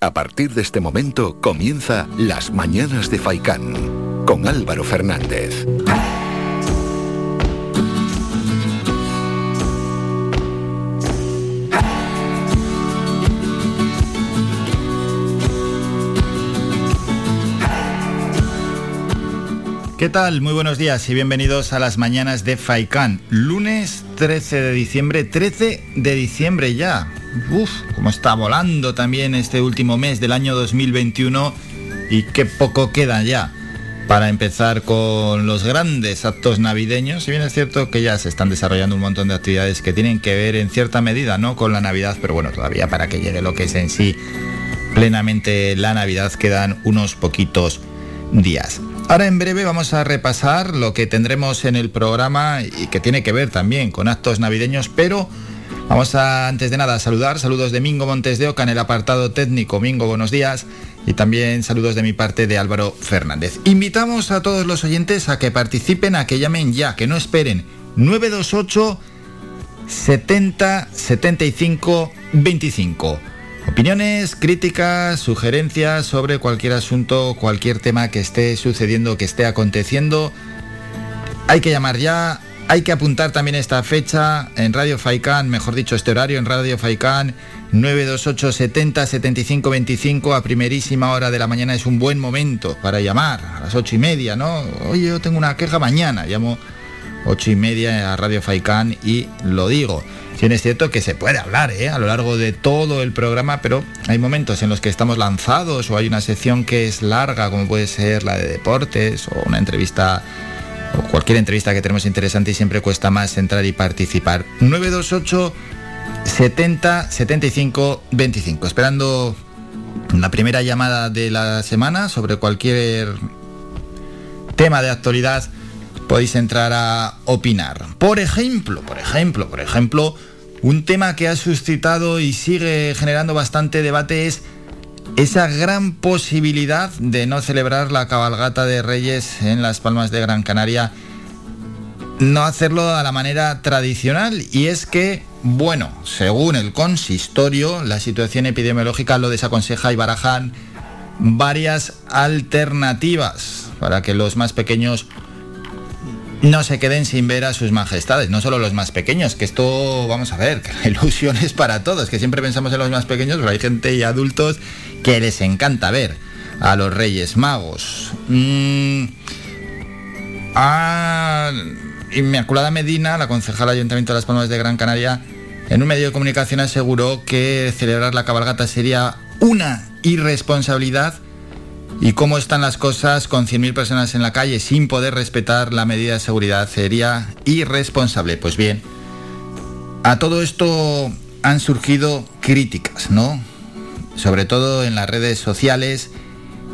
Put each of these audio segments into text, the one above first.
A partir de este momento comienza Las Mañanas de Faicán con Álvaro Fernández. ¿Qué tal? Muy buenos días y bienvenidos a las mañanas de Faicán. Lunes 13 de diciembre, 13 de diciembre ya. Uf, cómo está volando también este último mes del año 2021 y qué poco queda ya para empezar con los grandes actos navideños. Si bien es cierto que ya se están desarrollando un montón de actividades que tienen que ver en cierta medida ¿no? con la Navidad, pero bueno, todavía para que llegue lo que es en sí plenamente la Navidad quedan unos poquitos días. Ahora en breve vamos a repasar lo que tendremos en el programa y que tiene que ver también con actos navideños, pero Vamos a, antes de nada, saludar. Saludos de Mingo Montes de Oca en el apartado técnico. Mingo, buenos días. Y también saludos de mi parte de Álvaro Fernández. Invitamos a todos los oyentes a que participen, a que llamen ya, que no esperen. 928 70 75 25. Opiniones, críticas, sugerencias sobre cualquier asunto, cualquier tema que esté sucediendo, que esté aconteciendo. Hay que llamar ya hay que apuntar también esta fecha en Radio Faicán, mejor dicho, este horario en Radio Faicán, 928 70 75 25 a primerísima hora de la mañana es un buen momento para llamar a las ocho y media, ¿no? Oye, yo tengo una queja mañana, llamo ocho y media a Radio Faicán y lo digo. Si es cierto que se puede hablar ¿eh? a lo largo de todo el programa, pero hay momentos en los que estamos lanzados o hay una sección que es larga, como puede ser la de deportes o una entrevista o cualquier entrevista que tenemos interesante y siempre cuesta más entrar y participar. 928 70 75 25. Esperando la primera llamada de la semana sobre cualquier tema de actualidad podéis entrar a opinar. Por ejemplo, por ejemplo, por ejemplo, un tema que ha suscitado y sigue generando bastante debate es esa gran posibilidad de no celebrar la cabalgata de Reyes en las Palmas de Gran Canaria, no hacerlo a la manera tradicional. Y es que, bueno, según el consistorio, la situación epidemiológica lo desaconseja y barajan varias alternativas para que los más pequeños no se queden sin ver a sus majestades, no solo los más pequeños, que esto, vamos a ver, que ilusión es para todos, que siempre pensamos en los más pequeños, pero hay gente y adultos que les encanta ver a los Reyes Magos. Mm, a Inmaculada Medina, la concejala del Ayuntamiento de las Palmas de Gran Canaria, en un medio de comunicación aseguró que celebrar la cabalgata sería una irresponsabilidad y cómo están las cosas con 100.000 personas en la calle sin poder respetar la medida de seguridad sería irresponsable. Pues bien, a todo esto han surgido críticas, ¿no? Sobre todo en las redes sociales,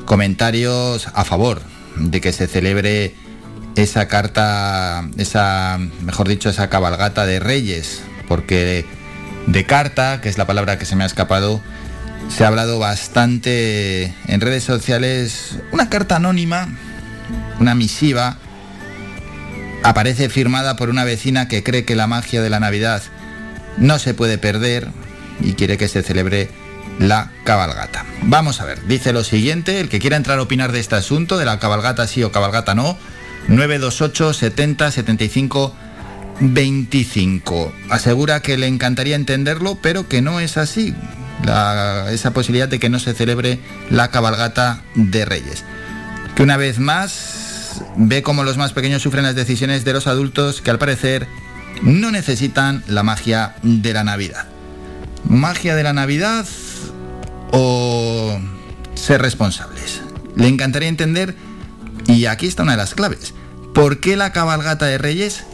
comentarios a favor de que se celebre esa carta, esa, mejor dicho, esa cabalgata de reyes, porque de carta, que es la palabra que se me ha escapado, se ha hablado bastante en redes sociales. Una carta anónima, una misiva, aparece firmada por una vecina que cree que la magia de la Navidad no se puede perder y quiere que se celebre la cabalgata. Vamos a ver, dice lo siguiente, el que quiera entrar a opinar de este asunto, de la cabalgata sí o cabalgata no, 928 70 75 25. Asegura que le encantaría entenderlo, pero que no es así esa posibilidad de que no se celebre la cabalgata de Reyes. Que una vez más ve cómo los más pequeños sufren las decisiones de los adultos que al parecer no necesitan la magia de la Navidad. ¿Magia de la Navidad ser responsables? Le encantaría entender, y aquí está una de las claves, ¿por qué la cabalgata de Reyes,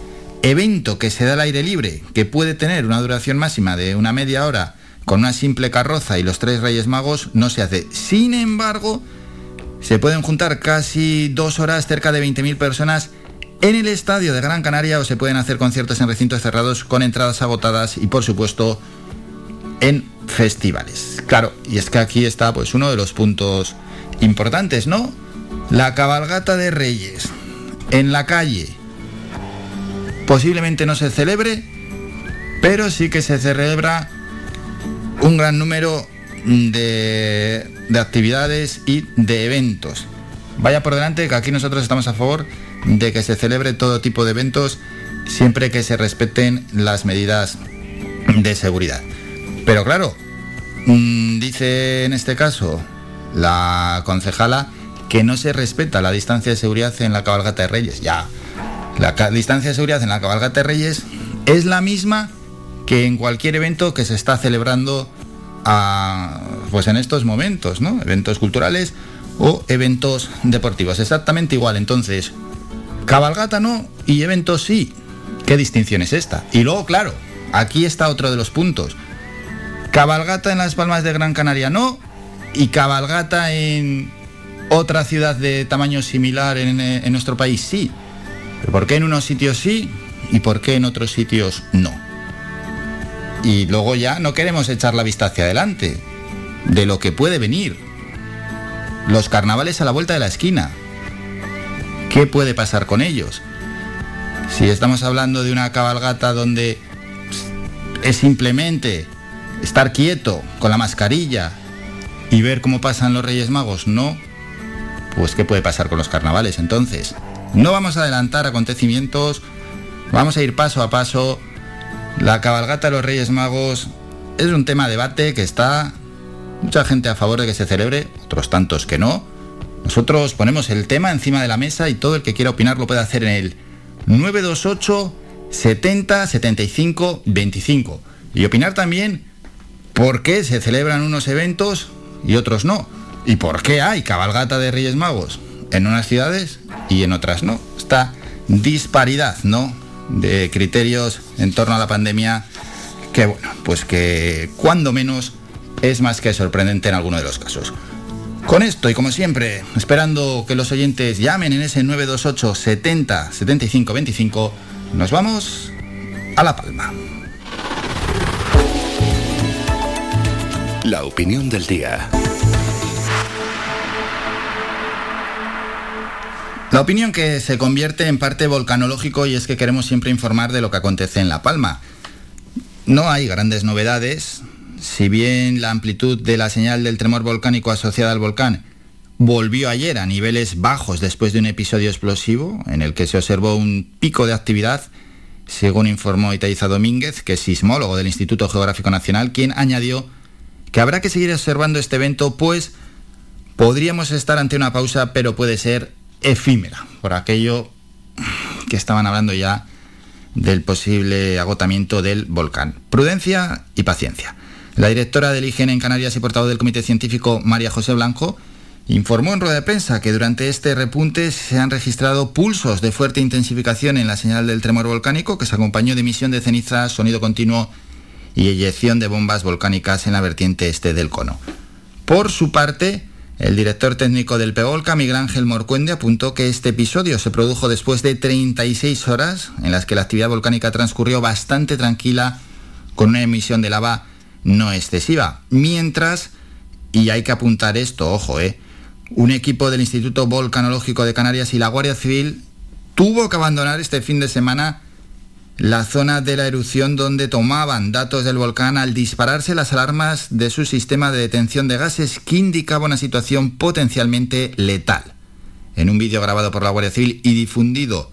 evento que se da al aire libre, que puede tener una duración máxima de una media hora, con una simple carroza y los tres Reyes Magos no se hace. Sin embargo, se pueden juntar casi dos horas, cerca de 20.000 personas en el estadio de Gran Canaria o se pueden hacer conciertos en recintos cerrados con entradas agotadas y por supuesto en festivales. Claro, y es que aquí está pues uno de los puntos importantes, ¿no? La cabalgata de Reyes en la calle. Posiblemente no se celebre, pero sí que se celebra un gran número de, de actividades y de eventos. Vaya por delante que aquí nosotros estamos a favor de que se celebre todo tipo de eventos siempre que se respeten las medidas de seguridad. Pero claro, mm, dice en este caso la concejala que no se respeta la distancia de seguridad en la cabalgata de Reyes. Ya, la distancia de seguridad en la cabalgata de Reyes es la misma que en cualquier evento que se está celebrando pues en estos momentos, ¿no? Eventos culturales o eventos deportivos. Exactamente igual. Entonces, cabalgata no y eventos sí. ¿Qué distinción es esta? Y luego, claro, aquí está otro de los puntos. Cabalgata en las Palmas de Gran Canaria no y cabalgata en otra ciudad de tamaño similar en, en nuestro país sí. ¿Pero ¿Por qué en unos sitios sí y por qué en otros sitios no? Y luego ya no queremos echar la vista hacia adelante de lo que puede venir. Los carnavales a la vuelta de la esquina. ¿Qué puede pasar con ellos? Si estamos hablando de una cabalgata donde es simplemente estar quieto con la mascarilla y ver cómo pasan los Reyes Magos, no, pues ¿qué puede pasar con los carnavales entonces? No vamos a adelantar acontecimientos, vamos a ir paso a paso. La cabalgata de los Reyes Magos es un tema de debate que está mucha gente a favor de que se celebre, otros tantos que no. Nosotros ponemos el tema encima de la mesa y todo el que quiera opinar lo puede hacer en el 928 70 75 25. Y opinar también por qué se celebran unos eventos y otros no. Y por qué hay cabalgata de Reyes Magos en unas ciudades y en otras no. Esta disparidad, ¿no? De criterios en torno a la pandemia que, bueno, pues que cuando menos es más que sorprendente en alguno de los casos. Con esto y como siempre, esperando que los oyentes llamen en ese 928 70 75 25, nos vamos a La Palma. La opinión del día. La opinión que se convierte en parte volcanológico y es que queremos siempre informar de lo que acontece en La Palma. No hay grandes novedades, si bien la amplitud de la señal del tremor volcánico asociada al volcán volvió ayer a niveles bajos después de un episodio explosivo en el que se observó un pico de actividad, según informó Itaiza Domínguez, que es sismólogo del Instituto Geográfico Nacional, quien añadió que habrá que seguir observando este evento, pues podríamos estar ante una pausa, pero puede ser efímera, por aquello que estaban hablando ya del posible agotamiento del volcán. Prudencia y paciencia. La directora del IGN en Canarias y portavoz del Comité Científico, María José Blanco, informó en rueda de prensa que durante este repunte se han registrado pulsos de fuerte intensificación en la señal del tremor volcánico que se acompañó de emisión de cenizas, sonido continuo y eyección de bombas volcánicas en la vertiente este del cono. Por su parte, el director técnico del PEOLCA, Miguel Ángel Morcuende, apuntó que este episodio se produjo después de 36 horas en las que la actividad volcánica transcurrió bastante tranquila con una emisión de lava no excesiva. Mientras, y hay que apuntar esto, ojo, eh, un equipo del Instituto Volcanológico de Canarias y la Guardia Civil tuvo que abandonar este fin de semana la zona de la erupción donde tomaban datos del volcán al dispararse las alarmas de su sistema de detención de gases que indicaba una situación potencialmente letal. En un vídeo grabado por la Guardia Civil y difundido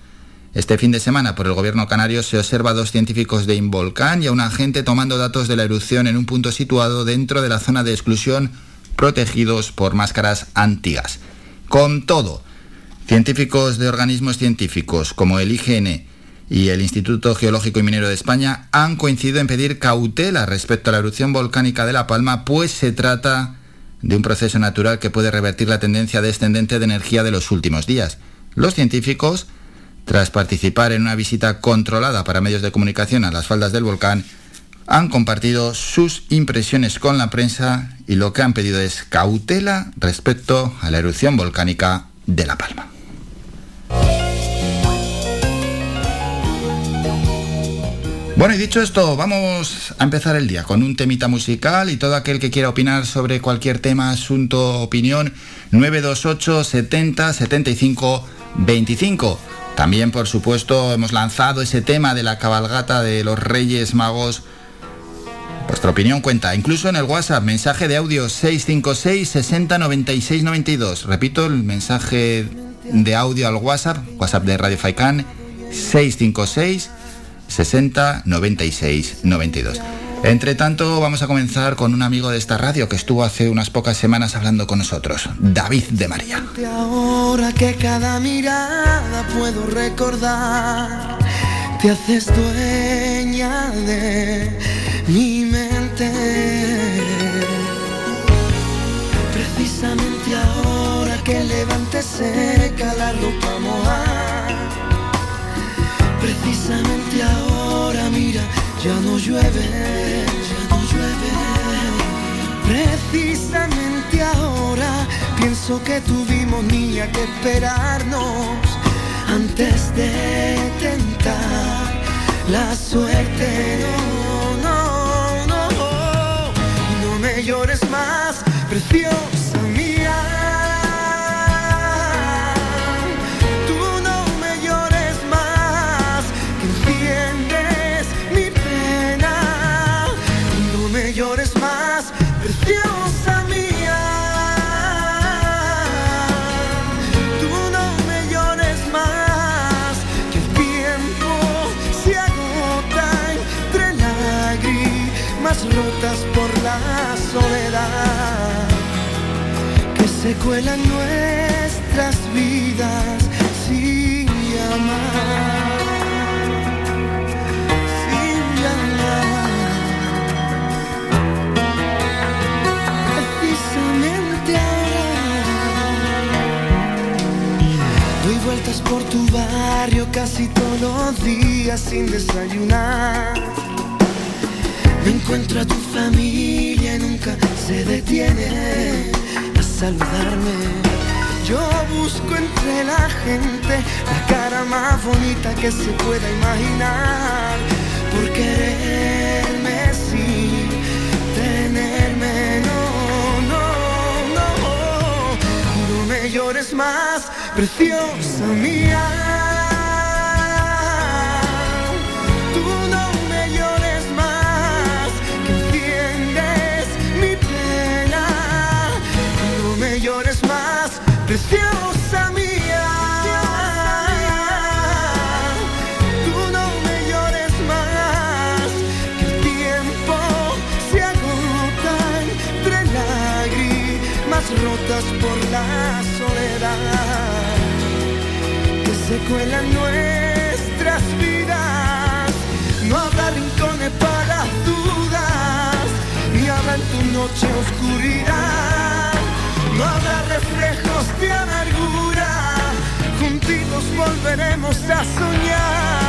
este fin de semana por el gobierno canario se observa a dos científicos de Involcán y a un agente tomando datos de la erupción en un punto situado dentro de la zona de exclusión protegidos por máscaras antigas. Con todo, científicos de organismos científicos como el IGN y el Instituto Geológico y Minero de España han coincidido en pedir cautela respecto a la erupción volcánica de La Palma, pues se trata de un proceso natural que puede revertir la tendencia descendente de energía de los últimos días. Los científicos tras participar en una visita controlada para medios de comunicación a las faldas del volcán, han compartido sus impresiones con la prensa y lo que han pedido es cautela respecto a la erupción volcánica de La Palma. Bueno, y dicho esto, vamos a empezar el día con un temita musical y todo aquel que quiera opinar sobre cualquier tema, asunto, opinión, 928 70 75 25. También, por supuesto, hemos lanzado ese tema de la cabalgata de los Reyes Magos Vuestra opinión cuenta, incluso en el WhatsApp, mensaje de audio 656 60 96 92. Repito, el mensaje de audio al WhatsApp, WhatsApp de Radio Faikan, 656 60 96 92. Entre tanto, vamos a comenzar con un amigo de esta radio que estuvo hace unas pocas semanas hablando con nosotros, David de María. Ahora que cada mirada puedo recordar, te haces dueña de mi mente. Precisamente ahora que levante seca la ropa mojada, precisamente ahora mira ya no llueve, ya no llueve. Precisamente ahora pienso que tuvimos niña que esperarnos antes de tentar la suerte. No, no, no, no me llores más, preciosa por la soledad que se cuelan nuestras vidas sin llamar, sin llamar. Precisamente ahora doy vueltas por tu barrio casi todos los días sin desayunar encuentro a tu familia y nunca se detiene a saludarme. Yo busco entre la gente la cara más bonita que se pueda imaginar. Por quererme sin tenerme, no, no, no. No me llores más, preciosa mía. Por la soledad que se cuelan nuestras vidas. No habrá rincones para dudas, ni habrá en tu noche oscuridad no habrá reflejos de amargura, juntitos volveremos a soñar.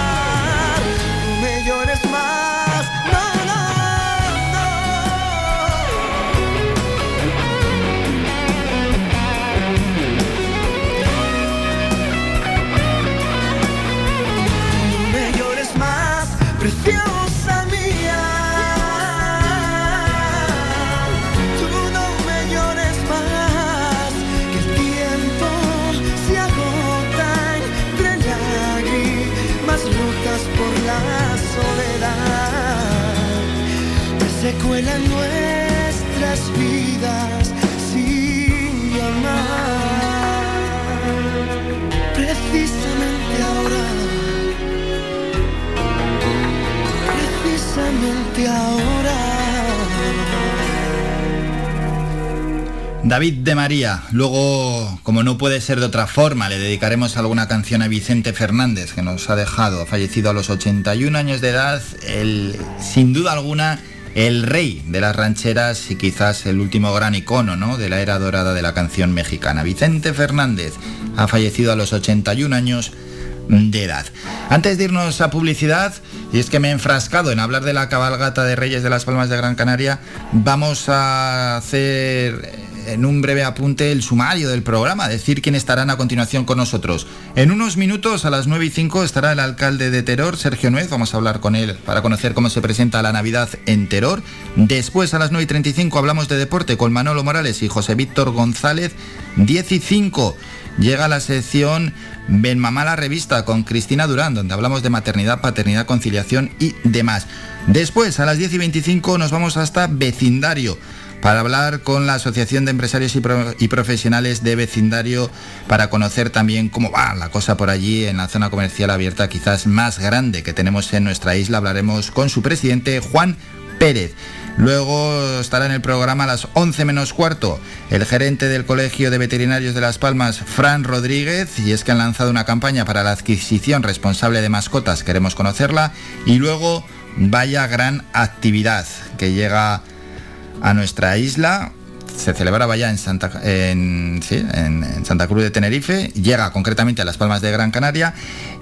Se cuelan nuestras vidas sin llamar. Precisamente ahora, precisamente ahora. David de María, luego, como no puede ser de otra forma, le dedicaremos alguna canción a Vicente Fernández, que nos ha dejado, fallecido a los 81 años de edad, él, sin duda alguna, el rey de las rancheras y quizás el último gran icono ¿no? de la era dorada de la canción mexicana. Vicente Fernández ha fallecido a los 81 años de edad. Antes de irnos a publicidad, y es que me he enfrascado en hablar de la cabalgata de Reyes de las Palmas de Gran Canaria, vamos a hacer en un breve apunte el sumario del programa, decir quién estarán a continuación con nosotros. En unos minutos, a las 9 y 5, estará el alcalde de Teror, Sergio Nuez. Vamos a hablar con él para conocer cómo se presenta la Navidad en Teror. Después, a las 9 y 35, hablamos de deporte con Manolo Morales y José Víctor González. 10 y 5 llega la sección Ven Mamá la revista con Cristina Durán, donde hablamos de maternidad, paternidad, conciliación y demás. Después, a las 10 y 25, nos vamos hasta vecindario para hablar con la Asociación de Empresarios y, Profesionales de Vecindario para conocer también cómo va la cosa por allí en la zona comercial abierta quizás más grande que tenemos en nuestra isla. Hablaremos con su presidente Juan Pérez. Luego estará en el programa a las 11 menos cuarto el gerente del Colegio de Veterinarios de Las Palmas, Fran Rodríguez, y es que han lanzado una campaña para la adquisición responsable de mascotas, queremos conocerla, y luego vaya gran actividad que llega a nuestra isla. Se celebraba ya en Santa, Cruz de Tenerife, llega concretamente a Las Palmas de Gran Canaria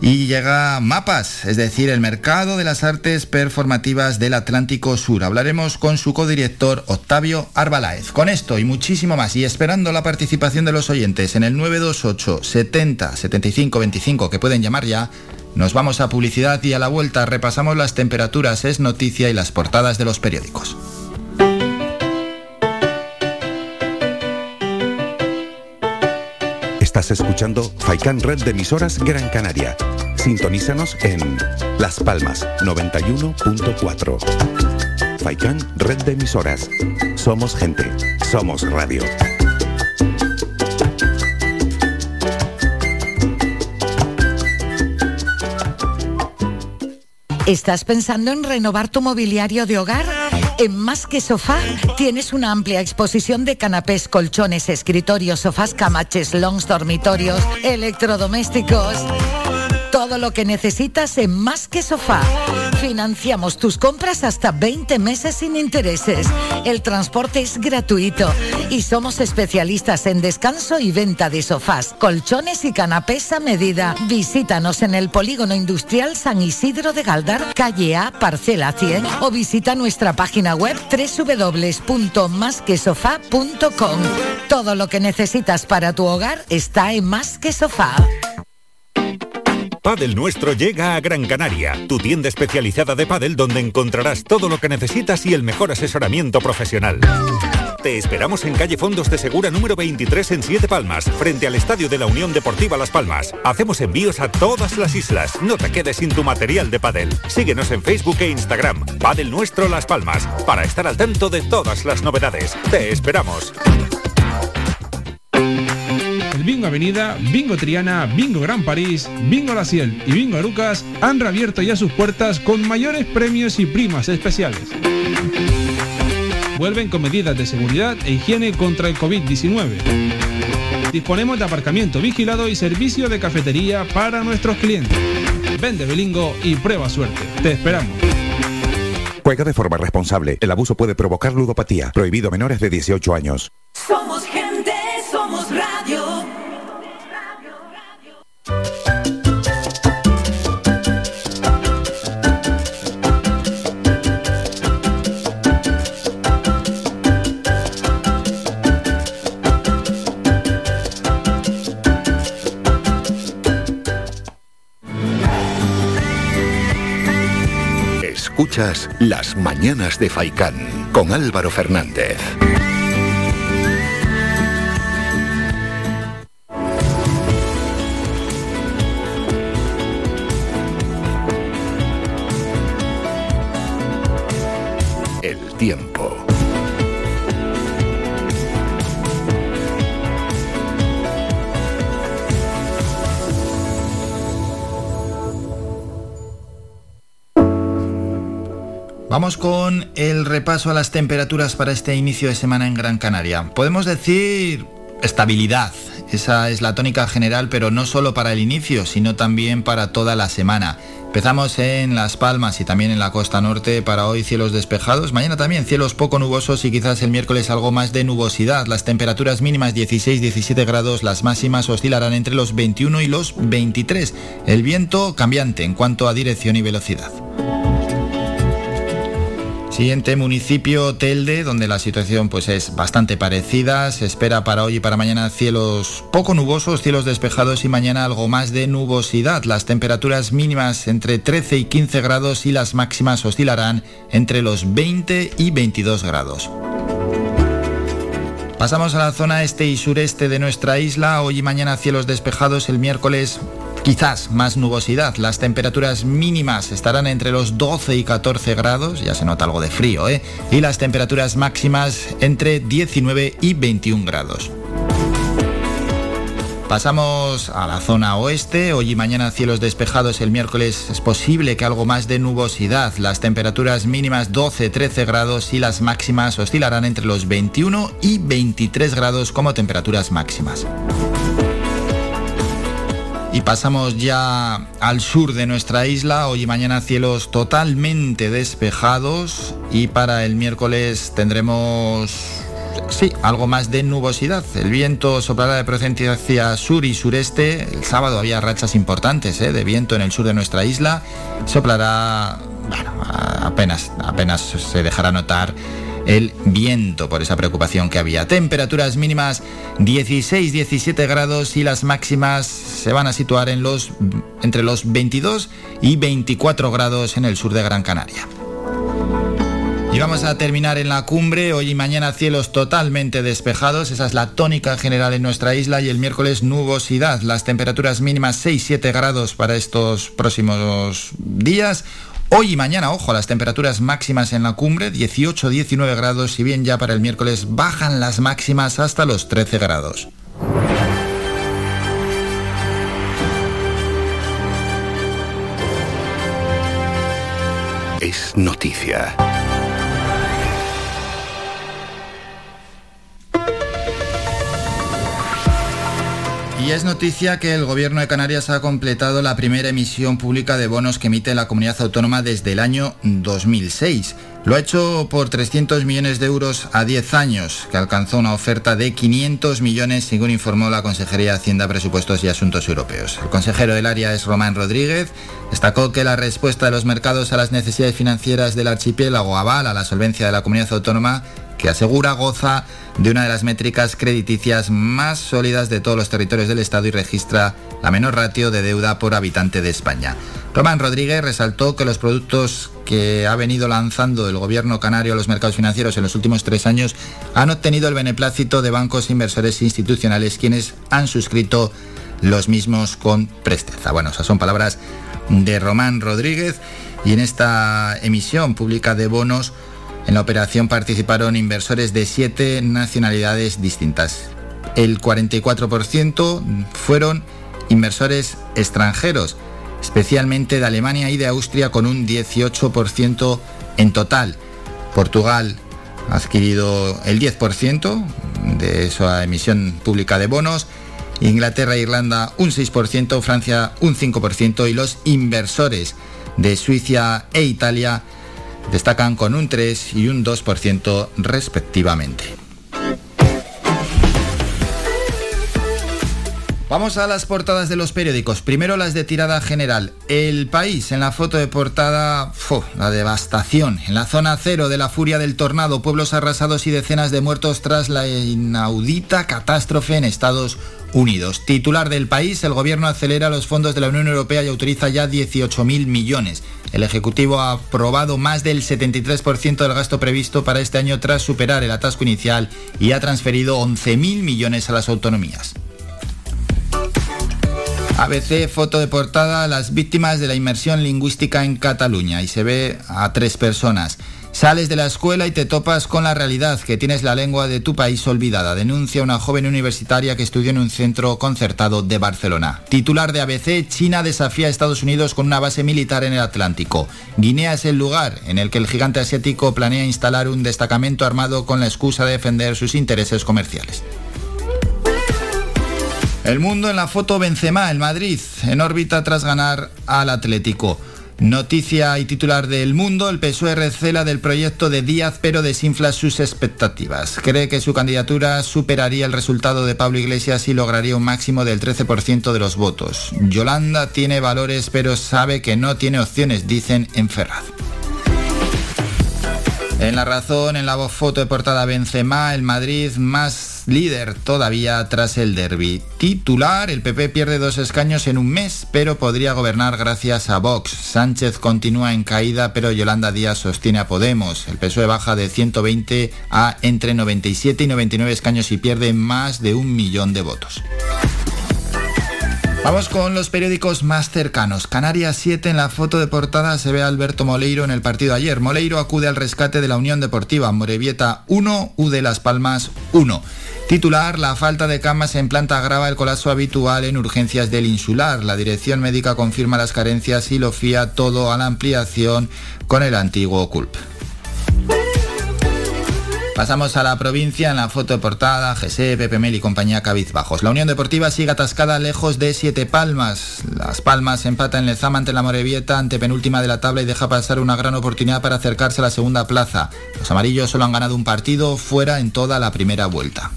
y llega Mapas, es decir, el mercado de las artes performativas del Atlántico Sur. Hablaremos con su codirector Octavio Arbalaez. Con esto y muchísimo más, y esperando la participación de los oyentes en el 928 70 75 25 que pueden llamar ya, nos vamos a publicidad y a la vuelta repasamos las temperaturas, es noticia y las portadas de los periódicos. Estás escuchando Faikan Red de emisoras Gran Canaria. Sintonízanos en Las Palmas 91.4. Faikan Red de emisoras. Somos gente. Somos radio. ¿Estás pensando en renovar tu mobiliario de hogar? En Más que Sofá tienes una amplia exposición de canapés, colchones, escritorios, sofás, camaches, longs, dormitorios, electrodomésticos. Todo lo que necesitas en Más que Sofá. Financiamos tus compras hasta 20 meses sin intereses. El transporte es gratuito y somos especialistas en descanso y venta de sofás, colchones y canapés a medida. Visítanos en el Polígono Industrial San Isidro de Galdar, calle A, parcela 100 o visita nuestra página web www.masquesofá.com. Todo lo que necesitas para tu hogar está en Más que Sofá. Padel Nuestro llega a Gran Canaria, tu tienda especializada de pádel donde encontrarás todo lo que necesitas y el mejor asesoramiento profesional. Te esperamos en calle Fondos de Segura número 23 en Siete Palmas, frente al Estadio de la Unión Deportiva Las Palmas. Hacemos envíos a todas las islas. No te quedes sin tu material de pádel. Síguenos en Facebook e Instagram. Padel Nuestro Las Palmas, para estar al tanto de todas las novedades. Te esperamos. Bingo Avenida, Bingo Triana, Bingo Gran París, Bingo La Ciel y Bingo Arucas han reabierto ya sus puertas con mayores premios y primas especiales. Vuelven con medidas de seguridad e higiene contra el COVID-19. Disponemos de aparcamiento vigilado y servicio de cafetería para nuestros clientes. Vende Belingo y prueba suerte. Te esperamos. Juega de forma responsable. El abuso puede provocar ludopatía. Prohibido menores de 18 años. Somos gente, Escuchas Las Mañanas de Faicán con Álvaro Fernández. El tiempo. Vamos con el repaso a las temperaturas para este inicio de semana en Gran Canaria. Podemos decir estabilidad. Esa es la tónica general, pero no solo para el inicio, sino también para toda la semana. Empezamos en Las Palmas y también en la costa norte. Para hoy cielos despejados. Mañana también cielos poco nubosos y quizás el miércoles algo más de nubosidad. Las temperaturas mínimas 16-17 grados, las máximas oscilarán entre los 21 y los 23. El viento cambiante en cuanto a dirección y velocidad. Siguiente municipio Telde, donde la situación pues es bastante parecida. Se espera para hoy y para mañana cielos poco nubosos, cielos despejados y mañana algo más de nubosidad. Las temperaturas mínimas entre 13 y 15 grados y las máximas oscilarán entre los 20 y 22 grados. Pasamos a la zona este y sureste de nuestra isla. Hoy y mañana cielos despejados. El miércoles quizás más nubosidad. Las temperaturas mínimas estarán entre los 12 y 14 grados, ya se nota algo de frío, ¿eh? Y las temperaturas máximas entre 19 y 21 grados. Pasamos a la zona oeste. Hoy y mañana cielos despejados. El miércoles es posible que algo más de nubosidad. Las temperaturas mínimas 12-13 grados y las máximas oscilarán entre los 21 y 23 grados como temperaturas máximas. Y pasamos ya al sur de nuestra isla. Hoy y mañana cielos totalmente despejados. Y para el miércoles tendremos sí, algo más de nubosidad. El viento soplará de procedencia hacia sur y sureste. El sábado había rachas importantes ¿eh? de viento en el sur de nuestra isla. Soplará, bueno, apenas, apenas se dejará notar el viento por esa preocupación que había. Temperaturas mínimas 16-17 grados y las máximas se van a situar en los, entre los 22 y 24 grados en el sur de Gran Canaria. Y vamos a terminar en la cumbre. Hoy y mañana cielos totalmente despejados. Esa es la tónica general en nuestra isla. Y el miércoles nubosidad. Las temperaturas mínimas 6-7 grados para estos próximos días. Hoy y mañana, ojo, las temperaturas máximas en la cumbre, 18-19 grados, si bien ya para el miércoles bajan las máximas hasta los 13 grados. Es noticia. Y es noticia que el Gobierno de Canarias ha completado la primera emisión pública de bonos que emite la comunidad autónoma desde el año 2006. Lo ha hecho por 300 millones de euros a 10 años, que alcanzó una oferta de 500 millones, según informó la Consejería de Hacienda, Presupuestos y Asuntos Europeos. El consejero del área es Román Rodríguez. Destacó que la respuesta de los mercados a las necesidades financieras del archipiélago avala la solvencia de la comunidad autónoma que asegura goza de una de las métricas crediticias más sólidas de todos los territorios del Estado y registra la menor ratio de deuda por habitante de España. Román Rodríguez resaltó que los productos que ha venido lanzando el gobierno canario a los mercados financieros en los últimos tres años han obtenido el beneplácito de bancos inversores institucionales quienes han suscrito los mismos con presteza. Bueno, esas son palabras de Román Rodríguez y en esta emisión pública de bonos en la operación participaron inversores de siete nacionalidades distintas. El 44% fueron inversores extranjeros, especialmente de Alemania y de Austria con un 18% en total. Portugal ha adquirido el 10% de esa emisión pública de bonos, Inglaterra e Irlanda un 6%, Francia un 5% y los inversores de Suiza e Italia destacan con un 3 y un 2% respectivamente. Vamos a las portadas de los periódicos. Primero las de tirada general. El país en la foto de portada, la devastación. En la zona cero de la furia del tornado, pueblos arrasados y decenas de muertos tras la inaudita catástrofe en Estados Unidos. Titular del país, el gobierno acelera los fondos de la Unión Europea y autoriza ya 18.000 millones. El Ejecutivo ha aprobado más del 73% del gasto previsto para este año tras superar el atasco inicial y ha transferido 11.000 millones a las autonomías. ABC, foto de portada, las víctimas de la inmersión lingüística en Cataluña y se ve a tres personas. Sales de la escuela y te topas con la realidad, que tienes la lengua de tu país olvidada, denuncia una joven universitaria que estudió en un centro concertado de Barcelona. Titular de ABC, China desafía a Estados Unidos con una base militar en el Atlántico. Guinea es el lugar en el que el gigante asiático planea instalar un destacamento armado con la excusa de defender sus intereses comerciales. El mundo en la foto Benzema, el Madrid, en órbita tras ganar al Atlético. Noticia y titular del mundo, el PSOE recela del proyecto de Díaz pero desinfla sus expectativas. Cree que su candidatura superaría el resultado de Pablo Iglesias y lograría un máximo del 13% de los votos. Yolanda tiene valores pero sabe que no tiene opciones, dicen en Ferraz. En la razón, en la foto de portada Benzema, el Madrid más líder todavía tras el derby. Titular, el PP pierde dos escaños en un mes, pero podría gobernar gracias a Vox. Sánchez continúa en caída, pero Yolanda Díaz sostiene a Podemos. El PSOE baja de 120 a entre 97 y 99 escaños y pierde más de un millón de votos. Vamos con los periódicos más cercanos. Canarias 7 en la foto de portada se ve a Alberto Moleiro en el partido ayer. Moleiro acude al rescate de la Unión Deportiva. Morevieta 1, U de Las Palmas 1. Titular, la falta de camas en planta agrava el colapso habitual en urgencias del insular. La dirección médica confirma las carencias y lo fía todo a la ampliación con el antiguo CULP. Pasamos a la provincia en la foto de portada, GC, Pepe Mel y compañía cabizbajos. La Unión Deportiva sigue atascada lejos de Siete Palmas. Las Palmas empata en Lezama ante la Morevieta, ante penúltima de la tabla y deja pasar una gran oportunidad para acercarse a la segunda plaza. Los amarillos solo han ganado un partido fuera en toda la primera vuelta.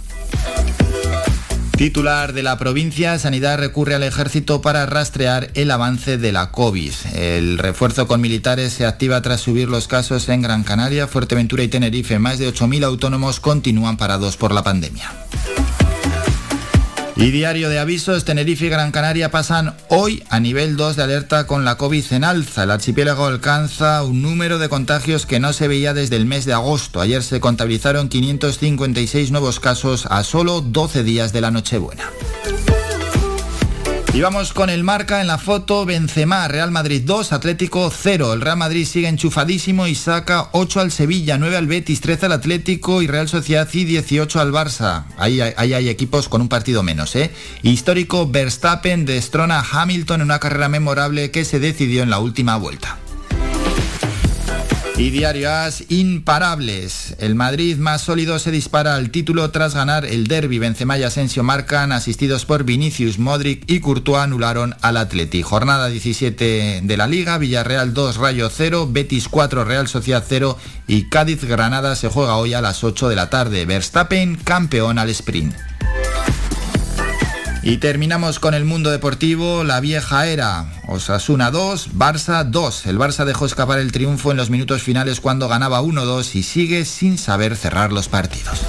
Titular de la provincia, Sanidad recurre al ejército para rastrear el avance de la COVID. El refuerzo con militares se activa tras subir los casos en Gran Canaria, Fuerteventura y Tenerife. Más de 8.000 autónomos continúan parados por la pandemia. Y diario de avisos, Tenerife y Gran Canaria pasan hoy a nivel 2 de alerta con la COVID en alza. El archipiélago alcanza un número de contagios que no se veía desde el mes de agosto. Ayer se contabilizaron 556 nuevos casos a solo 12 días de la Nochebuena. Y vamos con el marca en la foto, Benzema, Real Madrid 2, Atlético 0. El Real Madrid sigue enchufadísimo y saca 8 al Sevilla, 9 al Betis, 13 al Atlético y Real Sociedad y 18 al Barça. Ahí, hay equipos con un partido menos, ¿eh? Histórico Verstappen destrona Hamilton en una carrera memorable que se decidió en la última vuelta. Y Diario As, imparables. El Madrid más sólido se dispara al título tras ganar el derby. Benzema y Asensio marcan, asistidos por Vinicius, Modric y Courtois anularon al Atleti. Jornada 17 de la Liga, Villarreal 2, Rayo 0, Betis 4, Real Sociedad 0 y Cádiz Granada se juega hoy a las 8 de la tarde. Verstappen campeón al sprint. Y terminamos con el mundo deportivo, la vieja era. Osasuna 2, Barça 2. El Barça dejó escapar el triunfo en los minutos finales cuando ganaba 1-2 y sigue sin saber cerrar los partidos.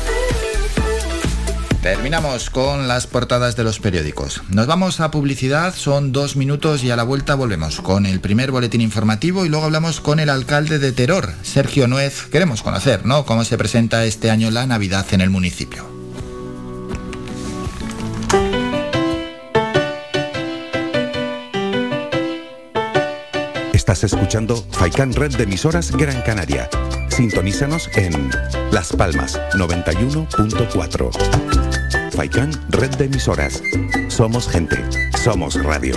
Terminamos con las portadas de los periódicos. Nos vamos a publicidad, son dos minutos y a la vuelta volvemos con el primer boletín informativo y luego hablamos con el alcalde de Teror, Sergio Nuez. Queremos conocer, ¿no?, cómo se presenta este año la Navidad en el municipio. Escuchando Faikan Red de emisoras Gran Canaria. Sintonízanos en Las Palmas 91.4. Faikan Red de emisoras. Somos gente. Somos radio.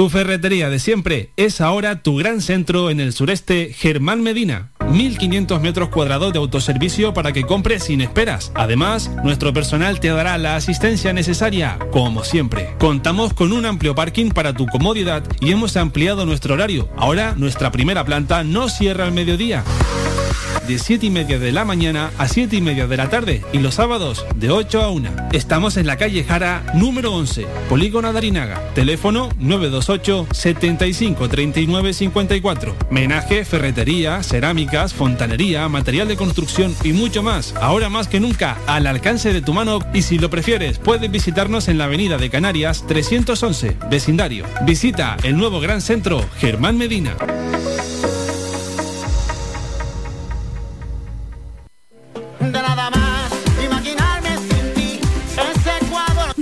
Tu ferretería de siempre es ahora tu gran centro en el sureste Germán Medina 1.500 metros cuadrados de autoservicio para que compres sin esperas. Además, nuestro personal te dará la asistencia necesaria, como siempre. Contamos con un amplio parking para tu comodidad y hemos ampliado nuestro horario. Ahora, nuestra primera planta no cierra al mediodía de 7 y media de la mañana a 7 y media de la tarde y los sábados de 8 a 1. Estamos en la calle Jara número 11, Polígono Darinaga. Teléfono 928 75 39 54. Menaje, ferretería, cerámicas, fontanería, material de construcción y mucho más. Ahora más que nunca, al alcance de tu mano y si lo prefieres, puedes visitarnos en la avenida de Canarias 311, vecindario. Visita el nuevo gran centro Germán Medina.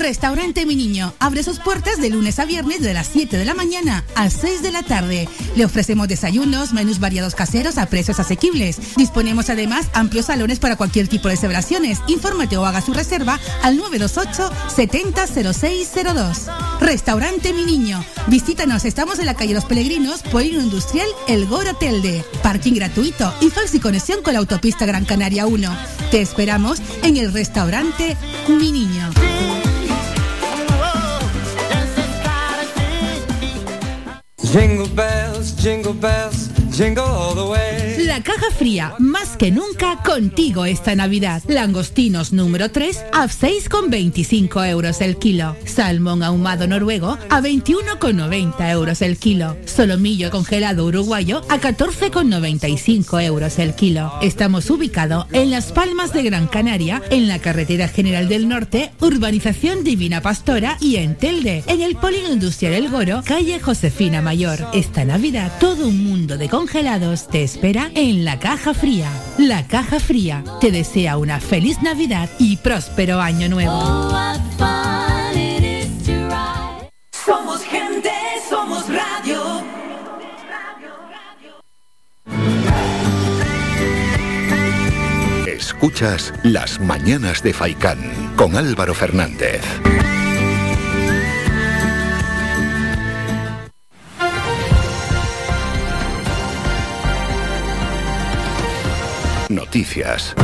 Restaurante Mi Niño abre sus puertas de lunes a viernes de las 7 de la mañana a 6 de la tarde. Le ofrecemos desayunos, menús variados caseros a precios asequibles. Disponemos además amplios salones para cualquier tipo de celebraciones. Infórmate o haga su reserva al 928 700602. Restaurante Mi Niño. Visítanos, estamos en la calle Los Peregrinos, Polino Industrial El Goro Telde. Parking gratuito y fácil conexión con la autopista Gran Canaria 1. Te esperamos en el restaurante Mi Niño. Jingle bells, jingle bells, La caja fría, más que nunca, contigo esta Navidad. Langostinos número 3 a 6,25 euros el kilo. Salmón ahumado noruego a 21,90 euros el kilo. Solomillo congelado uruguayo a 14,95 euros el kilo. Estamos ubicados en Las Palmas de Gran Canaria, en la Carretera General del Norte, Urbanización Divina Pastora y en Telde, en el Polígono Industrial El Goro, calle Josefina Mayor. Esta Navidad, todo un mundo de congelados congelados te espera en la caja fría. La caja fría te desea una feliz Navidad y próspero año nuevo. Oh, somos gente, somos radio. Escuchas Las Mañanas de Faicán con Álvaro Fernández. Noticias.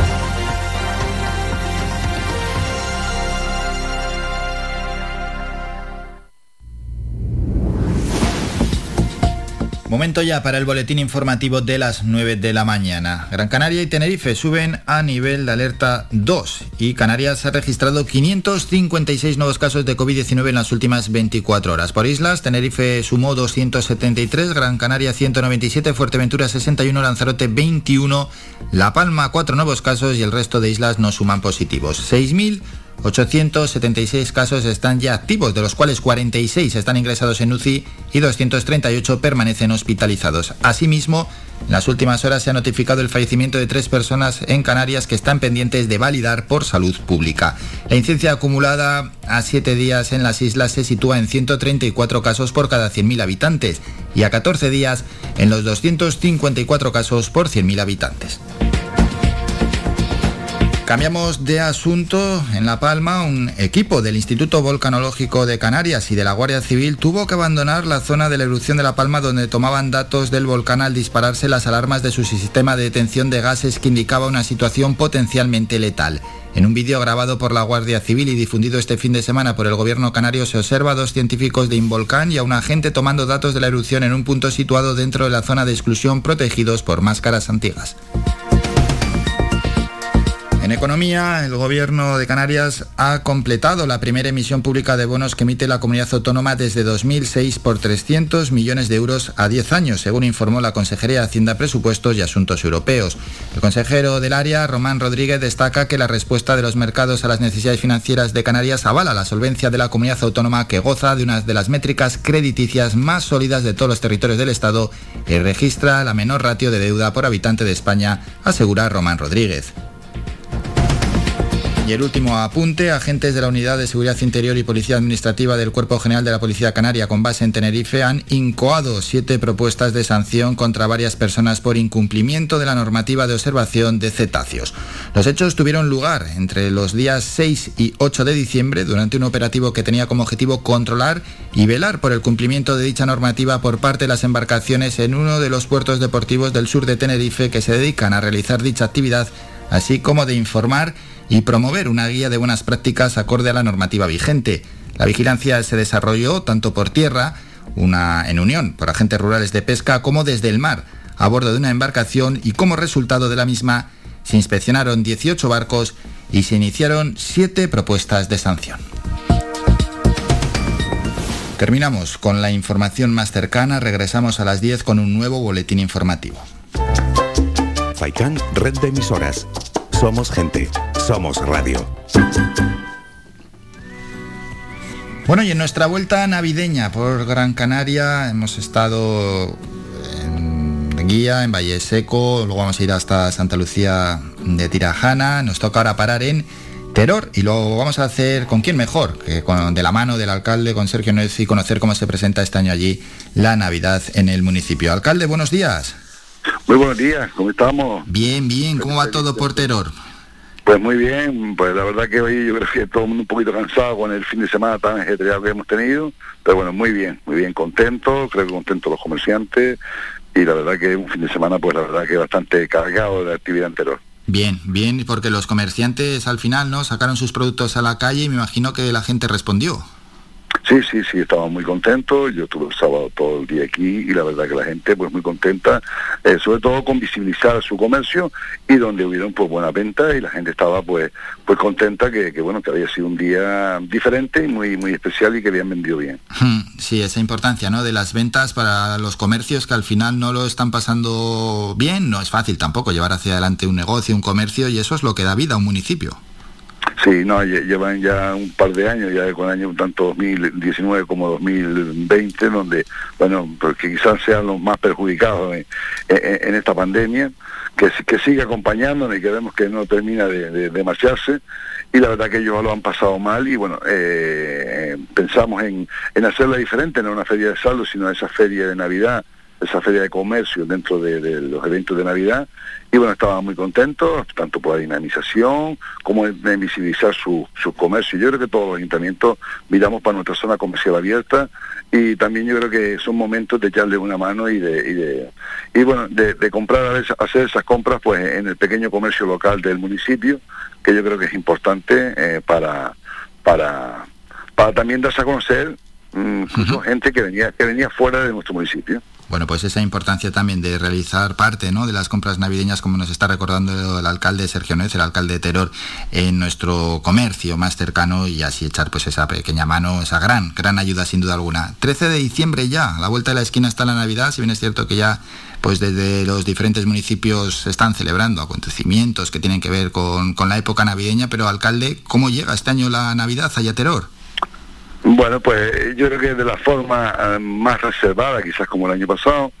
Momento ya para el boletín informativo de las 9 de la mañana. Gran Canaria y Tenerife suben a nivel de alerta 2 y Canarias ha registrado 556 nuevos casos de COVID-19 en las últimas 24 horas. Por islas, Tenerife sumó 273, Gran Canaria 197, Fuerteventura 61, Lanzarote 21, La Palma 4 nuevos casos y el resto de islas no suman positivos. 6.000 876 casos están ya activos, de los cuales 46 están ingresados en UCI y 238 permanecen hospitalizados. Asimismo, en las últimas horas se ha notificado el fallecimiento de tres personas en Canarias que están pendientes de validar por salud pública. La incidencia acumulada a siete días en las islas se sitúa en 134 casos por cada 100.000 habitantes y a 14 días en los 254 casos por 100.000 habitantes. Cambiamos de asunto. En La Palma, un equipo del Instituto Volcanológico de Canarias y de la Guardia Civil tuvo que abandonar la zona de la erupción de La Palma donde tomaban datos del volcán al dispararse las alarmas de su sistema de detención de gases que indicaba una situación potencialmente letal. En un vídeo grabado por la Guardia Civil y difundido este fin de semana por el gobierno canario se observa a dos científicos de Involcán y a un agente tomando datos de la erupción en un punto situado dentro de la zona de exclusión protegidos por máscaras antiguas. En economía, el gobierno de Canarias ha completado la primera emisión pública de bonos que emite la comunidad autónoma desde 2006 por 300 millones de euros a 10 años, según informó la Consejería de Hacienda, Presupuestos y Asuntos Europeos. El consejero del área, Román Rodríguez, destaca que la respuesta de los mercados a las necesidades financieras de Canarias avala la solvencia de la comunidad autónoma que goza de una de las métricas crediticias más sólidas de todos los territorios del Estado y registra la menor ratio de deuda por habitante de España, asegura Román Rodríguez. Y el último apunte, agentes de la Unidad de Seguridad Interior y Policía Administrativa del Cuerpo General de la Policía Canaria con base en Tenerife han incoado siete propuestas de sanción contra varias personas por incumplimiento de la normativa de observación de cetáceos. Los hechos tuvieron lugar entre los días 6 y 8 de diciembre durante un operativo que tenía como objetivo controlar y velar por el cumplimiento de dicha normativa por parte de las embarcaciones en uno de los puertos deportivos del sur de Tenerife que se dedican a realizar dicha actividad, así como de informar y promover una guía de buenas prácticas acorde a la normativa vigente. La vigilancia se desarrolló tanto por tierra, una en unión por agentes rurales de pesca, como desde el mar, a bordo de una embarcación y como resultado de la misma se inspeccionaron 18 barcos y se iniciaron 7 propuestas de sanción. Terminamos con la información más cercana, regresamos a las 10 con un nuevo boletín informativo. Faikan, red de emisoras. Somos gente. Somos Radio. Bueno, y en nuestra vuelta navideña por Gran Canaria hemos estado en Guía, en Valle Seco, luego vamos a ir hasta Santa Lucía de Tirajana, nos toca ahora parar en Teror y lo vamos a hacer con quién mejor, que con, de la mano del alcalde, con Sergio Nuez y conocer cómo se presenta este año allí la Navidad en el municipio. Alcalde, buenos días. Muy buenos días, ¿cómo estamos? Bien, bien, ¿cómo va todo por Teror? Pues muy bien, pues la verdad que hoy yo creo que todo el mundo un poquito cansado con el fin de semana tan ajetreado que hemos tenido, pero bueno, muy bien, muy bien, contento, creo que contentos los comerciantes y la verdad que un fin de semana pues la verdad que bastante cargado de actividad anterior. Bien, bien, porque los comerciantes al final no sacaron sus productos a la calle y me imagino que la gente respondió. Sí, sí, sí, estaba muy contento. Yo estuve el sábado todo el día aquí y la verdad que la gente pues muy contenta, eh, sobre todo con visibilizar su comercio y donde hubieron pues buena venta y la gente estaba pues pues contenta que, que, bueno que había sido un día diferente y muy muy especial y que habían vendido bien. Sí, esa importancia, ¿no? De las ventas para los comercios que al final no lo están pasando bien, no es fácil tampoco llevar hacia adelante un negocio, un comercio y eso es lo que da vida a un municipio. Sí, no, llevan ya un par de años, ya con años tanto 2019 como 2020, donde, bueno, porque quizás sean los más perjudicados en, esta pandemia, que, sigue acompañándonos y que vemos que no termina de, marcharse y la verdad que ellos lo han pasado mal y bueno, eh, pensamos en, en hacerla diferente, no una feria de saldo, sino esa feria de Navidad, esa feria de comercio dentro de, los eventos de Navidad y bueno, estaban muy contentos, tanto por la dinamización como en visibilizar su, su comercio. Yo creo que todos los ayuntamientos miramos para nuestra zona comercial abierta y también yo creo que son momentos de echarle una mano y de, y, de, y bueno, de, comprar, hacer esas compras pues en el pequeño comercio local del municipio, que yo creo que es importante eh, para, para, para también darse a conocer incluso gente que venía, que venía fuera de nuestro municipio. Bueno, pues esa importancia también de realizar parte ¿no? de las compras navideñas, como nos está recordando el alcalde Sergio Nuez, el alcalde de Teror, en nuestro comercio más cercano y así echar pues esa pequeña mano, esa gran, gran ayuda sin duda alguna. 13 de diciembre ya, a la vuelta de la esquina está la Navidad, si bien es cierto que ya pues desde los diferentes municipios se están celebrando acontecimientos que tienen que ver con, la época navideña, pero alcalde, ¿cómo llega este año la Navidad allá Teror? Bueno, pues yo creo que de la forma eh, más reservada, quizás como el año pasado,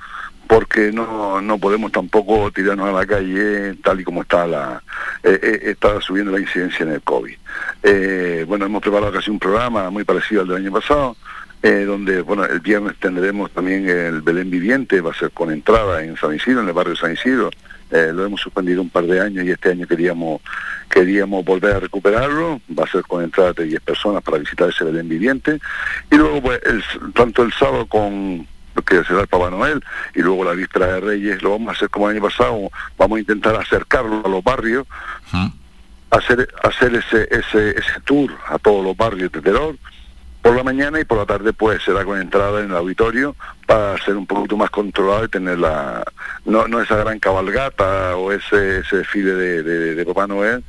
porque no, no podemos tampoco tirarnos a la calle tal y como está la eh, eh, está subiendo la incidencia en el COVID. bueno, hemos preparado casi un programa muy parecido al del año pasado, donde bueno el viernes tendremos también el Belén Viviente, va a ser con entrada en San Isidro, en el barrio San Isidro, eh, lo hemos suspendido un par de años y este año queríamos queríamos volver a recuperarlo, va a ser con entrada de 10 personas para visitar ese Belén viviente. Y luego pues tanto el sábado con que será el Papá Noel y luego la víspera de Reyes lo vamos a hacer como el año pasado, vamos a intentar acercarlo a los barrios, hacer hacer ese, ese ese tour a todos los barrios de terror por la mañana y por la tarde pues será con entrada en el auditorio para ser un poquito más controlado y tener la no, no esa gran cabalgata o ese, ese desfile de, Papá Noel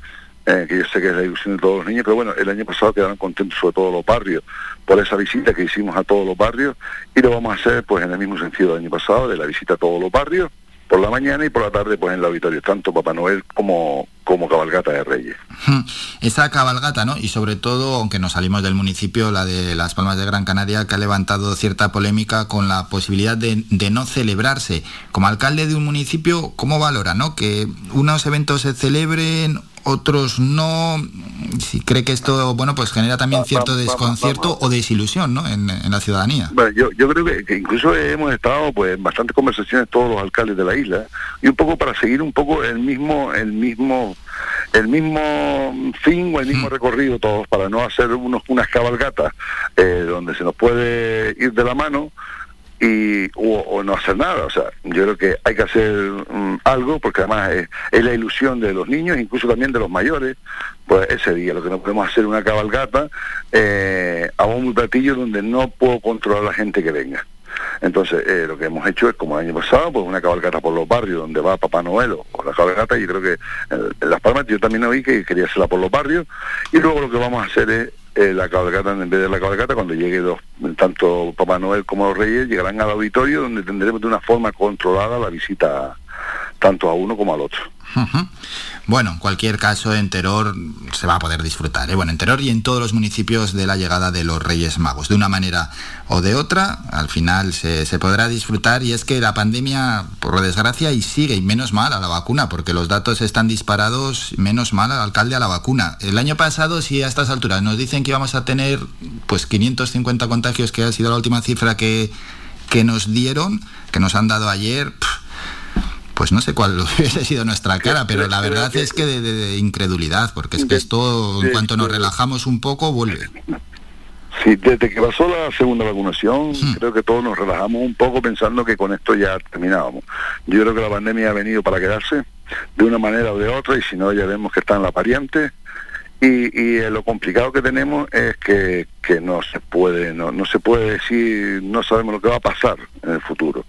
eh, que yo sé que es la ilusión de todos los niños, pero bueno, el año pasado quedaron contentos sobre todos los barrios por esa visita que hicimos a todos los barrios y lo vamos a hacer pues en el mismo sentido del año pasado, de la visita a todos los barrios por la mañana y por la tarde pues en el auditorio, tanto Papá Noel como, como cabalgata de Reyes. Esa cabalgata, ¿no? Y sobre todo, aunque nos salimos del municipio, la de Las Palmas de Gran Canaria, que ha levantado cierta polémica con la posibilidad de, de no celebrarse. Como alcalde de un municipio, ¿cómo valora, no? Que unos eventos se celebren otros no. Si cree que esto, bueno, pues genera también cierto desconcierto o desilusión, ¿no? En, la ciudadanía. Bueno, yo, yo creo que, incluso hemos estado, pues, en bastantes conversaciones todos los alcaldes de la isla y un poco para seguir un poco el mismo, el mismo, el mismo fin o el mismo mm. recorrido todos para no hacer unos unas cabalgatas eh, donde se nos puede ir de la mano y o, no hacer nada. O sea, yo creo que hay que hacer mm, algo porque además es, la ilusión de los niños, incluso también de los mayores. Pues ese día lo que no podemos hacer una cabalgata eh, a un platillo donde no puedo controlar a la gente que venga. Entonces, eh, lo que hemos hecho es, como el año pasado, pues una cabalgata por los barrios donde va Papá Noel o la cabalgata, y creo que en Las Palmas yo también oí que quería hacerla por los barrios, y luego lo que vamos a hacer es eh, la cabalgata, en vez de la cabalgata, cuando llegue tanto Papá Noel como los Reyes, llegarán al auditorio donde tendremos de una forma controlada la visita tanto a uno como al otro. Bueno, en cualquier caso, en Teror se va a poder disfrutar. ¿eh? Bueno, en y en todos los municipios de la llegada de los Reyes Magos. De una manera o de otra, al final se, podrá disfrutar. Y es que la pandemia, por desgracia, y sigue, y menos mal a la vacuna, porque los datos están disparados, menos mal al alcalde a la vacuna. El año pasado, si a estas alturas nos dicen que íbamos a tener pues 550 contagios, que ha sido la última cifra que, que nos dieron, que nos han dado ayer pues no sé cuál hubiese sido nuestra cara, pero la verdad es que de, incredulidad, porque es que esto, en cuanto nos relajamos un poco, vuelve. Sí, desde que pasó la segunda vacunación, hmm. creo que todos nos relajamos un poco pensando que con esto ya terminábamos. Yo creo que la pandemia ha venido para quedarse de una manera o de otra, y si no, ya vemos que están las variantes, y, y, lo complicado que tenemos es que, que no se puede no, no, se puede decir no sabemos lo que va a pasar en el futuro.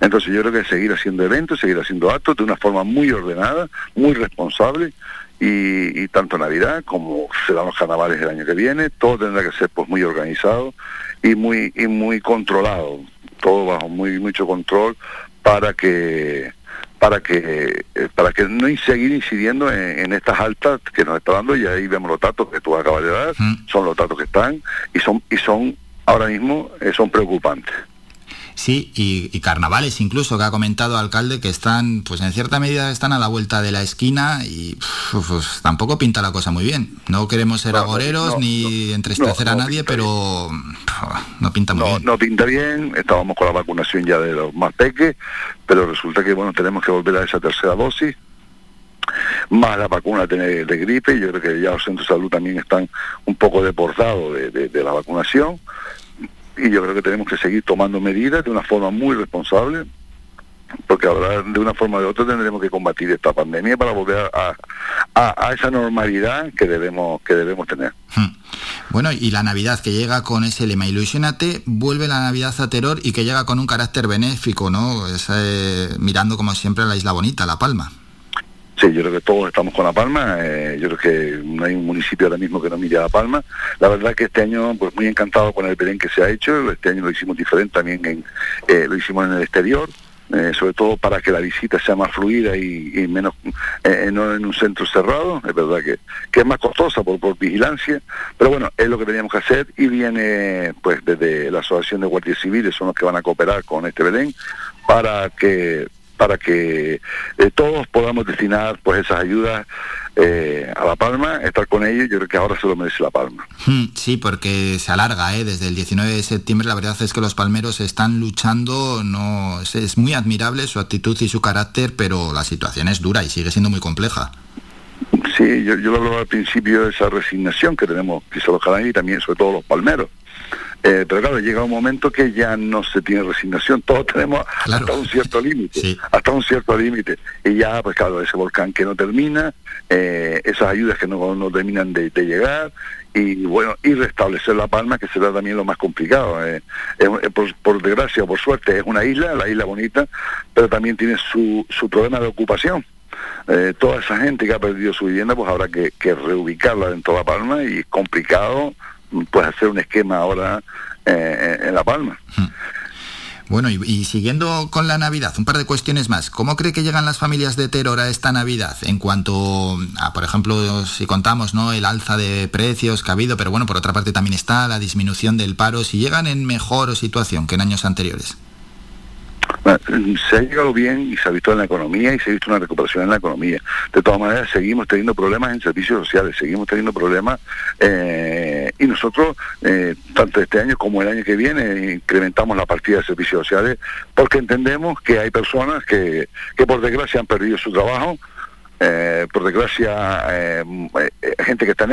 Entonces yo creo que seguir haciendo eventos seguir haciendo actos de una forma muy ordenada muy responsable y, y tanto navidad como serán los carnavales el año que viene todo tendrá que ser pues muy organizado y muy y muy controlado. Todo bajo muy mucho control para que para que eh, para que no seguir incidiendo en, estas altas que nos está dando y ahí vemos los datos que tú acabas de dar, son los datos que están y son y son ahora mismo eh, son preocupantes. Sí, y, carnavales incluso, que ha comentado el alcalde, que están, pues en cierta medida están a la vuelta de la esquina y pues, tampoco pinta la cosa muy bien. No queremos ser agoreros ni entristecer a nadie, pero no pinta muy bien. No pinta bien, estábamos con la vacunación ya de los más peques, pero resulta que bueno tenemos que volver a esa tercera dosis. Más la vacuna de, de, gripe, yo creo que ya los centros de salud también están un poco deportados de la vacunación, y yo creo que tenemos que seguir tomando medidas de una forma muy responsable porque ahora de una forma de otra tendremos que combatir esta pandemia para volver a, a, esa normalidad que debemos que debemos tener. Hmm. Bueno, y la Navidad que llega con ese lema Ilusionate, vuelve la Navidad a Terror y que llega con un carácter benéfico, ¿no? mirando como siempre la isla bonita, La Palma. Sí, yo creo que todos estamos con La Palma, eh, yo creo que no hay un municipio ahora mismo que no mire a La Palma. La verdad que este año, pues muy encantado con el Belén que se ha hecho, este año lo hicimos diferente también, en, eh, lo hicimos en el exterior, eh, sobre todo para que la visita sea más fluida y, menos no en un centro cerrado, es verdad que, que es más costosa por, por vigilancia, pero bueno, es lo que teníamos que hacer y viene pues desde la Asociación de Guardias Civiles, son los que van a cooperar con este Belén para que para que eh, todos podamos destinar pues esas ayudas eh, a La Palma, estar con ellos, yo creo que ahora se lo merece La Palma. Hmm, sí, porque se alarga, ¿eh? desde el 19 de septiembre la verdad es que los palmeros están luchando, no es, muy admirable su actitud y su carácter, pero la situación es dura y sigue siendo muy compleja. Sí, yo, yo lo hablaba al principio de esa resignación que tenemos quizá los y también sobre todo los palmeros. Eh, pero claro, llega un momento que ya no se tiene resignación, todos tenemos hasta un cierto límite, hasta un cierto límite. Y ya, pues claro, ese volcán que no termina, eh, esas ayudas que no, no terminan de, llegar, y bueno, y restablecer La Palma, que será también lo más complicado. Eh. por, desgracia o por suerte, es una isla, la isla bonita, pero también tiene su, su problema de ocupación. toda esa gente que ha perdido su vivienda, pues habrá que, que reubicarla dentro de La Palma y es complicado pues hacer un esquema ahora eh, en La Palma. Hmm. Bueno, y, siguiendo con la Navidad, un par de cuestiones más. ¿Cómo cree que llegan las familias de Terror a esta Navidad? En cuanto a, por ejemplo, si contamos, ¿no? El alza de precios que ha habido, pero bueno, por otra parte también está la disminución del paro. Si llegan en mejor situación que en años anteriores se ha llegado bien y se ha visto en la economía y se ha visto una recuperación en la economía. De todas maneras, seguimos teniendo problemas en servicios sociales, seguimos teniendo problemas eh, y nosotros, eh, tanto este año como el año que viene, incrementamos la partida de servicios sociales porque entendemos que hay personas que, que por desgracia han perdido su trabajo, eh, por desgracia, gente que está en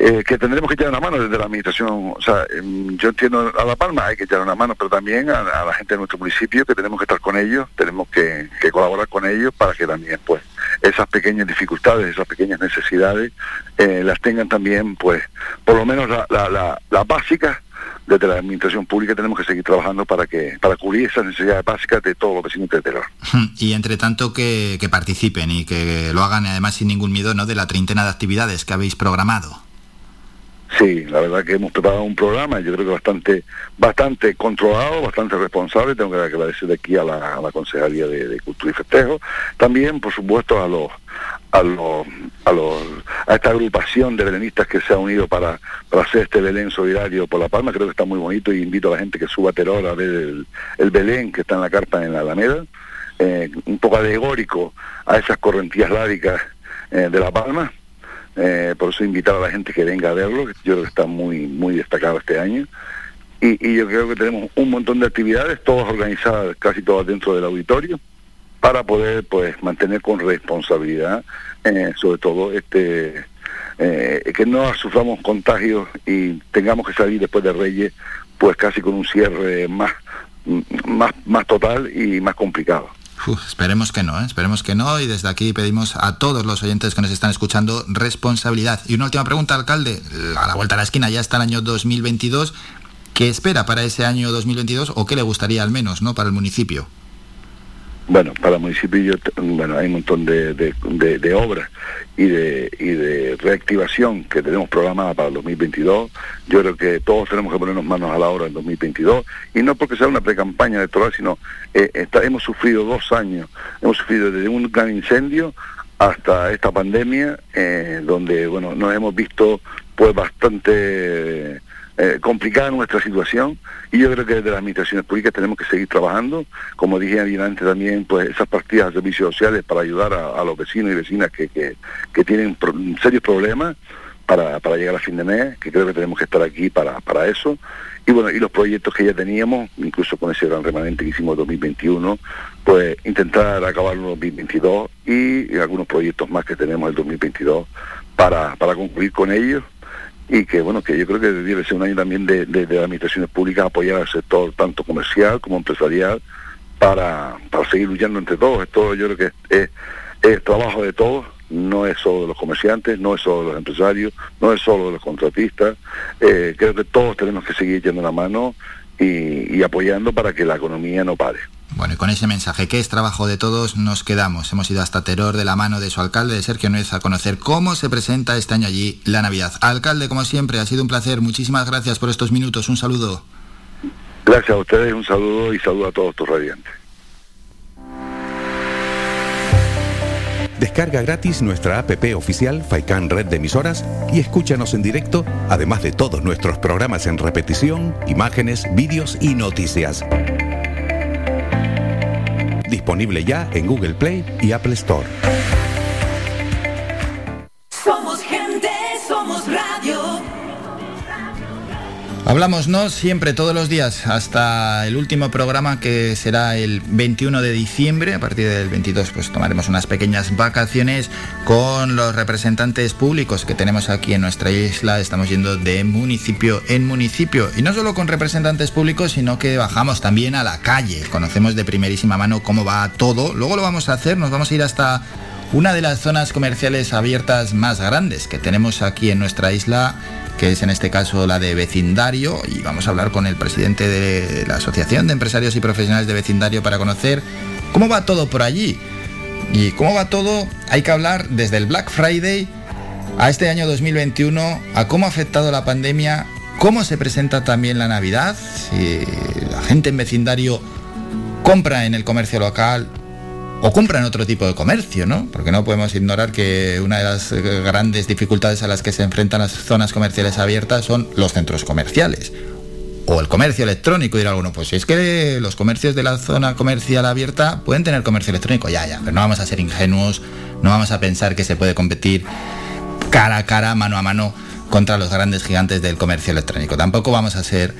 eh, que tendremos que echar una mano desde la administración. O sea, em, yo entiendo a La Palma, hay que echar una mano, pero también a, la gente de nuestro municipio, que tenemos que estar con ellos, tenemos que, colaborar con ellos para que también, pues, esas pequeñas dificultades, esas pequeñas necesidades, eh, las tengan también, pues, por lo menos las la, la, básicas desde la administración pública tenemos que seguir trabajando para que para cubrir esas necesidades básicas de todos los vecinos de Terror. Y entre tanto que, que participen y que lo hagan además sin ningún miedo ¿no? de la treintena de actividades que habéis programado. Sí, la verdad que hemos preparado un programa, yo creo que bastante bastante controlado, bastante responsable. Tengo que agradecer de aquí a la, a Concejalía de, Cultura y Festejo. También, por supuesto, a los a los a esta agrupación de belenistas que se ha unido para, hacer este Belén solidario por La Palma. Creo que está muy bonito y invito a la gente que suba a a ver el, Belén que está en la carta en la Alameda. Eh, un poco alegórico a esas correntías ládicas eh, de La Palma eh, por eso invitar a la gente que venga a verlo, yo creo que está muy, muy destacado este año. Y, yo creo que tenemos un montón de actividades, todas organizadas, casi todas dentro del auditorio, para poder pues mantener con responsabilidad, eh, sobre todo este eh, que no suframos contagios y tengamos que salir después de Reyes, pues casi con un cierre más, más, más total y más complicado esperemos que no, ¿eh? esperemos que no y desde aquí pedimos a todos los oyentes que nos están escuchando responsabilidad. Y una última pregunta, alcalde, a la vuelta a la esquina ya está el año 2022, ¿qué espera para ese año 2022 o qué le gustaría al menos ¿no? para el municipio? Bueno, para el municipio bueno, hay un montón de, de, obras y de, y de reactivación que tenemos programada para el 2022. Yo creo que todos tenemos que ponernos manos a la obra en 2022 y no porque sea una pre-campaña electoral, sino eh, hemos sufrido dos años, hemos sufrido desde un gran incendio hasta esta pandemia, eh, donde bueno nos hemos visto pues bastante eh, complicada nuestra situación y yo creo que desde las administraciones públicas tenemos que seguir trabajando, como dije antes también, pues esas partidas de servicios sociales para ayudar a, los vecinos y vecinas que, que, tienen serios problemas para, para, llegar a fin de mes, que creo que tenemos que estar aquí para, para eso. Y bueno, y los proyectos que ya teníamos, incluso con ese gran remanente que hicimos en 2021, pues intentar acabar en 2022 y, algunos proyectos más que tenemos en 2022 para, para concluir con ellos y que bueno que yo creo que debe ser un año también de, de, las administraciones públicas apoyar al sector tanto comercial como empresarial para, para seguir luchando entre todos. Esto yo creo que es, es, trabajo de todos, no es solo de los comerciantes, no es solo de los empresarios, no es solo de los contratistas. Eh, creo que todos tenemos que seguir echando la mano y, y apoyando para que la economía no pare. Bueno, y con ese mensaje que es trabajo de todos, nos quedamos. Hemos ido hasta Teror de la mano de su alcalde, de Sergio Nuez, a conocer cómo se presenta este año allí la Navidad. Alcalde, como siempre, ha sido un placer. Muchísimas gracias por estos minutos. Un saludo. Gracias a ustedes, un saludo y saludo a todos tus radiantes. Descarga gratis nuestra app oficial Faikan Red de Emisoras y escúchanos en directo, además de todos nuestros programas en repetición, imágenes, vídeos y noticias. Disponible ya en Google Play y Apple Store. Hablamos no siempre, todos los días, hasta el último programa que será el 21 de diciembre. A partir del 22 pues tomaremos unas pequeñas vacaciones con los representantes públicos que tenemos aquí en nuestra isla. Estamos yendo de municipio en municipio. Y no solo con representantes públicos, sino que bajamos también a la calle. Conocemos de primerísima mano cómo va todo. Luego lo vamos a hacer, nos vamos a ir hasta una de las zonas comerciales abiertas más grandes que tenemos aquí en nuestra isla que es en este caso la de vecindario, y vamos a hablar con el presidente de la Asociación de Empresarios y Profesionales de Vecindario para conocer cómo va todo por allí. Y cómo va todo, hay que hablar desde el Black Friday a este año 2021, a cómo ha afectado la pandemia, cómo se presenta también la Navidad, si la gente en vecindario compra en el comercio local, o compran otro tipo de comercio, ¿no? Porque no podemos ignorar que una de las grandes dificultades a las que se enfrentan las zonas comerciales abiertas son los centros comerciales. O el comercio electrónico, dirá alguno, pues si es que los comercios de la zona comercial abierta pueden tener comercio electrónico, ya, ya, pero no vamos a ser ingenuos, no vamos a pensar que se puede competir cara a cara, mano a mano, contra los grandes gigantes del comercio electrónico. Tampoco vamos a ser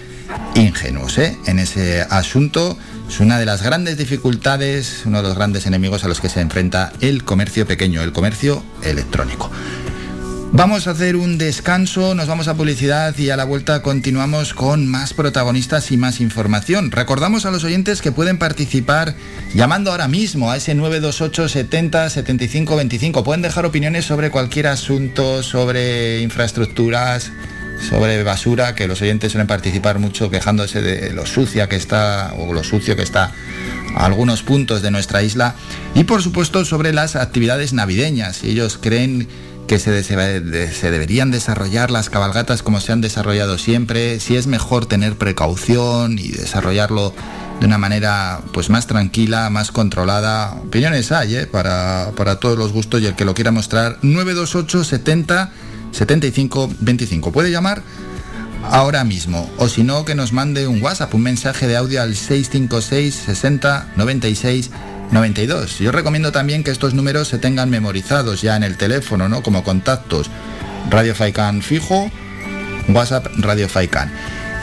ingenuos ¿eh? en ese asunto es una de las grandes dificultades, uno de los grandes enemigos a los que se enfrenta el comercio pequeño, el comercio electrónico. Vamos a hacer un descanso, nos vamos a publicidad y a la vuelta continuamos con más protagonistas y más información. Recordamos a los oyentes que pueden participar llamando ahora mismo a ese 928 70 75 25. Pueden dejar opiniones sobre cualquier asunto, sobre infraestructuras, sobre basura, que los oyentes suelen participar mucho quejándose de lo sucia que está o lo sucio que está a algunos puntos de nuestra isla. Y por supuesto sobre las actividades navideñas. Ellos creen que se, se, deberían desarrollar las cabalgatas como se han desarrollado siempre, si es mejor tener precaución y desarrollarlo de una manera pues más tranquila, más controlada. Opiniones hay ¿eh? para, para todos los gustos y el que lo quiera mostrar 928 70 75 25. Puede llamar ahora mismo o si no que nos mande un WhatsApp, un mensaje de audio al 656 60 96 92. Yo recomiendo también que estos números se tengan memorizados ya en el teléfono, ¿no? Como contactos. Radio Faikan fijo, WhatsApp Radio Faikan.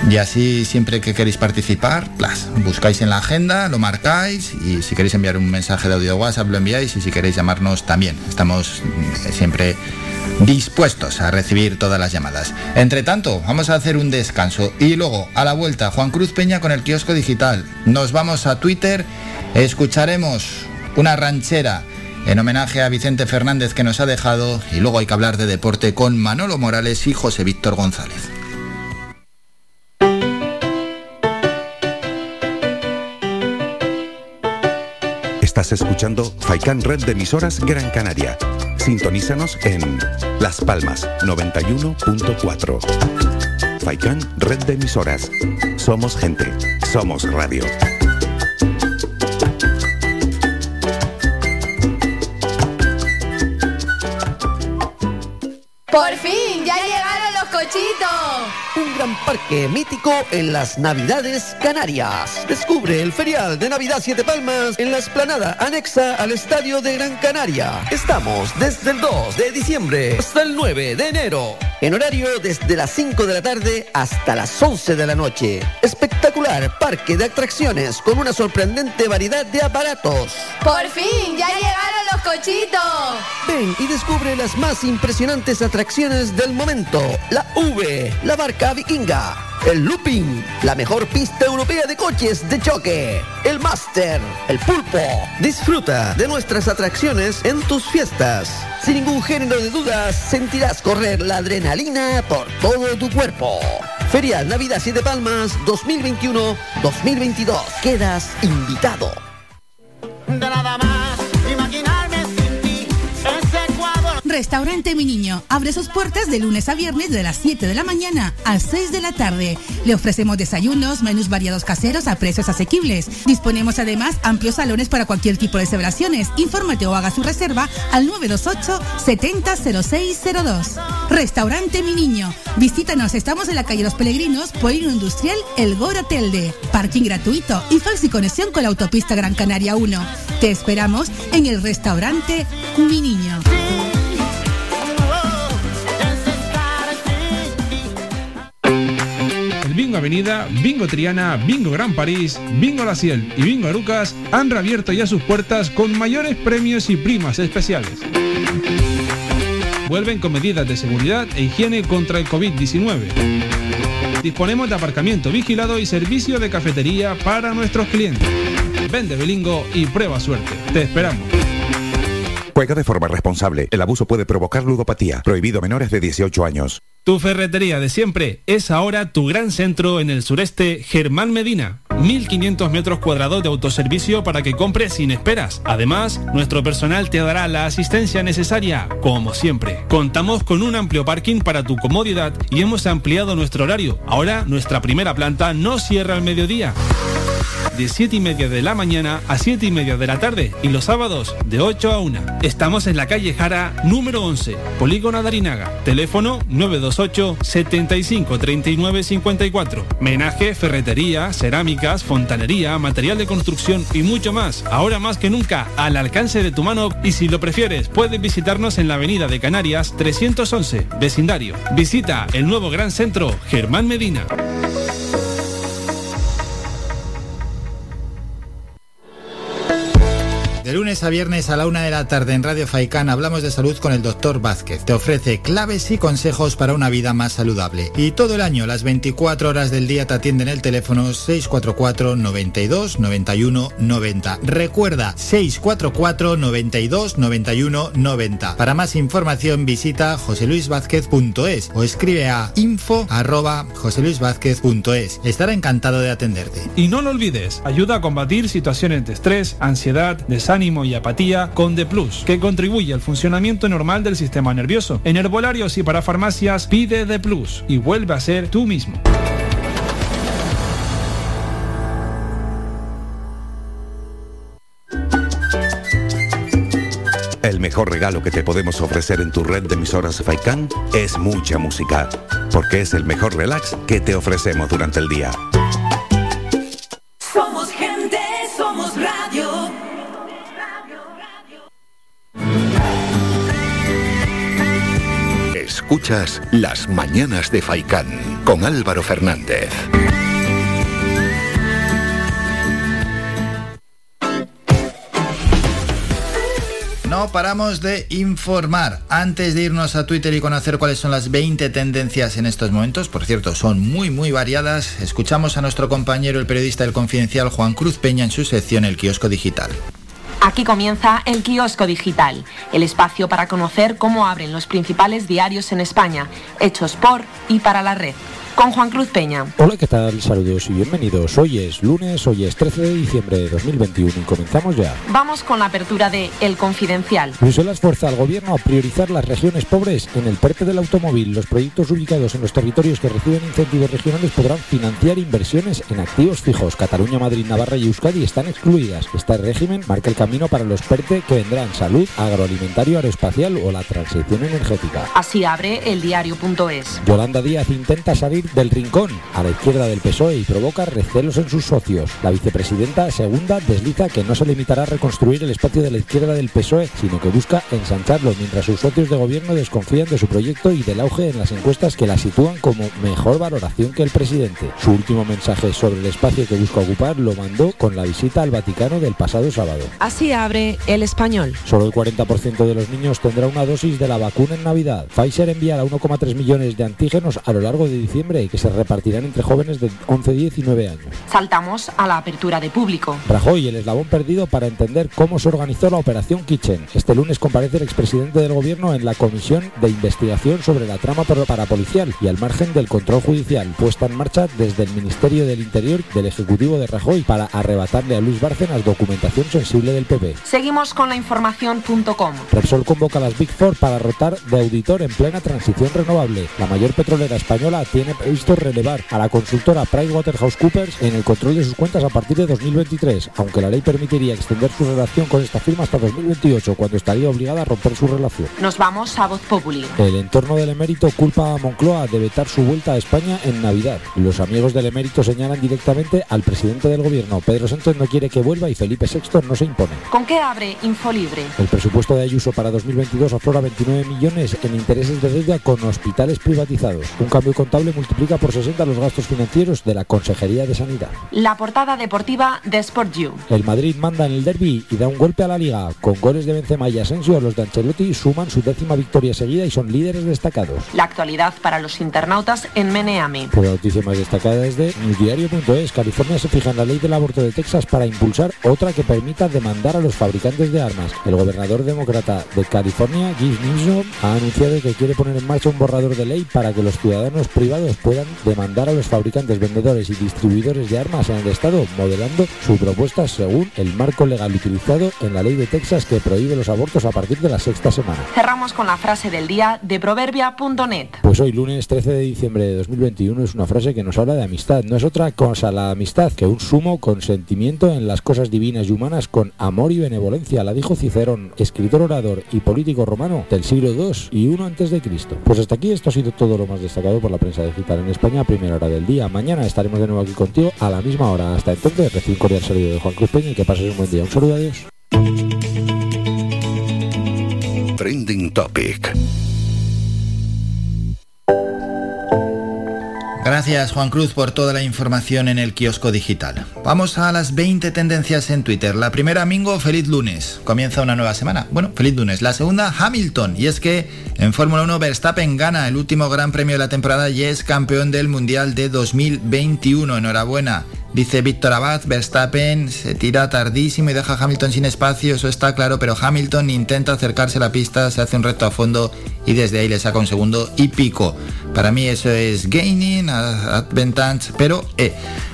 Y así siempre que queréis participar, plus, buscáis en la agenda, lo marcáis y si queréis enviar un mensaje de audio WhatsApp lo enviáis y si queréis llamarnos también. Estamos mm, siempre dispuestos a recibir todas las llamadas. Entre tanto, vamos a hacer un descanso y luego a la vuelta Juan Cruz Peña con el kiosco digital. Nos vamos a Twitter, escucharemos una ranchera en homenaje a Vicente Fernández que nos ha dejado y luego hay que hablar de deporte con Manolo Morales y José Víctor González. Estás escuchando Faikan Red de Emisoras Gran Canaria. Sintonízanos en Las Palmas 91.4. Faikan Red de Emisoras. Somos gente. Somos radio. ¡Por fin! ¡Ya llegaron los cochitos! Un gran parque mítico en las Navidades Canarias. Descubre el ferial de Navidad Siete Palmas en la esplanada anexa al Estadio de Gran Canaria. Estamos desde el 2 de diciembre hasta el 9 de enero. En horario desde las 5 de la tarde hasta las 11 de la noche. Espectacular parque de atracciones con una sorprendente variedad de aparatos. ¡Por fin! ¡Ya llegaron los cochitos! Ven y descubre las más impresionantes atracciones del momento. La V, la barca vikinga, el looping, la mejor pista europea de coches de choque, el Master, el pulpo. Disfruta de nuestras atracciones en tus fiestas. Sin ningún género de dudas, sentirás correr la adrenalina por todo tu cuerpo. Ferial Navidad Siete Palmas 2021-2022. Quedas invitado. nada más Restaurante Mi Niño abre sus puertas de lunes a viernes de las 7 de la mañana a 6 de la tarde. Le ofrecemos desayunos, menús variados caseros a precios asequibles. Disponemos además amplios salones para cualquier tipo de celebraciones. Infórmate o haga su reserva al 928 700602. Restaurante Mi Niño. Visítanos, estamos en la calle Los Peregrinos, Polino Industrial, El Goro Telde. Parking gratuito y fácil conexión con la autopista Gran Canaria 1. Te esperamos en el restaurante Mi Niño. Avenida, Bingo Triana, Bingo Gran París, Bingo La Ciel y Bingo Arucas han reabierto ya sus puertas con mayores premios y primas especiales. Vuelven con medidas de seguridad e higiene contra el COVID-19. Disponemos de aparcamiento vigilado y servicio de cafetería para nuestros clientes. Vende Belingo y prueba suerte. Te esperamos. Juega de forma responsable. El abuso puede provocar ludopatía. Prohibido a menores de 18 años. Tu ferretería de siempre es ahora tu gran centro en el sureste, Germán Medina. 1500 metros cuadrados de autoservicio para que compres sin esperas. Además, nuestro personal te dará la asistencia necesaria, como siempre. Contamos con un amplio parking para tu comodidad y hemos ampliado nuestro horario. Ahora, nuestra primera planta no cierra al mediodía. De 7 y media de la mañana a 7 y media de la tarde y los sábados de 8 a 1. Estamos en la calle Jara número 11, Polígono Darinaga. Teléfono 928 75 39 54. Menaje, ferretería, cerámicas, fontanería, material de construcción y mucho más. Ahora más que nunca al alcance de tu mano y si lo prefieres puedes visitarnos en la avenida de Canarias 311, vecindario. Visita el nuevo gran centro Germán Medina. Lunes a viernes a la una de la tarde en Radio Faicán hablamos de salud con el doctor Vázquez. Te ofrece claves y consejos para una vida más saludable. Y todo el año, las 24 horas del día, te atienden el teléfono 644 92 91 90. Recuerda, 644 92 91 90. Para más información visita joseluisvázquez.es o escribe a info arroba joseluisvázquez.es. Estará encantado de atenderte. Y no lo olvides, ayuda a combatir situaciones de estrés, ansiedad, desánimo y apatía con D Plus, que contribuye al funcionamiento normal del sistema nervioso. En herbolarios y para farmacias pide D Plus y vuelve a ser tú mismo. El mejor regalo que te podemos ofrecer en tu red de emisoras Faikan es mucha música, porque es el mejor relax que te ofrecemos durante el día. Escuchas Las Mañanas de Faicán con Álvaro Fernández. No paramos de informar. Antes de irnos a Twitter y conocer cuáles son las 20 tendencias en estos momentos, por cierto, son muy muy variadas, escuchamos a nuestro compañero el periodista del Confidencial Juan Cruz Peña en su sección El Kiosco Digital. Aquí comienza el kiosco digital, el espacio para conocer cómo abren los principales diarios en España, hechos por y para la red. Con Juan Cruz Peña. Hola, ¿qué tal? Saludos y bienvenidos. Hoy es lunes, hoy es 13 de diciembre de 2021 y comenzamos ya. Vamos con la apertura de El Confidencial. Bruselas fuerza al gobierno a priorizar las regiones pobres en el PERTE del automóvil. Los proyectos ubicados en los territorios que reciben incentivos regionales podrán financiar inversiones en activos fijos. Cataluña, Madrid, Navarra y Euskadi están excluidas. Este régimen marca el camino para los PERTE que vendrán salud, agroalimentario, aeroespacial o la transición energética. Así abre el diario.es. Yolanda Díaz intenta salir del rincón a la izquierda del PSOE y provoca recelos en sus socios. La vicepresidenta segunda desliza que no se limitará a reconstruir el espacio de la izquierda del PSOE, sino que busca ensancharlo, mientras sus socios de gobierno desconfían de su proyecto y del auge en las encuestas que la sitúan como mejor valoración que el presidente. Su último mensaje sobre el espacio que busca ocupar lo mandó con la visita al Vaticano del pasado sábado. Así abre el español. Solo el 40% de los niños tendrá una dosis de la vacuna en Navidad. Pfizer enviará 1,3 millones de antígenos a lo largo de diciembre y que se repartirán entre jóvenes de 11, 10 y 9 años. Saltamos a la apertura de público. Rajoy, el eslabón perdido para entender cómo se organizó la operación Kitchen. Este lunes comparece el expresidente del gobierno en la comisión de investigación sobre la trama parapolicial y al margen del control judicial puesta en marcha desde el Ministerio del Interior del Ejecutivo de Rajoy para arrebatarle a Luis Bárcenas documentación sensible del PP. Seguimos con la información.com. Repsol convoca a las Big Four para rotar de auditor en plena transición renovable. La mayor petrolera española tiene previsto relevar a la consultora PricewaterhouseCoopers en el control de sus cuentas a partir de 2023, aunque la ley permitiría extender su relación con esta firma hasta 2028, cuando estaría obligada a romper su relación. Nos vamos a Voz Populi. El entorno del emérito culpa a Moncloa de vetar su vuelta a España en Navidad. Los amigos del emérito señalan directamente al presidente del gobierno. Pedro Sánchez no quiere que vuelva y Felipe VI no se impone. ¿Con qué abre Infolibre? El presupuesto de Ayuso para 2022 aflora 29 millones en intereses de deuda con hospitales privatizados. Un cambio contable multiplica por 60 los gastos financieros de la Consejería de Sanidad. La portada deportiva de Sport You. El Madrid manda en el derby y da un golpe a la liga. Con goles de Benzema y Asensio, los de Ancelotti suman su décima victoria seguida y son líderes destacados. La actualidad para los internautas en Meneami. Pero la noticia más destacada es de newsdiario.es. California se fija en la ley del aborto de Texas para impulsar otra que permita demandar a los fabricantes de armas. El gobernador demócrata de California, Gil Newsom, ha anunciado que quiere poner en marcha un borrador de ley para que los ciudadanos privados puedan demandar a los fabricantes, vendedores y distribuidores de armas en el estado, modelando su propuesta según el marco legal utilizado en la ley de Texas que prohíbe los abortos a partir de la sexta semana. Cerramos con la frase del día de proverbia.net. Pues hoy, lunes 13 de diciembre de 2021, es una frase que nos habla de amistad. No es otra cosa la amistad que un sumo consentimiento en las cosas divinas y humanas con amor y benevolencia. La dijo Cicerón, escritor, orador y político romano del siglo II y uno antes de Cristo. Pues hasta aquí esto ha sido todo lo más destacado por la prensa digital en España a primera hora del día. Mañana estaremos de nuevo aquí contigo a la misma hora. Hasta entonces, recibe un cordial saludo de Juan Cruz Peña y que pases un buen día. Un saludo, adiós. Trending Topic. Gracias Juan Cruz por toda la información en el kiosco digital. Vamos a las 20 tendencias en Twitter. La primera, Mingo, feliz lunes. Comienza una nueva semana. Bueno, feliz lunes. La segunda, Hamilton. Y es que en Fórmula 1 Verstappen gana el último gran premio de la temporada y es campeón del Mundial de 2021. Enhorabuena. Dice Víctor Abad, Verstappen se tira tardísimo y deja a Hamilton sin espacio, eso está claro, pero Hamilton intenta acercarse a la pista, se hace un reto a fondo y desde ahí le saca un segundo y pico. Para mí eso es gaining, advantage, pero eh,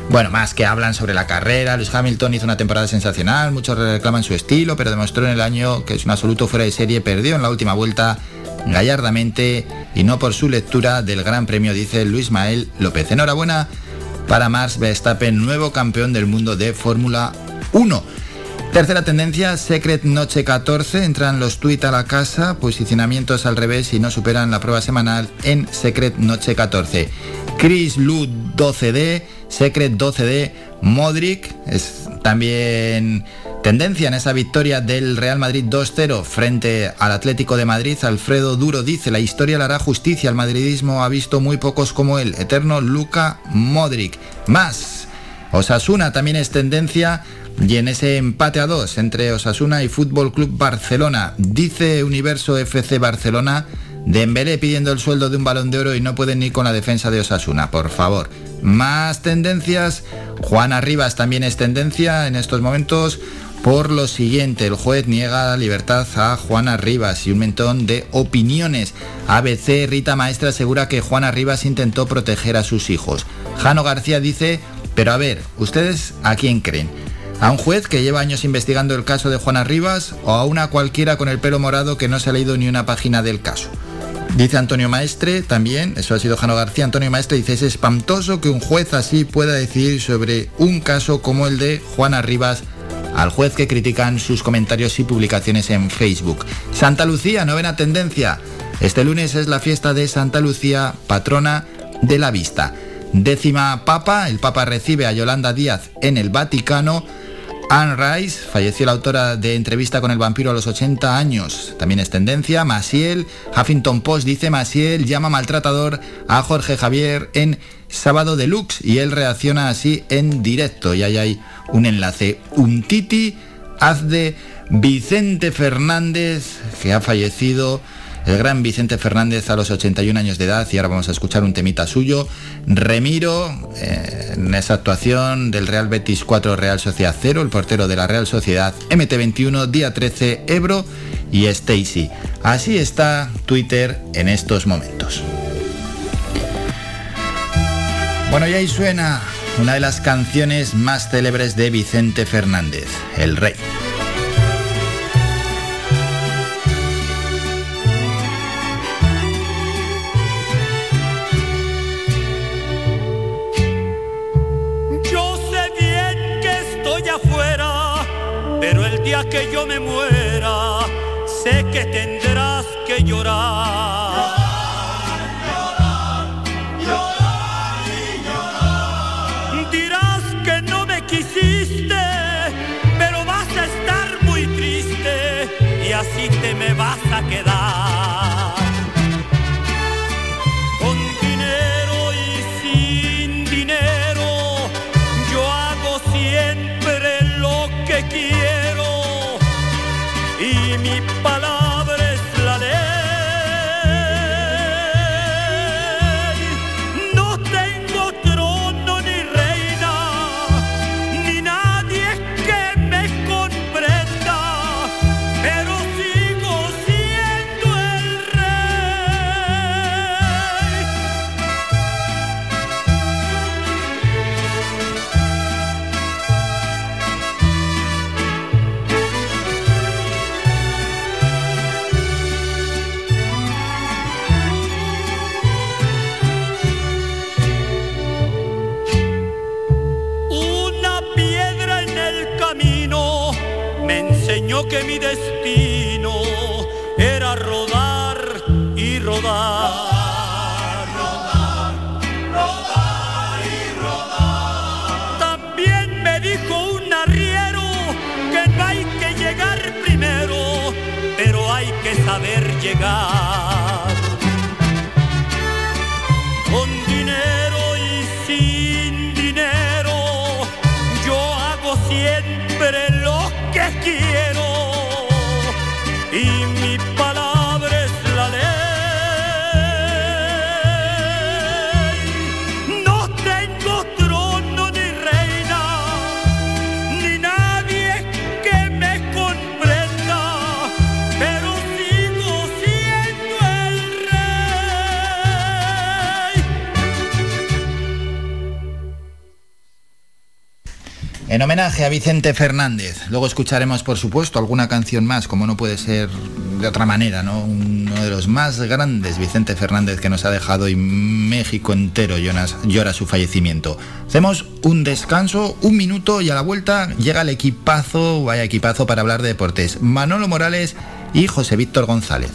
bueno, más que hablan sobre la carrera, Luis Hamilton hizo una temporada sensacional, muchos reclaman su estilo, pero demostró en el año que es un absoluto fuera de serie, perdió en la última vuelta gallardamente y no por su lectura del Gran Premio, dice Luis Mael López. Enhorabuena para Max Verstappen, nuevo campeón del mundo de Fórmula 1. Tercera tendencia, Secret Noche 14, entran los tweets a la casa, posicionamientos al revés y no superan la prueba semanal en Secret Noche 14. Chris Lu 12D, Secret 12D, Modric, es también tendencia en esa victoria del Real Madrid 2-0 frente al Atlético de Madrid. Alfredo Duro dice, la historia le hará justicia, el madridismo ha visto muy pocos como él, eterno Luca Modric. Más, Osasuna también es tendencia y en ese empate a dos entre Osasuna y Fútbol Club Barcelona, dice Universo FC Barcelona, Dembélé pidiendo el sueldo de un balón de oro y no pueden ni con la defensa de Osasuna, por favor. Más tendencias, Juana Rivas también es tendencia en estos momentos. Por lo siguiente. El juez niega la libertad a Juana Rivas y un montón de opiniones. ABC Rita Maestra asegura que Juana Rivas intentó proteger a sus hijos. Jano García dice, pero a ver, ¿ustedes a quién creen? ¿A un juez que lleva años investigando el caso de Juana Rivas o a una cualquiera con el pelo morado que no se ha leído ni una página del caso? Dice Antonio Maestre también, eso ha sido Jano García, Antonio Maestre dice, es espantoso que un juez así pueda decidir sobre un caso como el de Juana Rivas al juez que critican sus comentarios y publicaciones en Facebook. Santa Lucía, novena tendencia. Este lunes es la fiesta de Santa Lucía, patrona de la vista. Décima Papa, el Papa recibe a Yolanda Díaz en el Vaticano. Anne Rice, falleció la autora de Entrevista con el vampiro a los 80 años, también es tendencia. Masiel, Huffington Post dice Masiel llama maltratador a Jorge Javier en Sábado Deluxe y él reacciona así en directo y ahí hay un enlace. Un titi haz de Vicente Fernández que ha fallecido el gran Vicente Fernández a los 81 años de edad y ahora vamos a escuchar un temita suyo. Remiro, eh, en esa actuación del Real Betis 4 Real Sociedad 0, el portero de la Real Sociedad MT21, día 13, Ebro y Stacy. Así está Twitter en estos momentos. Bueno, y ahí suena una de las canciones más célebres de Vicente Fernández, El Rey. Que yo me muera, sé que tendrás que llorar. Llorar, llorar, y llorar. Dirás que no me quisiste, pero vas a estar muy triste y así te me vas a quedar. En homenaje a Vicente Fernández. Luego escucharemos, por supuesto, alguna canción más, como no puede ser de otra manera, ¿no? Uno de los más grandes, Vicente Fernández, que nos ha dejado y México entero llora, llora su fallecimiento. Hacemos un descanso, un minuto y a la vuelta llega el equipazo, vaya equipazo para hablar de deportes. Manolo Morales y José Víctor González.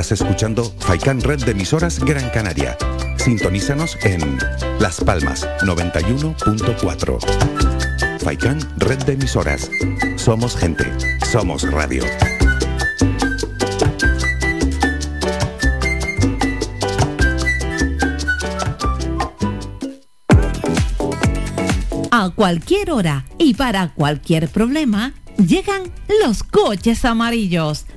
Estás escuchando Faikan Red de emisoras Gran Canaria. Sintonízanos en Las Palmas 91.4. Faikan Red de emisoras. Somos gente. Somos radio. A cualquier hora y para cualquier problema, llegan los coches amarillos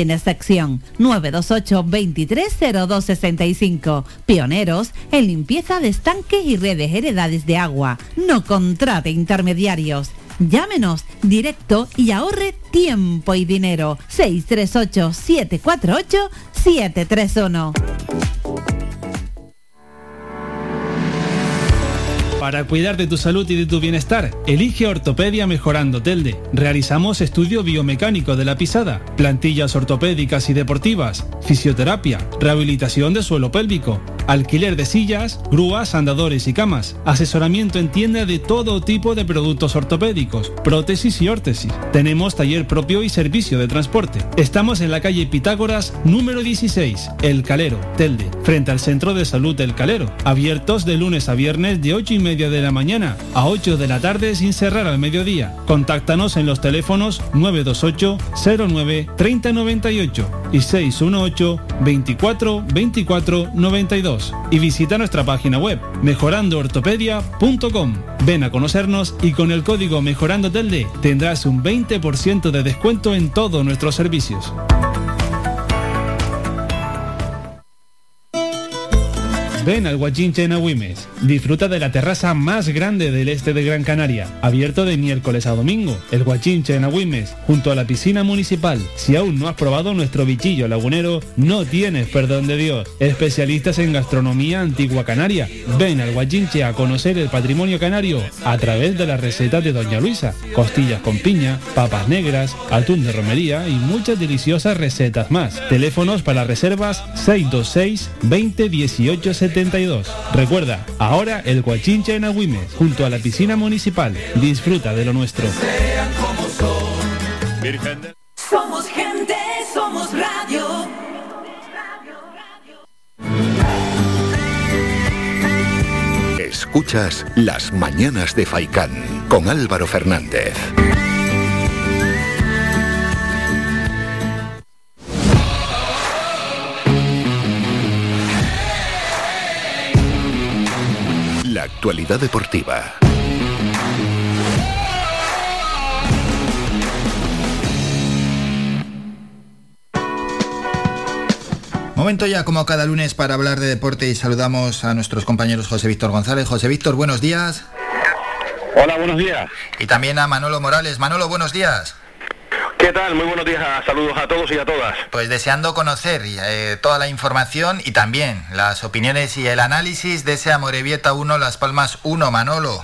sin excepción. 928 230265. Pioneros en limpieza de estanques y redes heredades de agua. No contrate intermediarios. Llámenos directo y ahorre tiempo y dinero. 638 Para cuidar de tu salud y de tu bienestar, elige Ortopedia Mejorando Telde. Realizamos estudio biomecánico de la pisada, plantillas ortopédicas y deportivas, fisioterapia, rehabilitación de suelo pélvico, alquiler de sillas, grúas, andadores y camas, asesoramiento en tienda de todo tipo de productos ortopédicos, prótesis y órtesis. Tenemos taller propio y servicio de transporte. Estamos en la calle Pitágoras número 16, El Calero, Telde, frente al Centro de Salud El Calero, abiertos de lunes a viernes de 8 y media de la mañana a 8 de la tarde sin cerrar al mediodía. Contáctanos en los teléfonos 928 09 3098 y 618 24 24 92 y visita nuestra página web mejorandoortopedia.com. Ven a conocernos y con el código Mejorando Telde tendrás un 20% de descuento en todos nuestros servicios. Ven al Guachinche en Agüimes. Disfruta de la terraza más grande del este de Gran Canaria, abierto de miércoles a domingo. El Guachinche en Agüimes, junto a la piscina municipal. Si aún no has probado nuestro bichillo lagunero, no tienes perdón de Dios. Especialistas en gastronomía antigua canaria. Ven al Guachinche a conocer el patrimonio canario a través de las recetas de Doña Luisa. Costillas con piña, papas negras, atún de romería y muchas deliciosas recetas más. Teléfonos para reservas 626 20 18 72. Recuerda, ahora el Guachincha en Agüimes, junto a la piscina municipal. Disfruta de lo nuestro. Somos gente, somos radio. Escuchas Las Mañanas de Faicán con Álvaro Fernández. La actualidad deportiva. Momento ya como cada lunes para hablar de deporte y saludamos a nuestros compañeros José Víctor González. José Víctor, buenos días. Hola, buenos días. Y también a Manolo Morales. Manolo, buenos días. ¿Qué tal? Muy buenos días. Saludos a todos y a todas. Pues deseando conocer eh, toda la información y también las opiniones y el análisis de ese Amorebieta 1, Las Palmas 1, Manolo.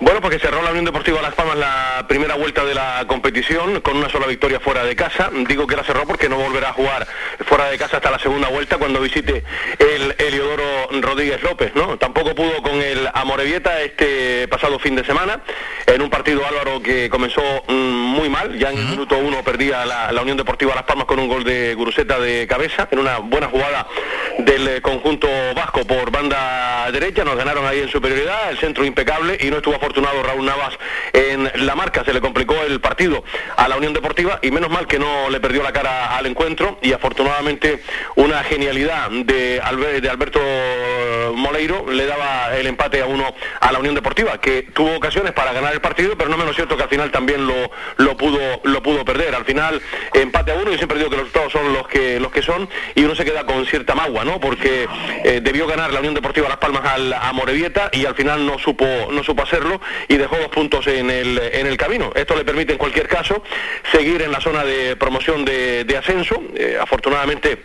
Bueno, porque cerró la Unión Deportiva Las Palmas la primera vuelta de la competición con una sola victoria fuera de casa. Digo que la cerró porque no volverá a jugar fuera de casa hasta la segunda vuelta cuando visite el Eliodoro Rodríguez López, ¿no? Tampoco pudo con el Amorebieta este pasado fin de semana en un partido Álvaro que comenzó mm, muy mal. Ya en el minuto uno perdía la, la Unión Deportiva Las Palmas con un gol de Guruseta de cabeza en una buena jugada del eh, conjunto vasco por banda derecha. Nos ganaron ahí en superioridad, el centro impecable y no estuvo afortunado Raúl Navas en la marca. Se le complicó el partido a la Unión Deportiva y menos mal que no le perdió la cara al encuentro y afortunadamente una genialidad de, Albe- de Alberto Moleiro le daba el empate a uno a la Unión Deportiva, que tuvo ocasiones para ganar el partido, pero no menos cierto que al final también lo, lo pudo lo pudo perder. Al final empate a uno, yo siempre digo que los resultados son los que los que son y uno se queda con cierta magua, ¿no? Porque eh, debió ganar la Unión Deportiva Las Palmas al, a Morevieta y al final no supo no supo hacerlo y dejó dos puntos en el en el camino. Esto le permite en cualquier caso seguir en la zona de promoción de, ascenso. Eh, afortunadamente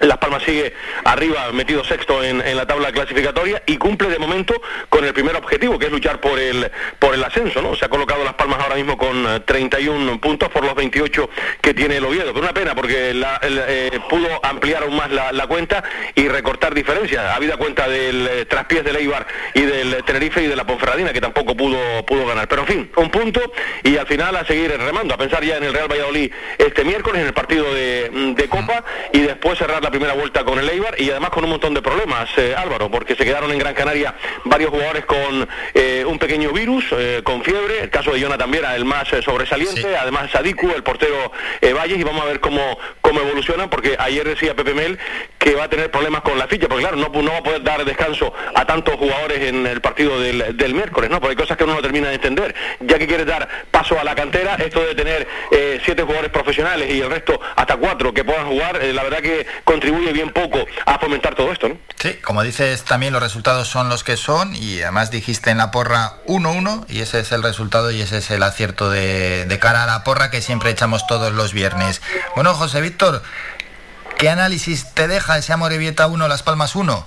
Las Palmas sigue arriba, metido sexto en, la tabla clasificatoria y cumple de momento con el primer objetivo, que es luchar por el por el ascenso, ¿no? Se ha colocado Las Palmas ahora mismo con 31 eh, puntos por los 28 que tiene el Oviedo. Pero una pena porque eh, pudo ampliar aún más la, cuenta y recortar diferencias. Habida cuenta del eh, traspiés del Eibar y del Tenerife y de la Ponferradina, que tampoco pudo, pudo ganar. Pero en fin, un punto y al final a seguir remando, a pensar ya en el Real Valladolid este miércoles, en el partido de, de Copa y después cerrar la primera vuelta con el Eibar y además con un montón de problemas, eh, Álvaro, porque se quedaron en Gran Canaria varios jugadores con eh, un pequeño virus, eh, con fiebre, el caso de Jonathan también era el más sobresaliente, además Sadiku, el portero Valles, y vamos a ver cómo, cómo evolucionan, porque ayer decía Pepe Mel que va a tener problemas con la ficha, porque claro, no, no va a poder dar descanso a tantos jugadores en el partido del, del miércoles, ¿no? Porque hay cosas que uno no termina de entender, ya que quiere dar paso a la cantera, esto de tener siete jugadores profesionales y el resto hasta cuatro que puedan jugar, la verdad que contribuye bien poco a fomentar todo esto, ¿no? Sí, como dices, también los resultados son los que son y además dijiste en la porra 1-1 y ese es el resultado y ese es el acierto de, cara a la porra que siempre echamos todos los viernes. Bueno, José Víctor, ¿qué análisis te deja ese Amorebieta 1, Las Palmas 1?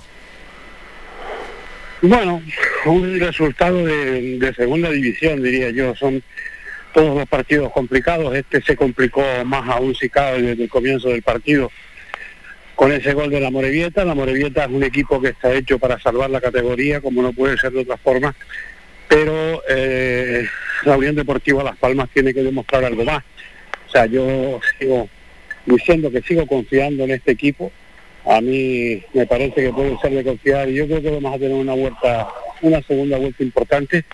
Bueno, un resultado de, de, segunda división, diría yo. Son todos los partidos complicados. Este se complicó más aún si cabe desde el comienzo del partido con ese gol de la Morevieta. La Morevieta es un equipo que está hecho para salvar la categoría, como no puede ser de otra forma, pero eh, la Unión Deportiva Las Palmas tiene que demostrar algo más. O sea, yo sigo diciendo que sigo confiando en este equipo. A mí me parece que puede ser de confiar y yo creo que vamos a tener una vuelta, una segunda vuelta importante.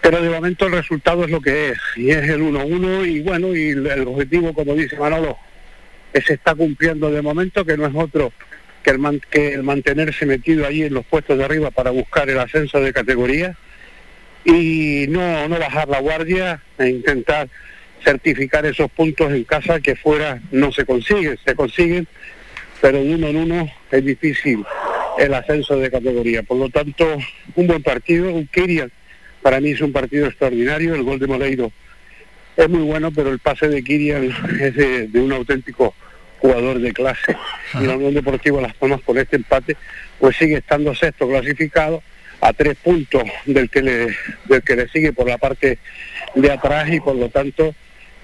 Pero de momento el resultado es lo que es, y es el 1-1 y bueno, y el objetivo, como dice Manolo, se está cumpliendo de momento, que no es otro que el, que el mantenerse metido allí en los puestos de arriba para buscar el ascenso de categoría y no, no bajar la guardia e intentar certificar esos puntos en casa que fuera no se consiguen, se consiguen, pero de uno en uno es difícil el ascenso de categoría. Por lo tanto, un buen partido, un Kirian para mí es un partido extraordinario, el gol de Moleiro es muy bueno, pero el pase de Kirian es de, un auténtico jugador de clase. Y la Unión Deportiva Las Palmas con este empate, pues sigue estando sexto clasificado a tres puntos del que le, del que le sigue por la parte de atrás y por lo tanto,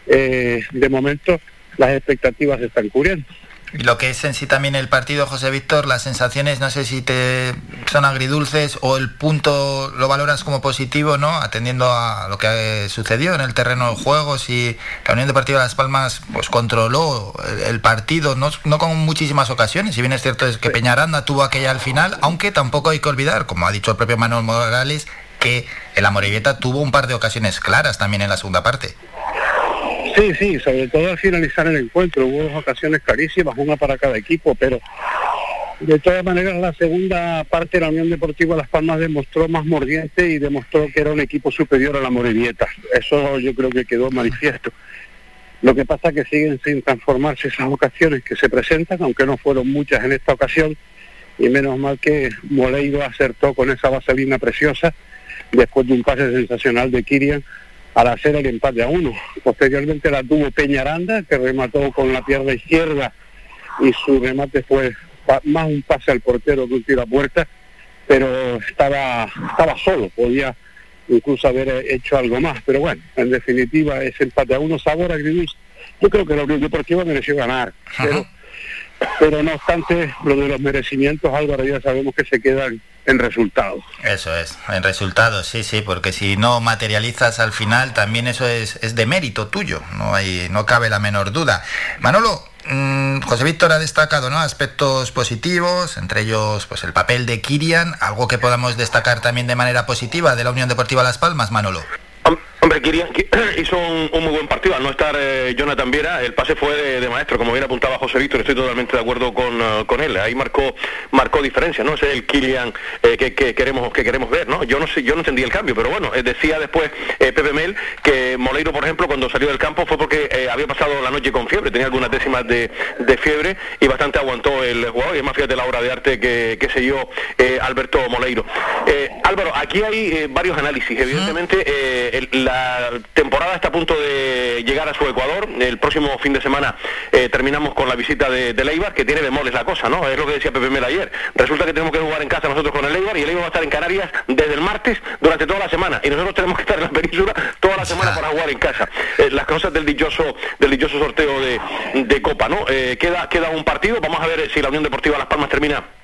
eh, de momento, las expectativas se están cubriendo. Y lo que es en sí también el partido, José Víctor, las sensaciones, no sé si te son agridulces o el punto lo valoras como positivo, ¿no? Atendiendo a lo que sucedió en el terreno de juego, si la Unión Deportiva de Las Palmas pues controló el, partido, no, no, con muchísimas ocasiones, si bien es cierto es que Peñaranda tuvo aquella al final, aunque tampoco hay que olvidar, como ha dicho el propio Manuel Morales, que el Amoribeta tuvo un par de ocasiones claras también en la segunda parte. Sí, sí, sobre todo al finalizar el encuentro. Hubo dos ocasiones clarísimas, una para cada equipo, pero de todas maneras la segunda parte de la Unión Deportiva Las Palmas demostró más mordiente y demostró que era un equipo superior a la Morevieta. Eso yo creo que quedó manifiesto. Lo que pasa es que siguen sin transformarse esas ocasiones que se presentan, aunque no fueron muchas en esta ocasión, y menos mal que Moleiro acertó con esa vaselina preciosa después de un pase sensacional de Kirian al hacer el empate a uno. Posteriormente la tuvo Peñaranda, que remató con la pierna izquierda y su remate fue más un pase al portero que un tiro a puerta, pero estaba, estaba solo, podía incluso haber hecho algo más. Pero bueno, en definitiva ese empate a uno, sabor agridulce. Yo creo que la Unión Deportiva mereció ganar, pero, pero no obstante, lo de los merecimientos, Álvaro, ya sabemos que se quedan en resultados. Eso es, en resultados, sí, sí, porque si no materializas al final, también eso es, es de mérito tuyo, no, hay, no cabe la menor duda. Manolo, mm, José Víctor ha destacado ¿no? aspectos positivos, entre ellos pues el papel de Kirian, algo que podamos destacar también de manera positiva de la Unión Deportiva Las Palmas, Manolo. Hombre, Kirian hizo un, muy buen partido. Al no estar eh, Jonathan Viera, el pase fue de, maestro, como bien apuntaba José Víctor, estoy totalmente de acuerdo con, eh, con él. Ahí marcó marcó diferencia, ¿no? Ese es el Kirian eh, que, queremos que queremos ver, ¿no? Yo no sé, yo no entendí el cambio, pero bueno, decía después Pepe Mel que Moleiro, por ejemplo, cuando salió del campo fue porque había pasado la noche con fiebre, tenía algunas décimas de, fiebre y bastante aguantó el jugador. Y es más, fíjate la obra de arte que, que se dio Alberto Moleiro. Álvaro, aquí hay varios análisis. Evidentemente, la la temporada está a punto de llegar a su Ecuador. El próximo fin de semana eh, terminamos con la visita de, de Leibar, que tiene bemoles la cosa, ¿no? Es lo que decía Pepe Mel ayer. Resulta que tenemos que jugar en casa nosotros con el Eibar y el Eibar va a estar en Canarias desde el martes durante toda la semana y nosotros tenemos que estar en la península toda la semana para jugar en casa. Eh, las cosas del dichoso del dichoso sorteo de, de Copa, ¿no? Eh, queda, queda un partido, vamos a ver si la Unión Deportiva Las Palmas termina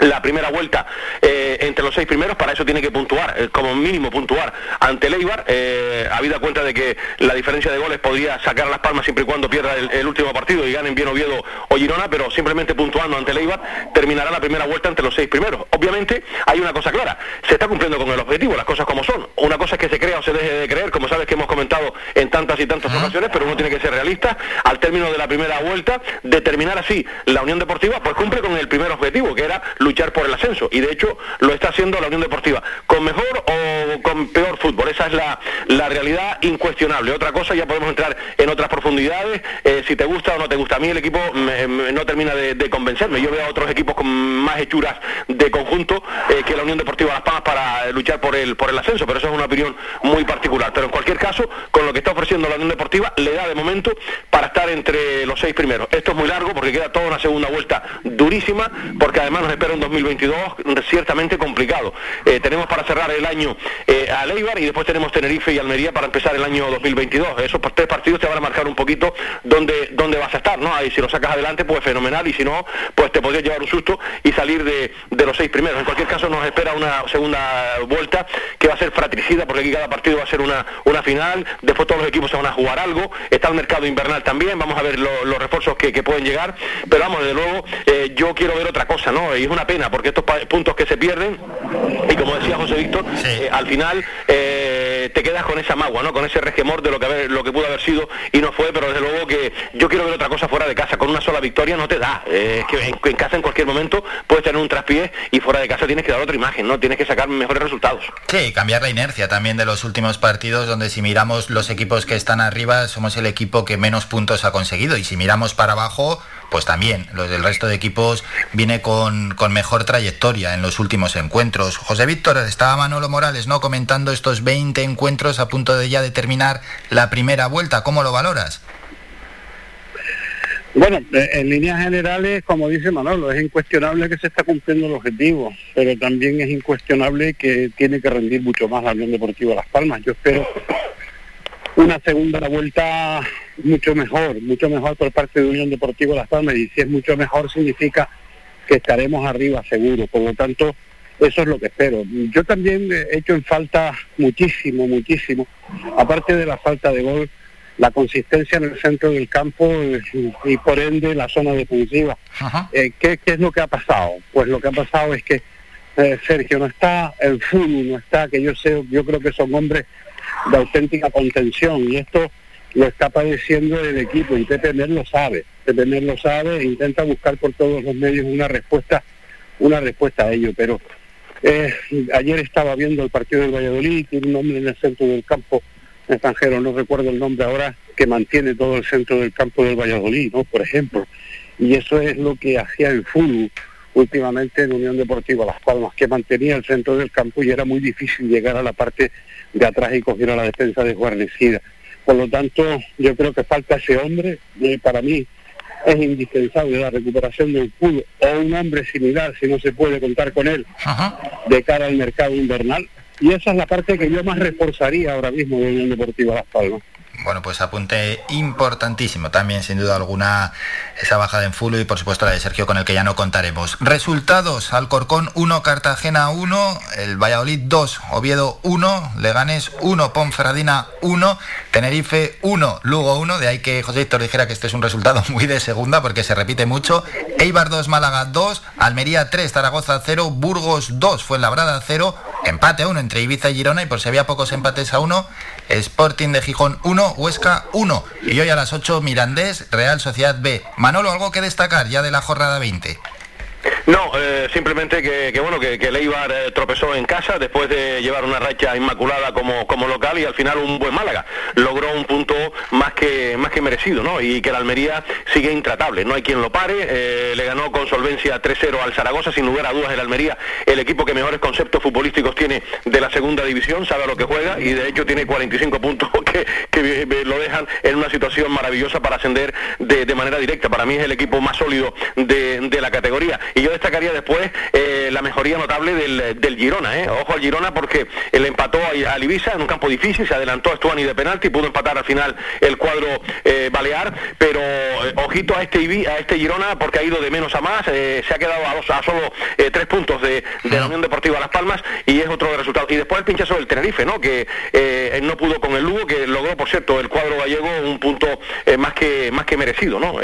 la primera vuelta eh, entre los seis primeros, para eso tiene que puntuar, eh, como mínimo puntuar ante el Eibar, eh, habida cuenta de que la diferencia de goles podría sacar Las Palmas siempre y cuando pierda el, último partido y ganen bien Oviedo o Girona, pero simplemente puntuando ante el Eibar terminará la primera vuelta entre los seis primeros. Obviamente hay una cosa clara, se está cumpliendo con el objetivo, las cosas como son. Una cosa es que se crea o se deje de creer, como sabes que hemos comentado en tantas y tantas ocasiones, pero uno tiene que ser realista. Al término de la primera vuelta, determinar así la Unión Deportiva, pues cumple con el primer objetivo, que era luchar por el ascenso. Y de hecho lo está haciendo la Unión Deportiva. Con mejor o con peor fútbol. Esa es la, la realidad incuestionable. Otra cosa, ya podemos entrar en otras profundidades. Eh, si te gusta o no te gusta. A mí el equipo no termina de, convencerme. Yo veo a otros equipos con más hechuras de conjunto eh, que la Unión Deportiva Las Palmas para luchar por el, por el ascenso. Pero eso es una opinión muy particular. Pero en cualquier caso, con lo que está ofreciendo la Unión Deportiva, le da de momento para estar entre los seis primeros. Esto es muy largo porque queda toda una segunda vuelta durísima, porque además nos espera un 2022 ciertamente complicado. Eh, tenemos para cerrar el año eh, a Leibar y después tenemos Tenerife y Almería para empezar el año 2022. Esos tres partidos te van a marcar un poquito dónde, dónde vas a estar, ¿no? Ahí si lo sacas adelante, pues fenomenal, y si no, pues te podrías llevar un susto y salir de, los seis primeros. En cualquier caso, nos espera una segunda vuelta que va a ser fratricida, porque aquí cada partido va a ser una, una final, después todos los equipos se van a jugar algo, está el mercado invernal también, vamos a ver los refuerzos que, pueden llegar, pero vamos, de luego, eh, yo quiero ver otra cosa, ¿no? Y es una pena, porque estos puntos que se pierden y como decía José Víctor, eh, al final eh, te quedas con esa magua, ¿no? Con ese resquemor de lo que lo que pudo haber sido y no fue, pero desde luego que yo quiero ver otra cosa fuera de casa, con una sola victoria no te da. Eh, es que en, casa en cualquier momento puedes tener un traspié y fuera de casa tienes que dar otra imagen, ¿no? Tienes que sacar mejores resultados. Sí, cambiar la inercia también de los últimos partidos, donde si miramos los equipos que están arriba, somos el equipo que menos puntos ha conseguido. Y si miramos para abajo, pues también los del resto de equipos viene con, mejor trayectoria en los últimos encuentros. José Víctor, estaba Manolo Morales no comentando estos 20 encuentros a punto de ya determinar la primera vuelta. ¿Cómo lo valoras? Bueno, eh, en líneas generales, como dice Manolo, es incuestionable que se está cumpliendo el objetivo, pero también es incuestionable que tiene que rendir mucho más la Unión Deportiva Las Palmas. Yo espero una segunda vuelta mucho mejor, mucho mejor por parte de Unión Deportiva Las Palmas y si es mucho mejor significa que estaremos arriba seguro, por lo tanto eso es lo que espero. Yo también he hecho en falta muchísimo, muchísimo, aparte de la falta de gol, la consistencia en el centro del campo y, por ende la zona defensiva. Eh, ¿qué, es lo que ha pasado? Pues lo que ha pasado es que eh, Sergio no está, el Fulu no está, que yo sé, yo creo que son hombres de auténtica contención y esto lo está padeciendo el equipo y Pepe lo sabe, Pepe lo sabe e intenta buscar por todos los medios una respuesta, una respuesta a ello, pero eh, ayer estaba viendo el partido del Valladolid, tiene un hombre en el centro del campo extranjero, no recuerdo el nombre ahora, que mantiene todo el centro del campo del Valladolid, ¿no? Por ejemplo. Y eso es lo que hacía el fútbol últimamente en Unión Deportiva Las Palmas, que mantenía el centro del campo y era muy difícil llegar a la parte de atrás y coger a la defensa desguarnecida. Por lo tanto, yo creo que falta ese hombre, eh, para mí es indispensable la recuperación del fútbol o un hombre similar si no se puede contar con él de cara al mercado invernal. Y esa es la parte que yo más reforzaría ahora mismo de Unión Deportiva Las Palmas. Bueno, pues apunte importantísimo también, sin duda alguna, esa bajada en full y por supuesto la de Sergio con el que ya no contaremos. Resultados, Alcorcón 1, Cartagena 1, el Valladolid 2, Oviedo 1, Leganes 1, Ponferradina 1, Tenerife 1, Lugo 1, de ahí que José Víctor dijera que este es un resultado muy de segunda porque se repite mucho, Eibar 2, Málaga 2, Almería 3, Zaragoza 0, Burgos 2, Fuenlabrada 0, empate 1 entre Ibiza y Girona y por si había pocos empates a 1, Sporting de Gijón 1, Huesca 1. Y hoy a las 8 Mirandés, Real Sociedad B. Manolo, ¿algo que destacar ya de la jornada 20? No, eh, simplemente que, bueno, que, que eh, tropezó en casa después de llevar una racha inmaculada como, como local y al final un buen Málaga. Logró un punto más que, más que merecido, ¿no? Y que la Almería sigue intratable, no hay quien lo pare, eh, le ganó con solvencia 3-0 al Zaragoza, sin lugar a dudas el Almería, el equipo que mejores conceptos futbolísticos tiene de la segunda división, sabe a lo que juega y de hecho tiene 45 puntos que, lo dejan en una situación maravillosa para ascender de, manera directa. Para mí es el equipo más sólido de, de la categoría. Y yo destacaría después eh, la mejoría notable del, Girona. ¿eh? Ojo al Girona porque él empató a, Ibiza en un campo difícil, se adelantó a Stuani de penalti, pudo empatar al final el cuadro eh, balear, pero ojito a este, a este Girona porque ha ido de menos a más, se ha quedado a, solo tres puntos de, la Unión Deportiva Las Palmas y es otro de resultados. Y después el pinchazo del Tenerife, ¿no? que no pudo con el Lugo, que logró, por cierto, el cuadro gallego un punto más, que, más que merecido. No,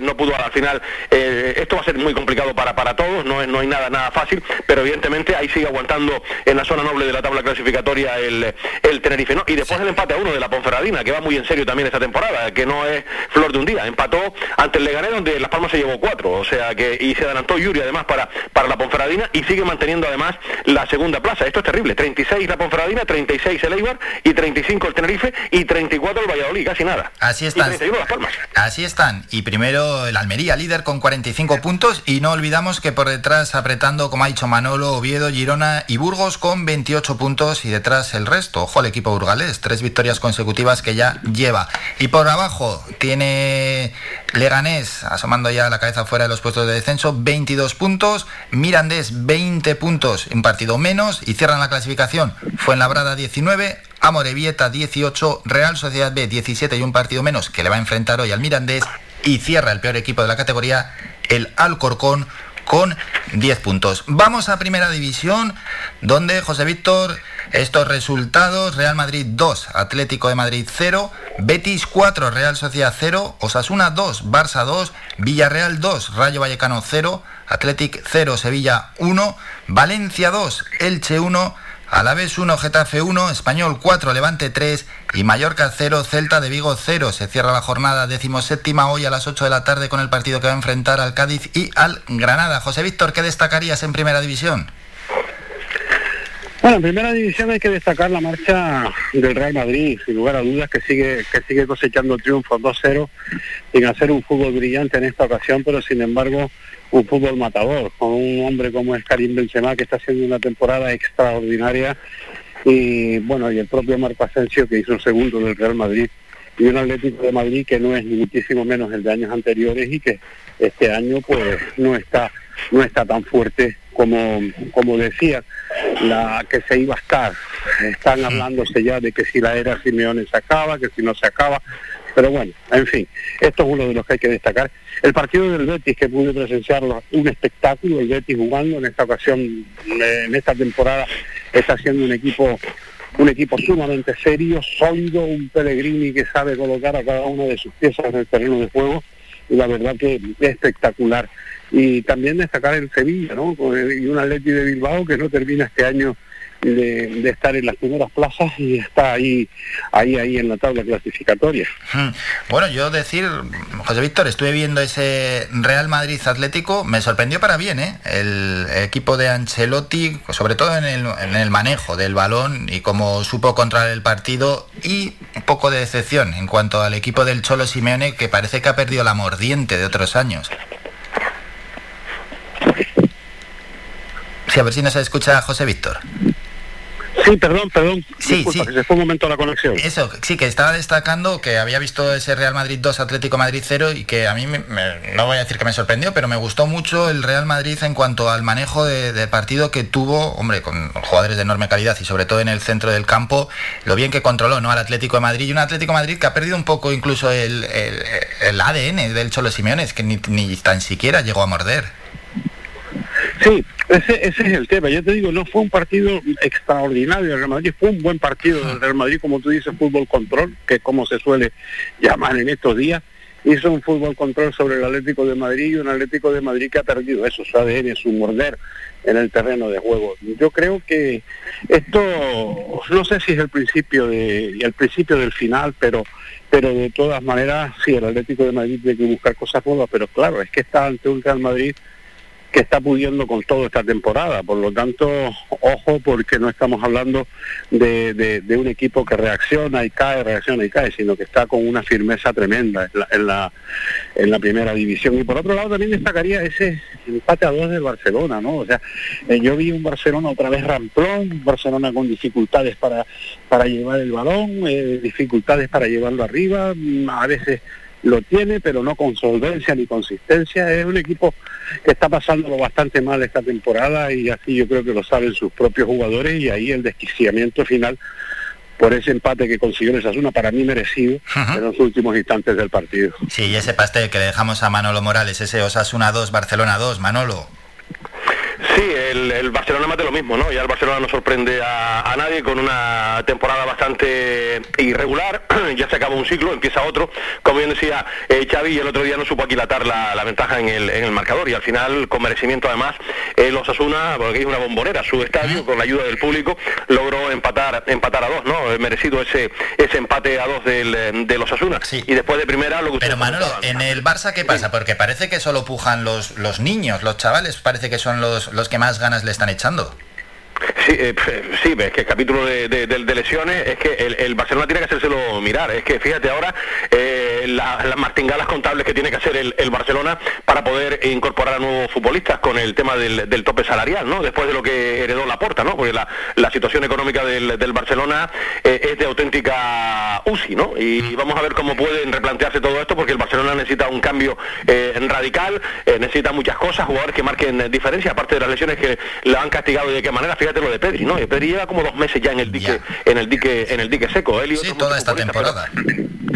no pudo al final, esto va a ser muy complicado para, para todos no, no hay nada, nada fácil, pero evidentemente ahí sigue aguantando en la zona noble de la tabla clasificatoria el, el Tenerife. ¿no? Y después el empate a uno de la Ponferradina, que va muy en serio también esta temporada, que no es flor de un día. Empató ante el Leganés donde Las Palmas se llevó cuatro, o sea que, y se adelantó Yuri además para, para la Ponferradina y sigue manteniendo además la segunda plaza. Esto es terrible, 36 la Ponferradina, 36 el Eibar y 35 el Tenerife y 34 el Valladolid, casi nada. Así están. Las Palmas. Así están. Y primero el Almería, líder con 45 puntos y no olvidamos que por detrás apretando, como ha dicho Manolo, Oviedo, Girona y Burgos con 28 puntos y detrás el resto. Ojo al equipo burgalés, tres victorias consecutivas que ya lleva. Y por abajo tiene Leganés, asomando ya la cabeza fuera de los puestos de descenso, 22 puntos. Mirandés, 20 puntos, un partido menos. Y cierran la clasificación. Fue en Labrada 19, Amorebieta 18, Real Sociedad B 17 y un partido menos que le va a enfrentar hoy al Mirandés. Y cierra el peor equipo de la categoría, el Alcorcón con 10 puntos. Vamos a Primera División, donde José Víctor, estos resultados, Real Madrid 2, Atlético de Madrid 0, Betis 4, Real Sociedad 0, Osasuna 2, Barça 2, Villarreal 2, Rayo Vallecano 0, Atlético 0, Sevilla 1, Valencia 2, Elche 1, Alavés 1, Getafe 1, Español 4, Levante 3 y Mallorca 0, Celta de Vigo 0. Se cierra la jornada decimoséptima hoy a las 8 de la tarde con el partido que va a enfrentar al Cádiz y al Granada. José Víctor, ¿qué destacarías en Primera División? Bueno, en primera división hay que destacar la marcha del Real Madrid, sin lugar a dudas, que sigue, que sigue cosechando triunfos 2-0, sin hacer un fútbol brillante en esta ocasión, pero sin embargo un fútbol matador, con un hombre como es Karim Benzema, que está haciendo una temporada extraordinaria, y bueno, y el propio Marco Asensio, que hizo el segundo del Real Madrid, y un Atlético de Madrid que no es ni muchísimo menos el de años anteriores y que este año pues no está no está tan fuerte como, como decía, la que se iba a estar. Están hablándose ya de que si la era Simeone se acaba, que si no se acaba. Pero bueno, en fin, esto es uno de los que hay que destacar. El partido del Betis, que pude presenciarlo, un espectáculo, el Betis jugando en esta ocasión, en esta temporada, está siendo un equipo un equipo sumamente serio, sólido, un Pellegrini que sabe colocar a cada una de sus piezas en el terreno de juego y la verdad que es espectacular y también destacar el Sevilla, ¿no? Y un Atleti de Bilbao que no termina este año de, estar en las primeras plazas y está ahí, ahí, ahí en la tabla clasificatoria. Hmm. Bueno, yo decir, José Víctor, estuve viendo ese Real Madrid Atlético, me sorprendió para bien, ¿eh? El equipo de Ancelotti, sobre todo en el, en el manejo del balón y cómo supo controlar el partido y un poco de decepción en cuanto al equipo del Cholo Simeone que parece que ha perdido la mordiente de otros años. Sí, a ver si nos escucha José Víctor. Sí, perdón, perdón. Sí, sí. Que se fue un momento la conexión. Eso, sí, que estaba destacando que había visto ese Real Madrid 2, Atlético Madrid 0 y que a mí, no voy a decir que me sorprendió, pero me gustó mucho el Real Madrid en cuanto al manejo de, partido que tuvo, hombre, con jugadores de enorme calidad y sobre todo en el centro del campo, lo bien que controló, ¿no? Al Atlético de Madrid y un Atlético de Madrid que ha perdido un poco incluso el, ADN del Cholo Simeone, que ni, ni tan siquiera llegó a morder. Sí, ese, ese, es el tema. Yo te digo, no fue un partido extraordinario del Real Madrid, fue un buen partido del Real Madrid, como tú dices, fútbol control, que como se suele llamar en estos días. Hizo un fútbol control sobre el Atlético de Madrid y un Atlético de Madrid que ha perdido eso, su ADN, su morder en el terreno de juego. Yo creo que esto, no sé si es el principio de, el principio del final, pero pero de todas maneras, sí, el Atlético de Madrid tiene que buscar cosas nuevas, pero claro, es que está ante un Real Madrid que está pudiendo con todo esta temporada. Por lo tanto, ojo porque no estamos hablando de, un equipo que reacciona y cae, reacciona y cae, sino que está con una firmeza tremenda en la, en la, primera división. Y por otro lado también destacaría ese empate a dos del Barcelona, ¿no? O sea, eh, yo vi un Barcelona otra vez ramplón, Barcelona con dificultades para, para llevar el balón, eh, dificultades para llevarlo arriba, a veces lo tiene, pero no con solvencia ni consistencia. Es un equipo que está pasándolo bastante mal esta temporada y así yo creo que lo saben sus propios jugadores y ahí el desquiciamiento final por ese empate que consiguió el Asuna, para mí merecido en los últimos instantes del partido. Sí, y ese pastel que le dejamos a Manolo Morales, ese Osasuna 2, Barcelona 2, Manolo. Sí, el, Barcelona de lo mismo, ¿no? Ya el Barcelona no sorprende a, nadie con una temporada bastante irregular, ya se acaba un ciclo, empieza otro. Como bien decía eh, Xavi, el otro día no supo aquilatar la, la ventaja en el, en el, marcador y al final, con merecimiento además, el Osasuna, porque es una bombonera, su estadio, con la ayuda del público, logró empatar empatar a dos, ¿no? Merecido ese ese empate a dos del, los Osasuna. Sí. Y después de primera lo que Pero Manolo, ¿en el Barça qué pasa? Porque parece que solo pujan los, los niños, los chavales, parece que son los los que más ganas le están echando. Sí, eh, sí, es que el capítulo de, lesiones es que el, Barcelona tiene que hacérselo mirar. Es que fíjate ahora eh, las martingalas contables que tiene que hacer el, Barcelona para poder incorporar a nuevos futbolistas con el tema del, tope salarial, ¿no? Después de lo que heredó la porta, ¿no? Porque la, situación económica del, Barcelona eh, es de auténtica UCI, ¿no? Y vamos a ver cómo pueden replantearse todo esto porque el Barcelona necesita un cambio radical, necesita muchas cosas, jugadores que marquen diferencia, aparte de las lesiones que la han castigado y de qué manera. Fíjate lo de Pedri, ¿no? Pedri lleva como dos meses ya en el dique, en el dique, en el dique seco. Él sí, toda esta temporada.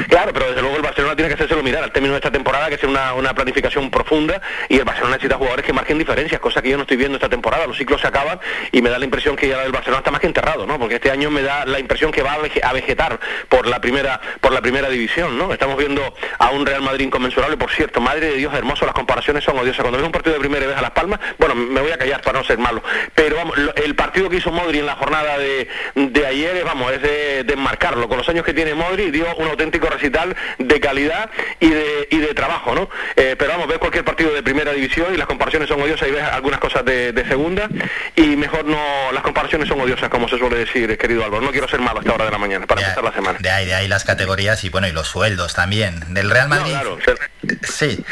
Claro, pero desde luego el Barcelona tiene que hacérselo mirar al término de esta temporada, que es una, una planificación profunda, y el Barcelona necesita jugadores que marquen diferencias, cosa que yo no estoy viendo esta temporada. Los ciclos se acaban y me da la impresión que ya el Barcelona está más que enterrado, ¿no? Porque este año me da la impresión que va a vegetar por la primera, por la primera división, ¿no? Estamos viendo a un Real Madrid inconmensurable, por cierto, madre de Dios hermoso, las comparaciones son odiosas. Cuando ves un partido de primera y ves a Las Palmas, bueno, me voy a callar para no ser malo, pero vamos, el partido que hizo Modri en la jornada de, de ayer, vamos, es de, de enmarcarlo. Con los años que tiene Modri, dio un auténtico recital de calidad y de, y de trabajo, ¿no? Eh, pero vamos, ves cualquier partido de primera división y las comparaciones son odiosas y ves algunas cosas de, segunda y mejor no, las comparaciones son odiosas, como se suele decir, querido Álvaro. No quiero ser malo a esta hora de la mañana para empezar la semana. De ahí, de ahí las categorías y bueno, y los sueldos también. Del Real Madrid. sí,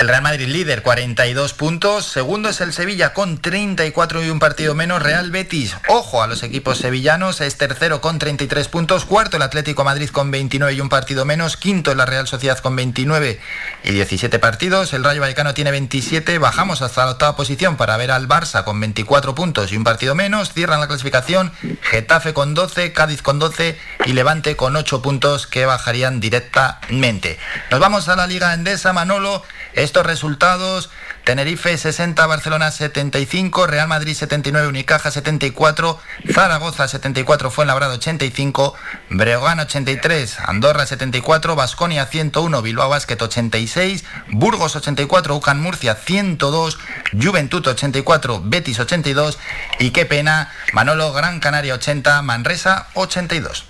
el Real Madrid líder, 42 puntos. Segundo es el Sevilla con 34 y un partido menos. Real Betis, ojo a los equipos sevillanos, es tercero con 33 puntos. Cuarto el Atlético Madrid con 29 y un partido menos. Quinto la Real Sociedad con 29 y 17 partidos. El Rayo Vallecano tiene 27. Bajamos hasta la octava posición para ver al Barça con 24 puntos y un partido menos. Cierran la clasificación Getafe con 12, Cádiz con 12 y Levante con 8 puntos que bajarían directamente. Nos vamos a la Liga Endesa, Manolo. Estos resultados, Tenerife 60, Barcelona 75, Real Madrid 79, Unicaja 74, Zaragoza 74, Fuenlabrada 85, Breogán 83, Andorra 74, Basconia 101, Bilbao Basket 86, Burgos 84, Ucan Murcia 102, Juventud 84, Betis 82 y qué pena, Manolo Gran Canaria 80, Manresa 82.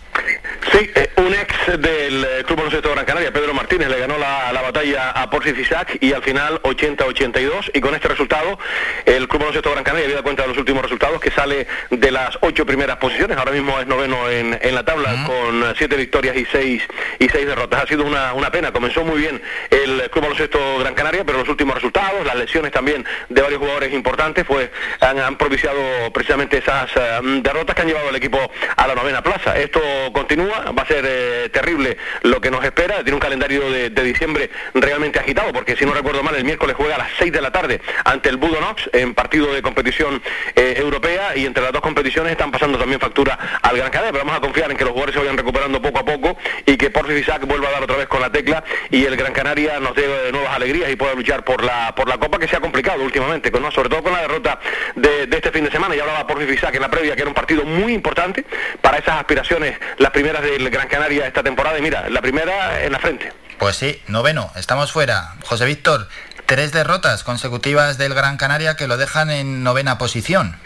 Sí, eh, un ex del eh, Club Baloncesto Gran Canaria, Pedro Martínez, le ganó la, batalla a Porcis Isaac y al final 80-82 y con este resultado el Club Baloncesto Gran Canaria, había cuenta de los últimos resultados, que sale de las ocho primeras posiciones, ahora mismo es noveno en, la tabla con siete victorias y seis, y seis derrotas. Ha sido una, pena, comenzó muy bien el Club Baloncesto Gran Canaria, pero los últimos resultados, las lesiones también de varios jugadores importantes, pues han, propiciado precisamente esas eh, derrotas que han llevado al equipo a la novena plaza. Esto continúa va a ser eh, terrible lo que nos espera, tiene un calendario de, diciembre realmente agitado, porque si no recuerdo mal, el miércoles juega a las 6 de la tarde ante el Budonox en partido de competición eh, europea y entre las dos competiciones están pasando también factura al Gran Canaria, pero vamos a confiar en que los jugadores se vayan recuperando poco a poco y que Porfis Isaac vuelva a dar otra vez con la tecla y el Gran Canaria nos dé de nuevas alegrías y pueda luchar por la por la Copa que se ha complicado últimamente, con, sobre todo con la derrota de, este fin de semana, ya hablaba Porfis Isaac en la previa que era un partido muy importante para esas aspiraciones, las primeras de el Gran Canaria esta temporada y mira, la primera en la frente. Pues sí, noveno, estamos fuera. José Víctor, tres derrotas consecutivas del Gran Canaria que lo dejan en novena posición.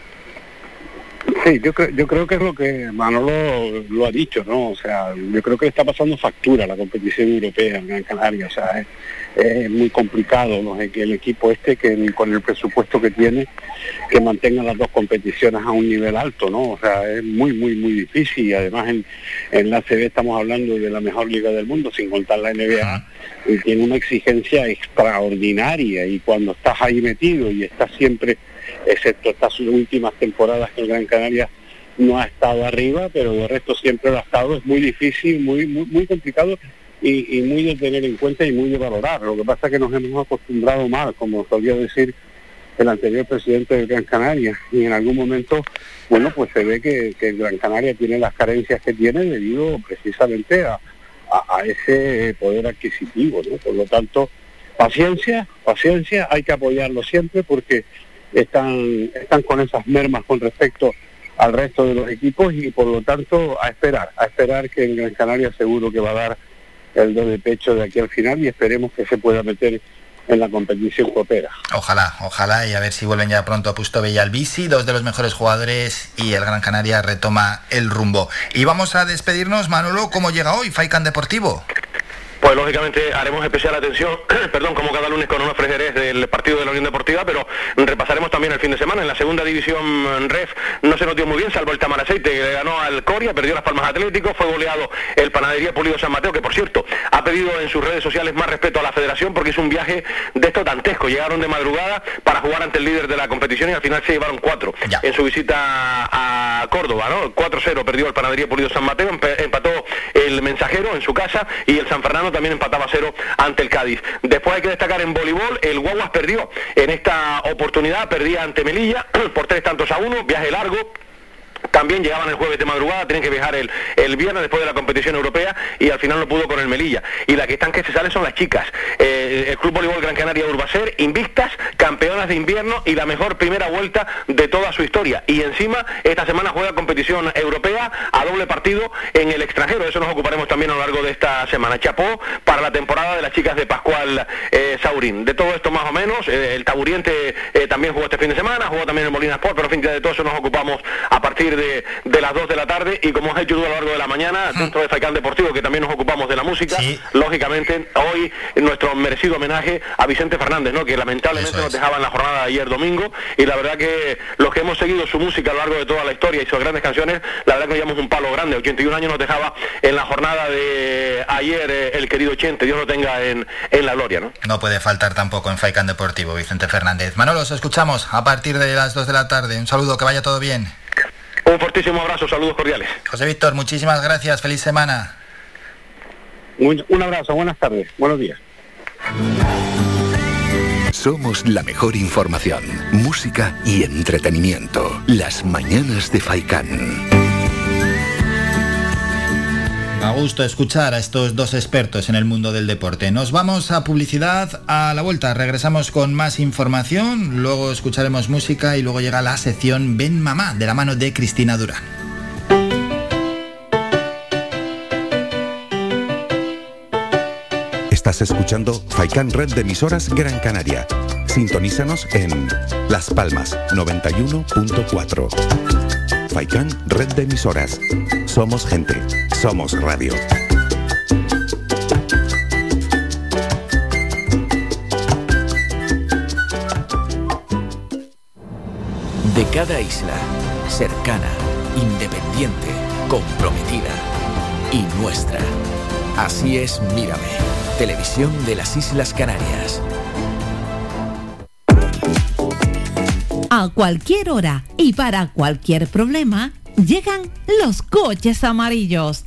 Sí, yo creo, yo creo que es lo que Manolo lo ha dicho, ¿no? O sea, yo creo que le está pasando factura la competición europea en Gran Canaria. O sea, es, es muy complicado ¿no? que el equipo este, que con el presupuesto que tiene, que mantenga las dos competiciones a un nivel alto, ¿no? O sea, es muy, muy, muy difícil. Y además en, en la CB estamos hablando de la mejor liga del mundo, sin contar la NBA, y tiene una exigencia extraordinaria. Y cuando estás ahí metido y estás siempre excepto estas últimas temporadas que el Gran Canaria no ha estado arriba, pero de resto siempre lo ha estado, es muy difícil, muy, muy, muy complicado y, muy de tener en cuenta y muy de valorar. Lo que pasa es que nos hemos acostumbrado mal, como solía decir el anterior presidente del Gran Canaria, y en algún momento, bueno, pues se ve que, que Gran Canaria tiene las carencias que tiene debido precisamente a, a, a ese poder adquisitivo, ¿no? Por lo tanto, paciencia, paciencia, hay que apoyarlo siempre porque están, están con esas mermas con respecto al resto de los equipos y por lo tanto a esperar, a esperar que el Gran Canaria seguro que va a dar el do de pecho de aquí al final y esperemos que se pueda meter en la competición copera. Ojalá, ojalá y a ver si vuelven ya pronto a Pusto Albisi, dos de los mejores jugadores y el Gran Canaria retoma el rumbo. Y vamos a despedirnos, Manolo, ¿cómo llega hoy Faikan Deportivo? Pues lógicamente haremos especial atención, perdón, como cada lunes con unos frejerés del partido de la Unión Deportiva, pero repasaremos también el fin de semana. En la segunda división REF no se notió muy bien, salvo el Tamaraceite, que le ganó al Coria, perdió las Palmas Atlético, fue goleado el Panadería Pulido San Mateo, que por cierto ha pedido en sus redes sociales más respeto a la federación porque es un viaje de esto dantesco. Llegaron de madrugada para jugar ante el líder de la competición y al final se llevaron cuatro en su visita a Córdoba, ¿no? 4-0 perdió el Panadería Pulido San Mateo, empató el mensajero en su casa y el San Fernando también empataba cero ante el Cádiz. Después hay que destacar en voleibol, el Guaguas perdió en esta oportunidad, perdía ante Melilla por tres tantos a uno, viaje largo, también llegaban el jueves de madrugada, tienen que viajar el, el viernes después de la competición europea y al final no pudo con el Melilla. Y la que están que se sale son las chicas. Eh, el Club Voleibol Gran Canaria Urbacer, invictas, campeonas de invierno y la mejor primera vuelta de toda su historia. Y encima, esta semana juega competición europea a doble partido en el extranjero. Eso nos ocuparemos también a lo largo de esta semana. Chapó para la temporada de las chicas de Pascual eh, Saurín. De todo esto más o menos, eh, el Taburiente también jugó este fin de semana, jugó también el Molina Sport, pero en fin, de todo eso nos ocupamos a partir de, de las 2 de la tarde y como has hecho tú a lo largo de la mañana, dentro de Faicán Deportivo, que también nos ocupamos de la música, lógicamente hoy nuestro merecido homenaje a Vicente Fernández, ¿no? que lamentablemente nos dejaba en la jornada de ayer domingo y la verdad que los que hemos seguido su música a lo largo de toda la historia y sus grandes canciones, la verdad que nos llevamos un palo grande, 81 años nos dejaba en la jornada de ayer eh, el querido Chente, Dios lo tenga en, en la gloria. ¿no? No puede faltar tampoco en Faicán Deportivo, Vicente Fernández. Manolo, os escuchamos a partir de las 2 de la tarde. Un saludo, que vaya todo bien. Un fortísimo abrazo, saludos cordiales. José Víctor, muchísimas gracias, feliz semana. Un, un abrazo, buenas tardes, buenos días. Somos la mejor información, música y entretenimiento. Las mañanas de Faikán. A gusto escuchar a estos dos expertos en el mundo del deporte. Nos vamos a publicidad a la vuelta. Regresamos con más información, luego escucharemos música y luego llega la sección Ven Mamá de la mano de Cristina Durán. Estás escuchando Faikan Red de emisoras Gran Canaria. Sintonízanos en Las Palmas 91.4. Faikan Red de emisoras. Somos gente. Somos radio. De cada isla, cercana, independiente, comprometida y nuestra. Así es Mírame, televisión de las Islas Canarias. A cualquier hora y para cualquier problema, llegan los coches amarillos.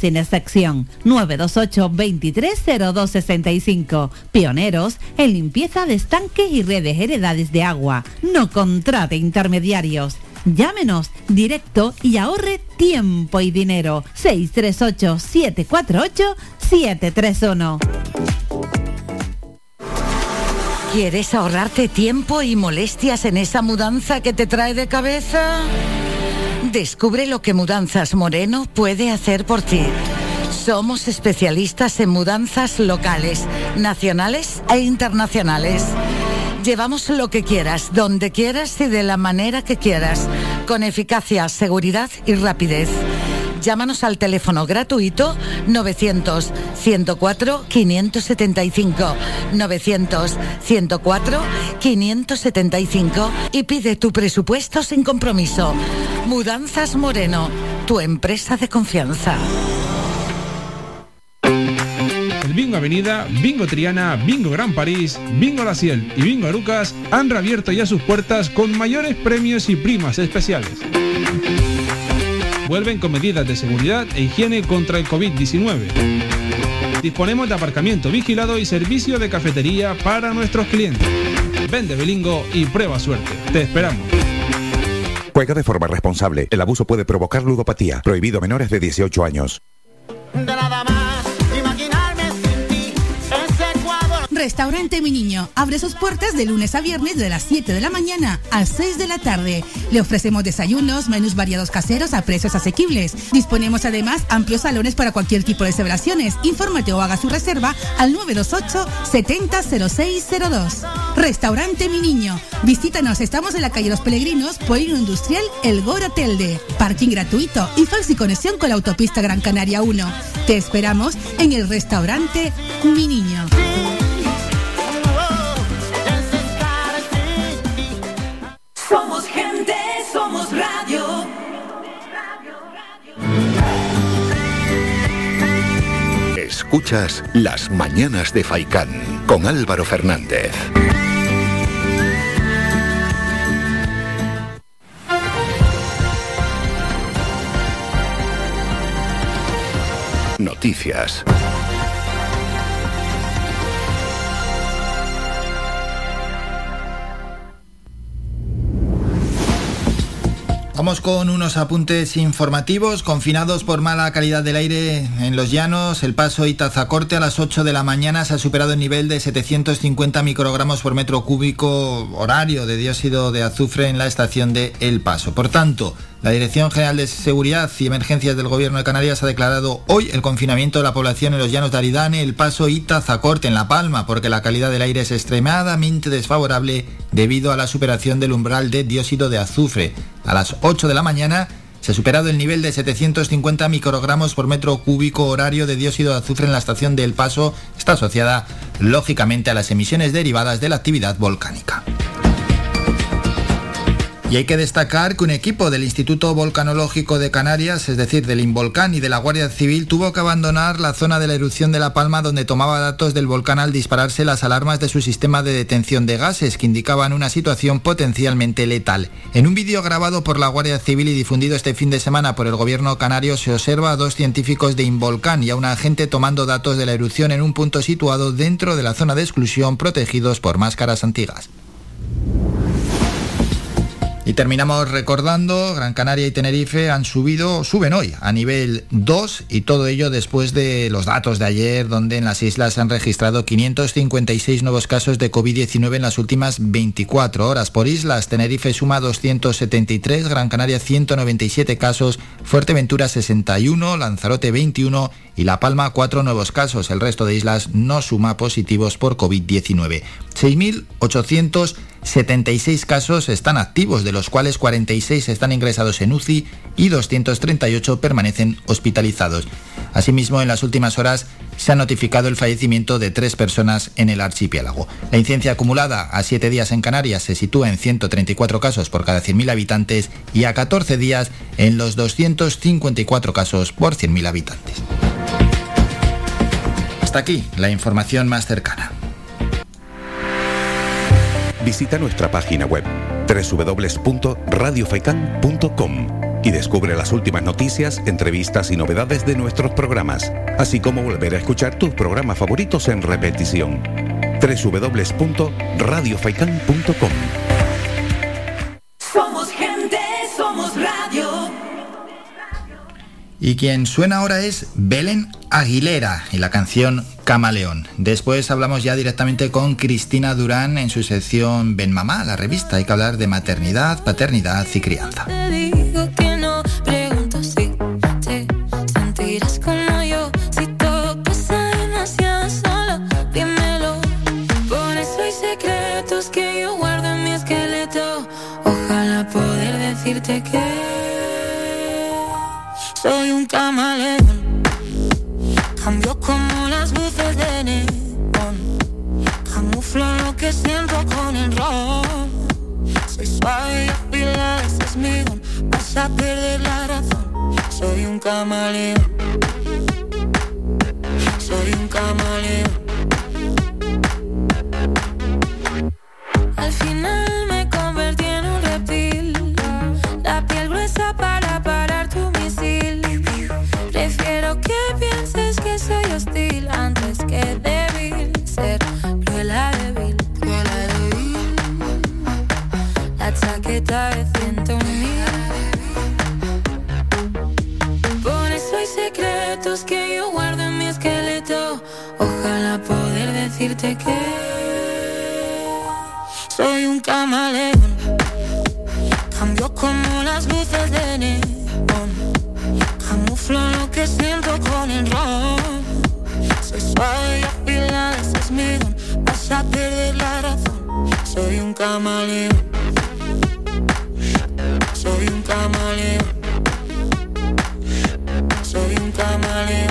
sin excepción. 928 230265. Pioneros en limpieza de estanques y redes heredades de agua. No contrate intermediarios. Llámenos directo y ahorre tiempo y dinero. 638-748-731. ¿Quieres ahorrarte tiempo y molestias en esa mudanza que te trae de cabeza? Descubre lo que Mudanzas Moreno puede hacer por ti. Somos especialistas en mudanzas locales, nacionales e internacionales. Llevamos lo que quieras, donde quieras y de la manera que quieras, con eficacia, seguridad y rapidez. Llámanos al teléfono gratuito 900 104 575 900 104 575 y pide tu presupuesto sin compromiso. Mudanzas Moreno, tu empresa de confianza. Bingo Avenida, Bingo Triana, Bingo Gran París, Bingo La Ciel y Bingo Arucas han reabierto ya sus puertas con mayores premios y primas especiales. Vuelven con medidas de seguridad e higiene contra el COVID-19. Disponemos de aparcamiento vigilado y servicio de cafetería para nuestros clientes. Vende Bilingo y prueba suerte. Te esperamos. Juega de forma responsable. El abuso puede provocar ludopatía. Prohibido a menores de 18 años. Restaurante Mi Niño abre sus puertas de lunes a viernes de las 7 de la mañana a 6 de la tarde. Le ofrecemos desayunos, menús variados caseros a precios asequibles. Disponemos además amplios salones para cualquier tipo de celebraciones. Infórmate o haga su reserva al 928 700602. Restaurante Mi Niño. Visítanos, estamos en la calle Los Peregrinos, Polino Industrial, El Goro Telde. Parking gratuito y falsi conexión con la autopista Gran Canaria 1. Te esperamos en el restaurante Mi Niño. Somos gente, somos radio. Escuchas Las Mañanas de Faicán con Álvaro Fernández. Noticias. Vamos con unos apuntes informativos. Confinados por mala calidad del aire en los llanos, el paso Itazacorte a las 8 de la mañana se ha superado el nivel de 750 microgramos por metro cúbico horario de dióxido de azufre en la estación de El Paso. Por tanto, la Dirección General de Seguridad y Emergencias del Gobierno de Canarias ha declarado hoy el confinamiento de la población en los llanos de Aridane, El Paso y Tazacorte en La Palma, porque la calidad del aire es extremadamente desfavorable debido a la superación del umbral de dióxido de azufre. A las 8 de la mañana se ha superado el nivel de 750 microgramos por metro cúbico horario de dióxido de azufre en la estación de El Paso. Está asociada, lógicamente, a las emisiones derivadas de la actividad volcánica. Y hay que destacar que un equipo del Instituto Volcanológico de Canarias, es decir, del Involcán y de la Guardia Civil, tuvo que abandonar la zona de la erupción de La Palma donde tomaba datos del volcán al dispararse las alarmas de su sistema de detención de gases que indicaban una situación potencialmente letal. En un vídeo grabado por la Guardia Civil y difundido este fin de semana por el gobierno canario se observa a dos científicos de Involcán y a un agente tomando datos de la erupción en un punto situado dentro de la zona de exclusión protegidos por máscaras antiguas. Y terminamos recordando, Gran Canaria y Tenerife han subido, suben hoy a nivel 2 y todo ello después de los datos de ayer donde en las islas han registrado 556 nuevos casos de COVID-19 en las últimas 24 horas. Por islas, Tenerife suma 273, Gran Canaria 197 casos, Fuerteventura 61, Lanzarote 21 y La Palma 4 nuevos casos. El resto de islas no suma positivos por COVID-19. 6.876 casos están activos, de los cuales 46 están ingresados en UCI y 238 permanecen hospitalizados. Asimismo, en las últimas horas se ha notificado el fallecimiento de tres personas en el archipiélago. La incidencia acumulada a 7 días en Canarias se sitúa en 134 casos por cada 100.000 habitantes y a 14 días en los 254 casos por 100.000 habitantes. Hasta aquí la información más cercana. Visita nuestra página web www.radiofaikan.com y descubre las últimas noticias, entrevistas y novedades de nuestros programas, así como volver a escuchar tus programas favoritos en repetición. www.radiofaikan.com Y quien suena ahora es Belén Aguilera y la canción Camaleón. Después hablamos ya directamente con Cristina Durán en su sección Ben Mamá, la revista. Hay que hablar de maternidad, paternidad y crianza. Camaleón. Cambio como las luces de neón. Camuflo lo que siento con el ron. Soy suave y afilada, ese es mi don. Vas a perder la razón. Soy un camaleón. Soy un camaleón. Al final me convertí en que soy un camaleón. Cambio como las luces de neón. Camuflo lo que siento con el ron. Soy suave y afilada, ese es mi don. Vas a perder la razón. Soy un camaleón. Soy un camaleón. Soy un camaleón.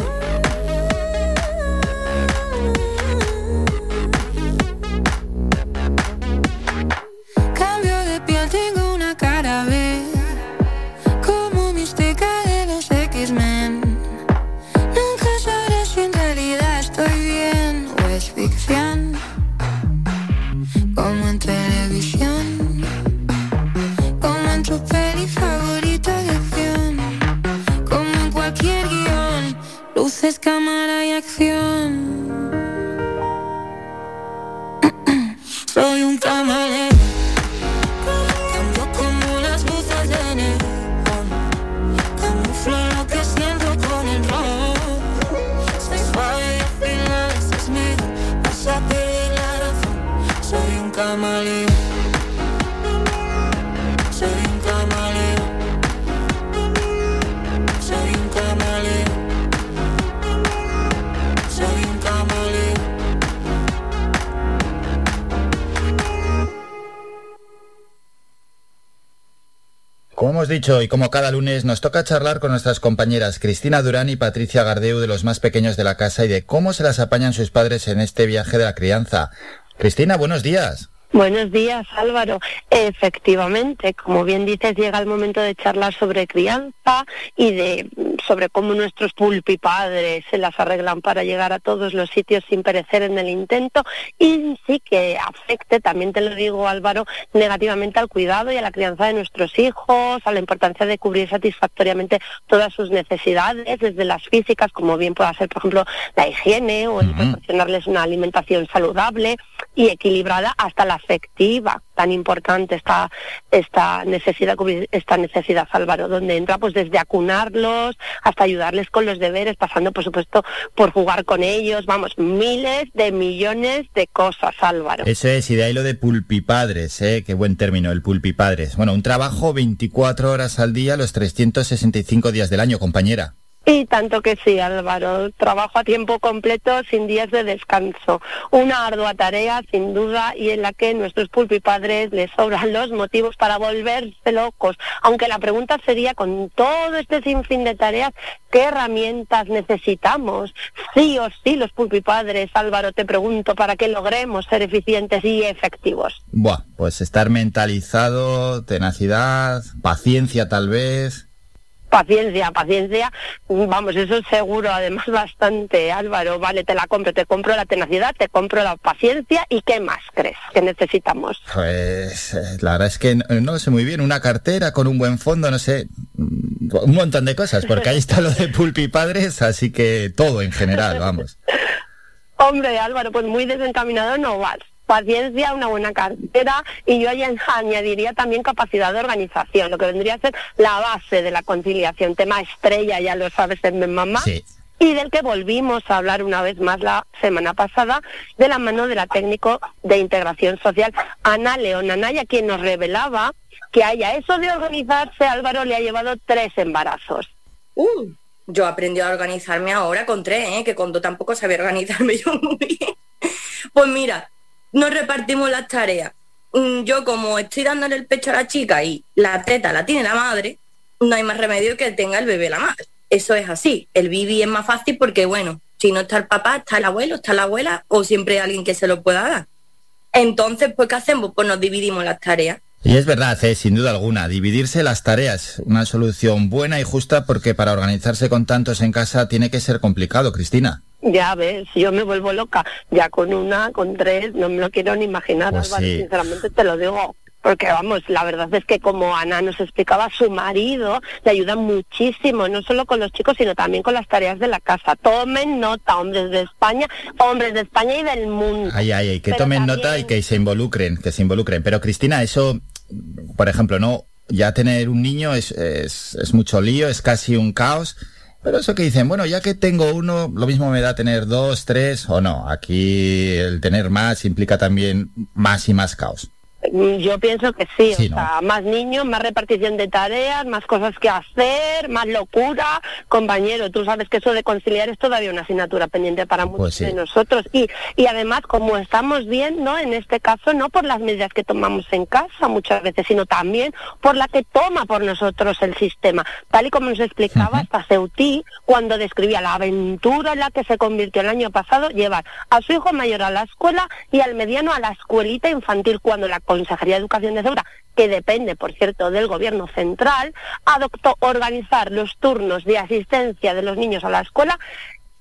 Hemos dicho y como cada lunes nos toca charlar con nuestras compañeras Cristina Durán y Patricia Gardeu de los más pequeños de la casa y de cómo se las apañan sus padres en este viaje de la crianza. Cristina, buenos días. Buenos días, Álvaro. Efectivamente, como bien dices, llega el momento de charlar sobre crianza y de sobre cómo nuestros pulpipadres se las arreglan para llegar a todos los sitios sin perecer en el intento y sí que afecte, también te lo digo, Álvaro, negativamente al cuidado y a la crianza de nuestros hijos, a la importancia de cubrir satisfactoriamente todas sus necesidades, desde las físicas, como bien pueda ser, por ejemplo, la higiene o el proporcionarles una alimentación saludable y equilibrada, hasta la afectiva, tan importante esta, esta necesidad, esta necesidad, Álvaro, donde entra pues desde acunarlos hasta ayudarles con los deberes, pasando por supuesto por jugar con ellos, vamos, miles de millones de cosas, Álvaro. Eso es, y de ahí lo de pulpipadres, ¿eh? Qué buen término, el pulpipadres. Bueno, un trabajo 24 horas al día, los 365 días del año, compañera. Y tanto que sí, Álvaro. Trabajo a tiempo completo sin días de descanso. Una ardua tarea, sin duda, y en la que nuestros pulpipadres les sobran los motivos para volverse locos. Aunque la pregunta sería, con todo este sinfín de tareas, ¿qué herramientas necesitamos? Sí o sí, los pulpipadres, Álvaro, te pregunto, para que logremos ser eficientes y efectivos. Buah, pues estar mentalizado, tenacidad, paciencia tal vez. Paciencia, paciencia, vamos, eso es seguro, además bastante, Álvaro, vale, te la compro, te compro la tenacidad, te compro la paciencia y ¿qué más crees que necesitamos? Pues eh, la verdad es que no, no sé muy bien, una cartera con un buen fondo, no sé, mm, un montón de cosas, porque ahí está lo de pulpipadres, así que todo en general, vamos. Hombre, Álvaro, pues muy desencaminado no vas. Paciencia, una buena cartera y yo ya añadiría también capacidad de organización, lo que vendría a ser la base de la conciliación, tema estrella, ya lo sabes en mi mamá. Y del que volvimos a hablar una vez más la semana pasada, de la mano de la técnico de integración social, Ana León Anaya, quien nos revelaba que haya eso de organizarse, Álvaro le ha llevado tres embarazos. Uh, yo aprendí a organizarme ahora con tres, ¿eh? que con dos tampoco sabía organizarme yo muy bien. Pues mira, nos repartimos las tareas. Mm, Yo como estoy dándole el pecho a la chica y la teta la tiene la madre, no hay más remedio que tenga el bebé la madre. Eso es así. El bibi es más fácil porque, bueno, si no está el papá, está el abuelo, está la abuela o siempre hay alguien que se lo pueda dar. Entonces, pues, ¿qué hacemos? Pues nos dividimos las tareas. Y es verdad, eh, sin duda alguna, dividirse las tareas, una solución buena y justa porque para organizarse con tantos en casa tiene que ser complicado, Cristina. Ya ves, yo me vuelvo loca. Ya con una, con tres, no me lo quiero ni imaginar, Pues Álvaro, sí. sinceramente te lo digo. Porque vamos, la verdad es que como Ana nos explicaba, su marido le ayuda muchísimo, no solo con los chicos, sino también con las tareas de la casa. Tomen nota, hombres de España, hombres de España y del mundo. Ay, ay, ay, que Pero tomen también- nota y que se involucren, que se involucren. Pero Cristina, eso, por ejemplo, no, ya tener un niño es, es, es mucho lío, es casi un caos. Pero eso que dicen, bueno, ya que tengo uno, lo mismo me da tener dos, tres o no. Aquí el tener más implica también más y más caos. Yo pienso que sí, Sí, o sea, más niños, más repartición de tareas, más cosas que hacer, más locura. Compañero, tú sabes que eso de conciliar es todavía una asignatura pendiente para muchos Pues sí. de nosotros. Y, y además, como estamos viendo, en este caso, no por las medidas que tomamos en casa muchas veces, sino también por la que toma por nosotros el sistema. Tal y como nos explicaba hasta Ceutí, cuando describía la aventura en la que se convirtió el año pasado, llevar a su hijo mayor a la escuela y al mediano a la escuelita infantil, cuando la Consejería de Educación de Ceuta, que depende, por cierto, del Gobierno central, adoptó organizar los turnos de asistencia de los niños a la escuela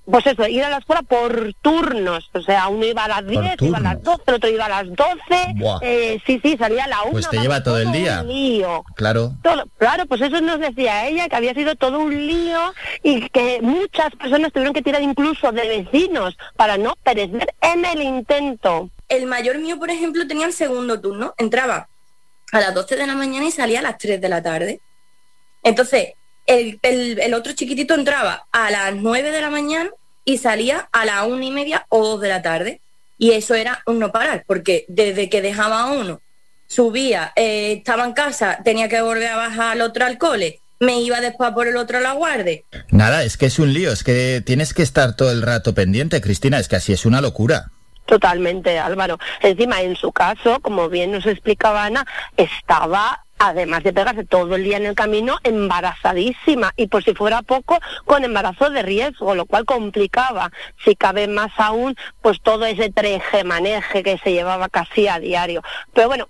pues eso, ir a la escuela por turnos, o sea, uno iba a las 10, iba a las 12, el otro iba a las 12, Buah. eh, sí, sí, salía a la 1. Pues te lleva todo el día. Un lío. Claro. Todo, claro, pues eso nos decía ella, que había sido todo un lío y que muchas personas tuvieron que tirar incluso de vecinos para no perecer en el intento. El mayor mío, por ejemplo, tenía el segundo turno. Entraba a las 12 de la mañana y salía a las 3 de la tarde. Entonces, el, otro chiquitito entraba a las 9 de la mañana y salía a las una y media o 2 de la tarde. Y eso era un no parar, porque desde que dejaba a uno, subía, eh, estaba en casa, tenía que volver a bajar al otro al cole, me iba después por el otro a la. Nada, es que es un lío, es que tienes que estar todo el rato pendiente, Cristina, es que así es una locura. Totalmente, Álvaro. Encima, en su caso, como bien nos explicaba Ana, estaba, además de pegarse todo el día en el camino, embarazadísima y por si fuera poco, con embarazo de riesgo, lo cual complicaba, si cabe más aún, pues todo ese treje-maneje que se llevaba casi a diario. Pero bueno,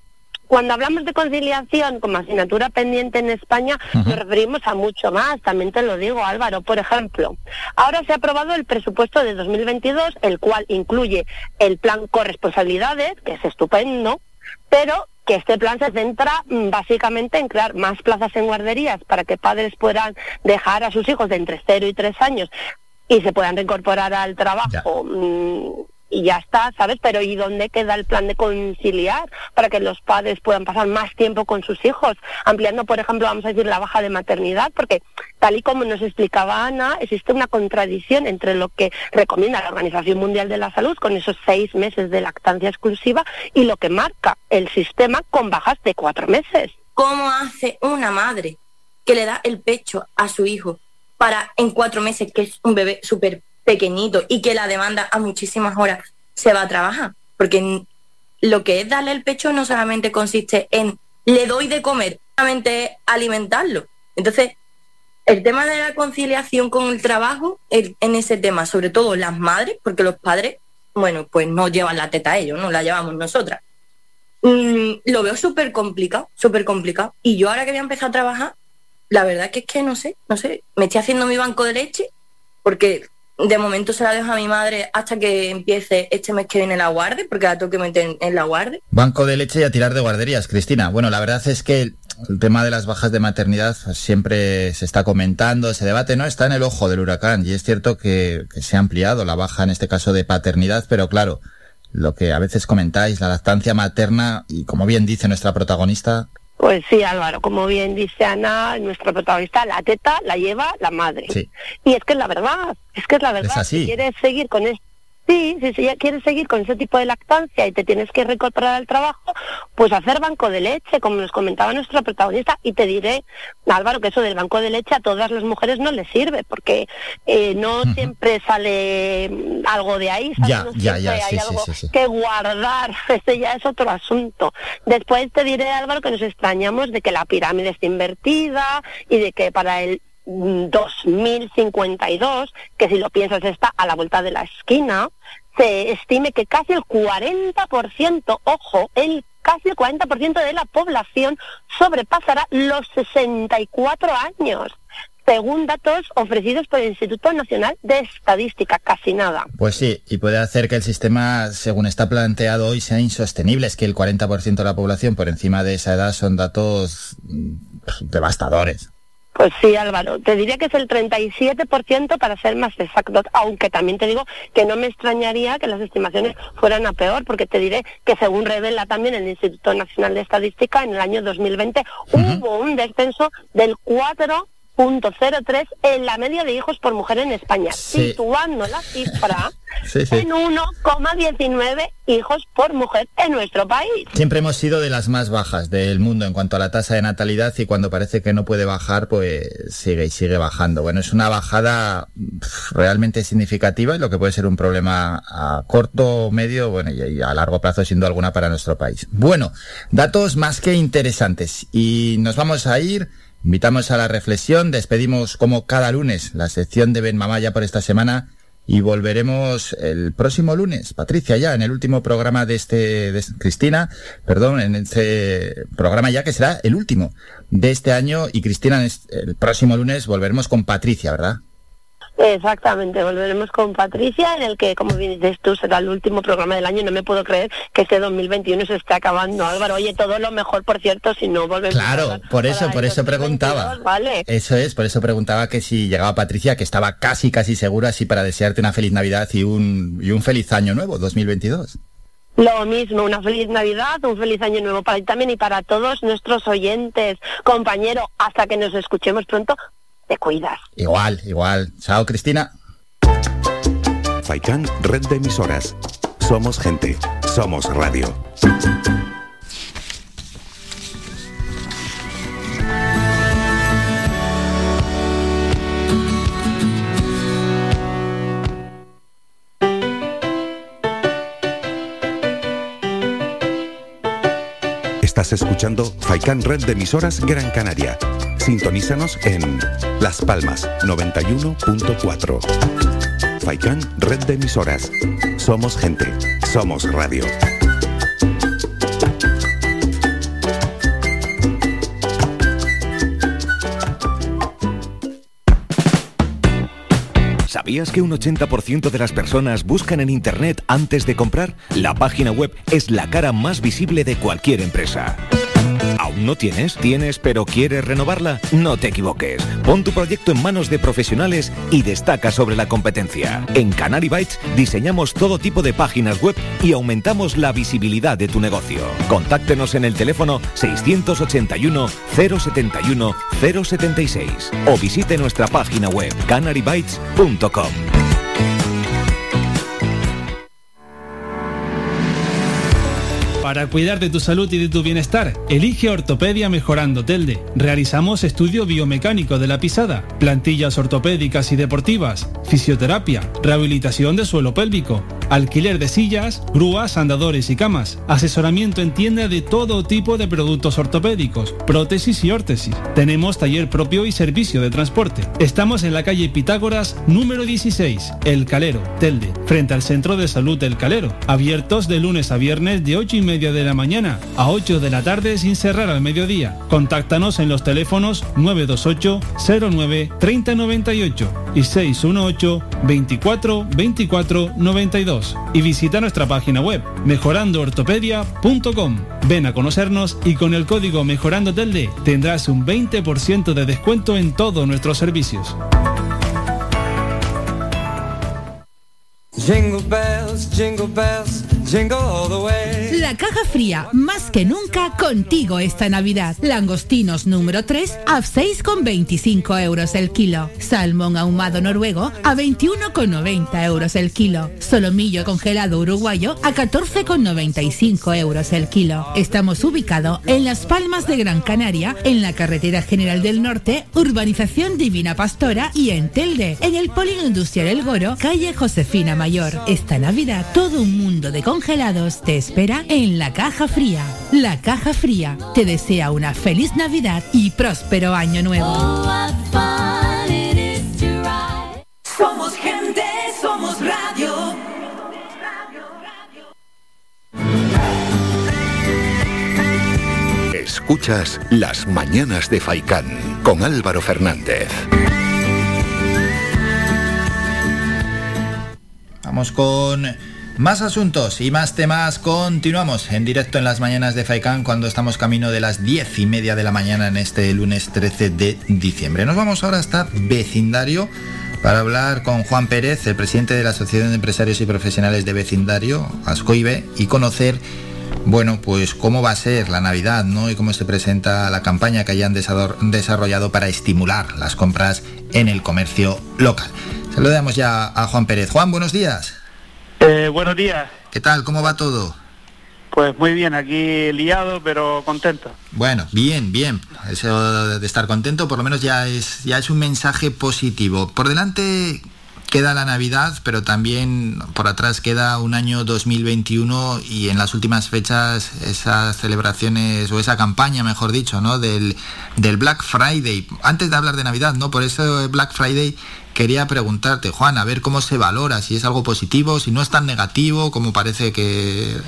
cuando hablamos de conciliación como asignatura pendiente en España, nos referimos a mucho más, también te lo digo Álvaro. Por ejemplo, ahora se ha aprobado el presupuesto de 2022, el cual incluye el plan corresponsabilidades, que es estupendo, pero que este plan se centra mm, básicamente en crear más plazas en guarderías para que padres puedan dejar a sus hijos de entre 0 y 3 años y se puedan reincorporar al trabajo. Y ya está, ¿sabes? Pero ¿y dónde queda el plan de conciliar para que los padres puedan pasar más tiempo con sus hijos? Ampliando, por ejemplo, vamos a decir, la baja de maternidad, porque tal y como nos explicaba Ana, existe una contradicción entre lo que recomienda la Organización Mundial de la Salud con esos seis meses de lactancia exclusiva y lo que marca el sistema con bajas de cuatro meses. ¿Cómo hace una madre que le da el pecho a su hijo para en cuatro meses, que es un bebé súper pequeñito y que la demanda a muchísimas horas, se va a trabajar? Porque lo que es darle el pecho no solamente consiste en le doy de comer, solamente es alimentarlo. Entonces, el tema de la conciliación con el trabajo, en ese tema, sobre todo las madres, porque los padres, bueno, pues no llevan la teta ellos, no la llevamos nosotras. Mm, lo veo súper complicado, súper complicado. Y yo ahora que voy a empezar a trabajar, la verdad que es que no sé, no sé, me estoy haciendo mi banco de leche, porque de momento se la dejo a mi madre hasta que empiece este mes que viene la guardia, porque la tengo que meter en, la guardia. Banco de leche y a tirar de guarderías, Cristina. Bueno, la verdad es que el, tema de las bajas de maternidad siempre se está comentando, se debate, ¿no? Está en el ojo del huracán y es cierto que, que se ha ampliado la baja, en este caso, de paternidad, pero claro, lo que a veces comentáis, la lactancia materna, y como bien dice nuestra protagonista, Pues sí, Álvaro, como bien dice Ana, nuestra protagonista, la teta la lleva la madre. Sí. Y es que es la verdad, es que es la verdad. así. Si quieres seguir con esto, sí, si, si ya quieres seguir con ese tipo de lactancia y te tienes que reincorporar al trabajo, pues hacer banco de leche, como nos comentaba nuestra protagonista. Y te diré, Álvaro, que eso del banco de leche a todas las mujeres no les sirve, porque eh, no siempre sale mm, algo de ahí. Ya, No ya, ya, hay sí, algo sí, sí. que guardar, ese ya es otro asunto. Después te diré, Álvaro, que nos extrañamos de que la pirámide esté invertida y de que para el 2052, que si lo piensas está a la vuelta de la esquina, se estime que casi el 40%, ojo, el casi el 40% de la población sobrepasará los 64 años, según datos ofrecidos por el Instituto Nacional de Estadística, casi nada. Pues sí, y puede hacer que el sistema, según está planteado hoy, sea insostenible. Es que el 40% de la población por encima de esa edad son datos mm, devastadores. Pues sí, Álvaro, te diría que es el 37% para ser más exactos, aunque también te digo que no me extrañaría que las estimaciones fueran a peor, porque te diré que según revela también el Instituto Nacional de Estadística, en el año 2020 hubo un descenso del 4.03 en la media de hijos por mujer en España, Sí. situando la cifra Sí, sí. en 1,19 hijos por mujer en nuestro país. Siempre hemos sido de las más bajas del mundo en cuanto a la tasa de natalidad y cuando parece que no puede bajar, pues sigue y sigue bajando. Bueno, es una bajada realmente significativa y lo que puede ser un problema a corto, medio, bueno, y, y a largo plazo siendo alguna para nuestro país. Bueno, datos más que interesantes y nos vamos a ir. Invitamos a la reflexión, despedimos como cada lunes la sección de Ben Mamá ya por esta semana y volveremos el próximo lunes, Patricia, ya en el último programa de este, de, Cristina, perdón, en este programa ya que será el último de este año y Cristina, el próximo lunes volveremos con Patricia, ¿verdad? Exactamente, volveremos con Patricia, en el que, como bien dices tú, será el último programa del año. No me puedo creer que este 2021 se esté acabando, Álvaro. Oye, todo lo mejor, por cierto, si no volvemos Claro, por eso, por eso 2022, preguntaba. Vale. Eso es, por eso preguntaba que si llegaba Patricia, que estaba casi, casi segura, así para desearte una feliz Navidad y un, y un feliz año nuevo, 2022. Lo mismo, una feliz Navidad, un feliz año nuevo para ti también y para todos nuestros oyentes. Compañero, hasta que nos escuchemos pronto, te cuidas. Igual, igual. Chao, Cristina. Faikan, red de emisoras. Somos gente, somos radio. Estás escuchando Faikan Red de Emisoras Gran Canaria. Sintonízanos en Las Palmas 91.4. Faikan Red de Emisoras. Somos gente, somos radio. ¿Sabías que un 80% de las personas buscan en Internet antes de comprar? La página web es la cara más visible de cualquier empresa. ¿Aún no tienes? ¿Tienes pero quieres renovarla? No te equivoques. Pon tu proyecto en manos de profesionales y destaca sobre la competencia. En Canary Bytes diseñamos todo tipo de páginas web y aumentamos la visibilidad de tu negocio. Contáctenos en el teléfono 681 071 076 o visite nuestra página web canarybytes.com. Para cuidar de tu salud y de tu bienestar, elige Ortopedia Mejorando Telde. Realizamos estudio biomecánico de la pisada, plantillas ortopédicas y deportivas, fisioterapia, rehabilitación de suelo pélvico, alquiler de sillas, grúas, andadores y camas, asesoramiento en tienda de todo tipo de productos ortopédicos, prótesis y órtesis. Tenemos taller propio y servicio de transporte. Estamos en la calle Pitágoras número 16, El Calero, Telde, frente al Centro de Salud El Calero, abiertos de lunes a viernes de 8 y media de la mañana a 8 de la tarde sin cerrar al mediodía. Contáctanos en los teléfonos 928 09 3098 y 618 24 24 92 y visita nuestra página web mejorandoortopedia.com. Ven a conocernos y con el código Mejorando Telde tendrás un 20% de descuento en todos nuestros servicios. Jingle bells, jingle bells, La caja fría, más que nunca contigo esta Navidad. Langostinos número 3 a 6,25 euros el kilo. Salmón ahumado noruego a 21,90 euros el kilo. Solomillo congelado uruguayo a 14,95 euros el kilo. Estamos ubicados en Las Palmas de Gran Canaria, en la carretera general del norte, urbanización Divina Pastora y en Telde, en el Polígono Industrial El Goro, calle Josefina Mayor. Esta Navidad todo un mundo de congelados te espera en la caja fría. La caja fría te desea una feliz Navidad y próspero año nuevo. Somos gente, somos radio. Escuchas Las Mañanas de Faicán con Álvaro Fernández. Vamos con más asuntos y más temas. Continuamos en directo en las mañanas de Faicán cuando estamos camino de las diez y media de la mañana en este lunes 13 de diciembre. Nos vamos ahora hasta vecindario para hablar con Juan Pérez, el presidente de la Asociación de Empresarios y Profesionales de Vecindario, ASCOIBE, y conocer, bueno, pues cómo va a ser la Navidad, ¿no? Y cómo se presenta la campaña que hayan desarrollado para estimular las compras en el comercio local. Saludamos ya a Juan Pérez. Juan, buenos días. Eh, buenos días. ¿Qué tal? ¿Cómo va todo? Pues muy bien, aquí liado, pero contento. Bueno, bien, bien. Eso de estar contento por lo menos ya es, ya es un mensaje positivo. Por delante queda la Navidad, pero también por atrás queda un año 2021 y en las últimas fechas esas celebraciones o esa campaña, mejor dicho, ¿no? Del, del Black Friday. Antes de hablar de Navidad, ¿no? Por eso Black Friday quería preguntarte, Juan, a ver cómo se valora, si es algo positivo, si no es tan negativo como parece que,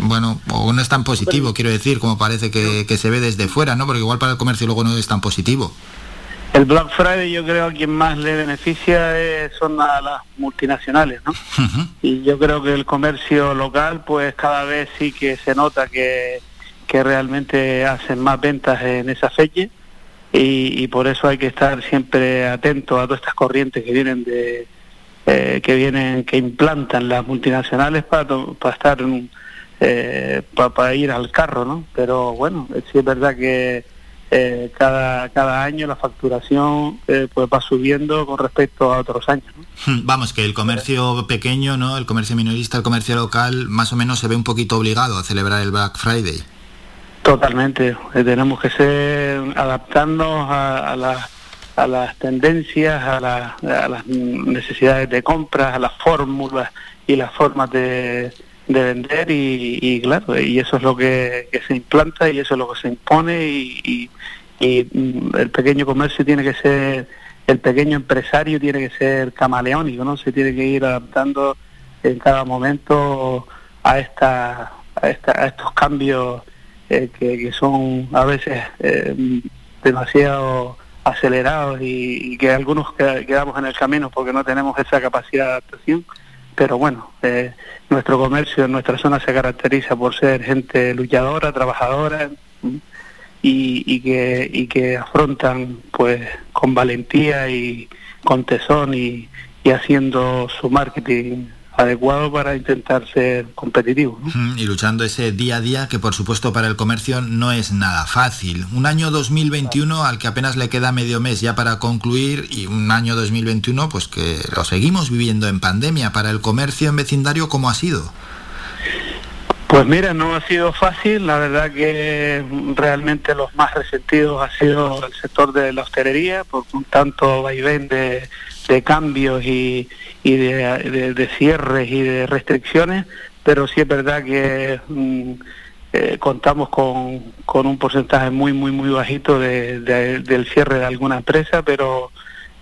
bueno, o no es tan positivo, quiero decir, como parece que, que se ve desde fuera, ¿no? Porque igual para el comercio luego no es tan positivo. El Black Friday yo creo que quien más le beneficia es- son a las multinacionales, ¿no? Y yo creo que el comercio local pues cada vez sí que se nota que, que realmente hacen más ventas en esa fecha y, y por eso hay que estar siempre atento a todas estas corrientes que vienen de eh, que vienen que implantan las multinacionales para, para estar en- eh, pa- para ir al carro, ¿no? Pero bueno, sí es verdad que eh, cada cada año la facturación eh, pues va subiendo con respecto a otros años. ¿no? Vamos, que el comercio pequeño, ¿no? El comercio minorista, el comercio local, más o menos se ve un poquito obligado a celebrar el Black Friday. Totalmente, eh, tenemos que ser adaptarnos a, a las a las tendencias, a, la- a las necesidades de compras, a las fórmulas y las formas de, de vender y, y claro, y eso es lo que, se implanta y eso es lo que se impone y, y- y, mm, el pequeño comercio tiene que ser, el pequeño empresario tiene que ser camaleónico, ¿no? Se tiene que ir adaptando en cada momento a esta, a, esta- a estos cambios eh, que, que son a veces eh, demasiado acelerados y, que algunos queda- quedamos en el camino porque no tenemos esa capacidad de adaptación. Pero bueno, eh, nuestro comercio en nuestra zona se caracteriza por ser gente luchadora, trabajadora y, y que, y que afrontan pues con valentía y con tesón y, y haciendo su marketing adecuado para intentar ser. Mm, Y luchando ese día a día que por supuesto para el comercio no es nada fácil. Un año 2021 al que apenas le queda medio mes ya para concluir y un año 2021 pues que lo seguimos viviendo en pandemia. Para el comercio en vecindario, ¿cómo ha sido? Pues mira, no ha sido fácil, la verdad que realmente los más resentidos ha sido el sector de la hostelería, por un tanto vaivén de, de cambios y, y de, de- de cierres y de restricciones, pero sí es verdad que mm, eh, contamos con, con un porcentaje muy, muy, muy bajito de- de- del cierre de alguna empresa, pero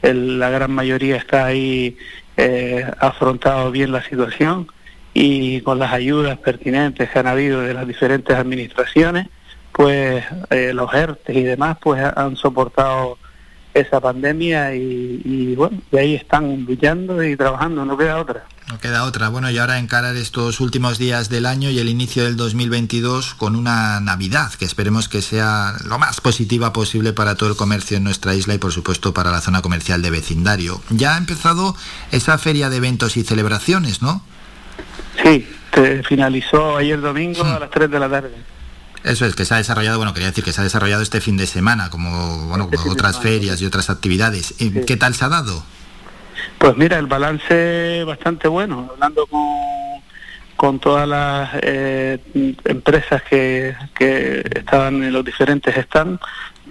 el- la gran mayoría está ahí eh, afrontado bien la situación y con las ayudas pertinentes que han habido de las diferentes administraciones, pues eh, los ERTE y demás pues ha- han soportado esa pandemia y, y bueno, y ahí están luchando y trabajando, no queda otra. No queda otra. Bueno, y ahora encarar estos últimos días del año y el inicio del 2022 con una Navidad que esperemos que sea lo más positiva posible para todo el comercio en nuestra isla y por supuesto para la zona comercial de vecindario. Ya ha empezado esa feria de eventos y celebraciones, ¿no? Sí, te finalizó ayer domingo a las 3 de la tarde. Eso es, que se ha desarrollado, bueno, quería decir que se ha desarrollado este fin de semana, como bueno, Este como otras semana, ferias y otras actividades. Eh, ¿Qué tal se ha dado? Pues mira, el balance bastante bueno, hablando con, con todas las eh, empresas que, que estaban en los diferentes stands,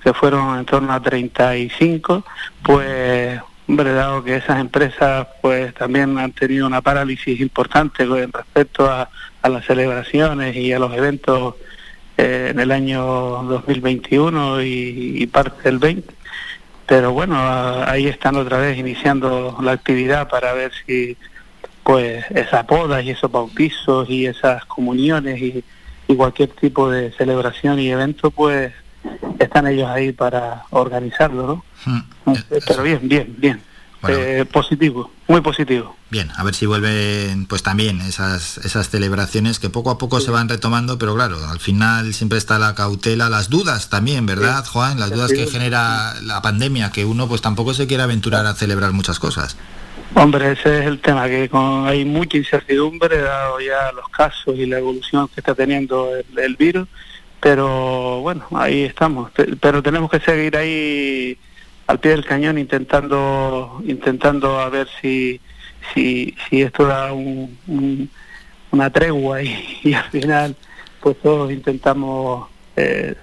que fueron en torno a 35, pues hombre, dado que esas empresas pues también han tenido una parálisis importante con respecto a, las celebraciones y a los eventos eh, en el año 2021 y, y parte del 20, pero bueno, ahí están otra vez iniciando la actividad para ver si pues esas bodas y esos bautizos y esas comuniones y cualquier tipo de celebración y evento pues están ellos ahí para organizarlo, ¿no? Eh, Pero bien, bien, bien. Eh, positivo, muy positivo. Bien, a ver si vuelven pues también esas, esas celebraciones que poco a poco se van retomando, pero claro, al final siempre está la cautela, las dudas también, ¿verdad, Juan? Las dudas que genera la pandemia, que uno pues tampoco se quiere aventurar a celebrar muchas cosas. Hombre, ese es el tema, que con, hay mucha incertidumbre dado ya los casos y la evolución que está teniendo el, el virus, pero bueno, ahí estamos. Pero tenemos que seguir ahí al pie del cañón intentando intentando a ver si si, si esto da un- un- una tregua y, y al final pues todos intentamos eh,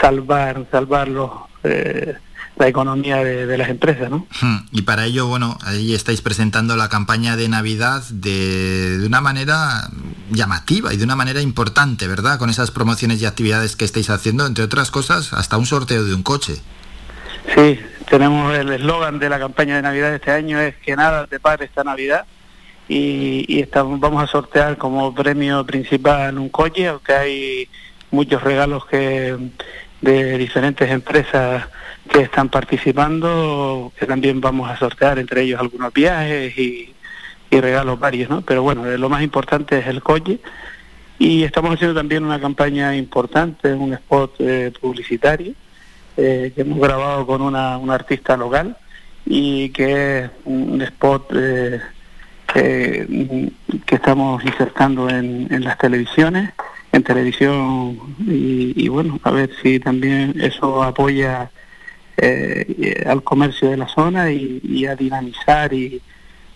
salvar salvar los, eh, la economía de, de las empresas, ¿no? Hmm, Y para ello, bueno, ahí estáis presentando la campaña de Navidad de, de una manera llamativa y de una manera importante, ¿verdad? Con esas promociones y actividades que estáis haciendo, entre otras cosas, hasta un sorteo de un coche. Sí, tenemos el eslogan de la campaña de Navidad de este año es que nada te pare esta Navidad y, estamos, vamos a sortear como premio principal un coche, aunque hay muchos regalos que de diferentes empresas que están participando, que también vamos a sortear, entre ellos algunos viajes y, regalos varios, ¿no? Pero bueno, lo más importante es el coche y estamos haciendo también una campaña importante, un spot eh, publicitario eh, que hemos grabado con una, una artista local y que es un spot eh, que, que estamos insertando en, en las televisiones, en televisión y, y bueno, a ver si también eso apoya eh, al comercio de la zona y, a dinamizar y,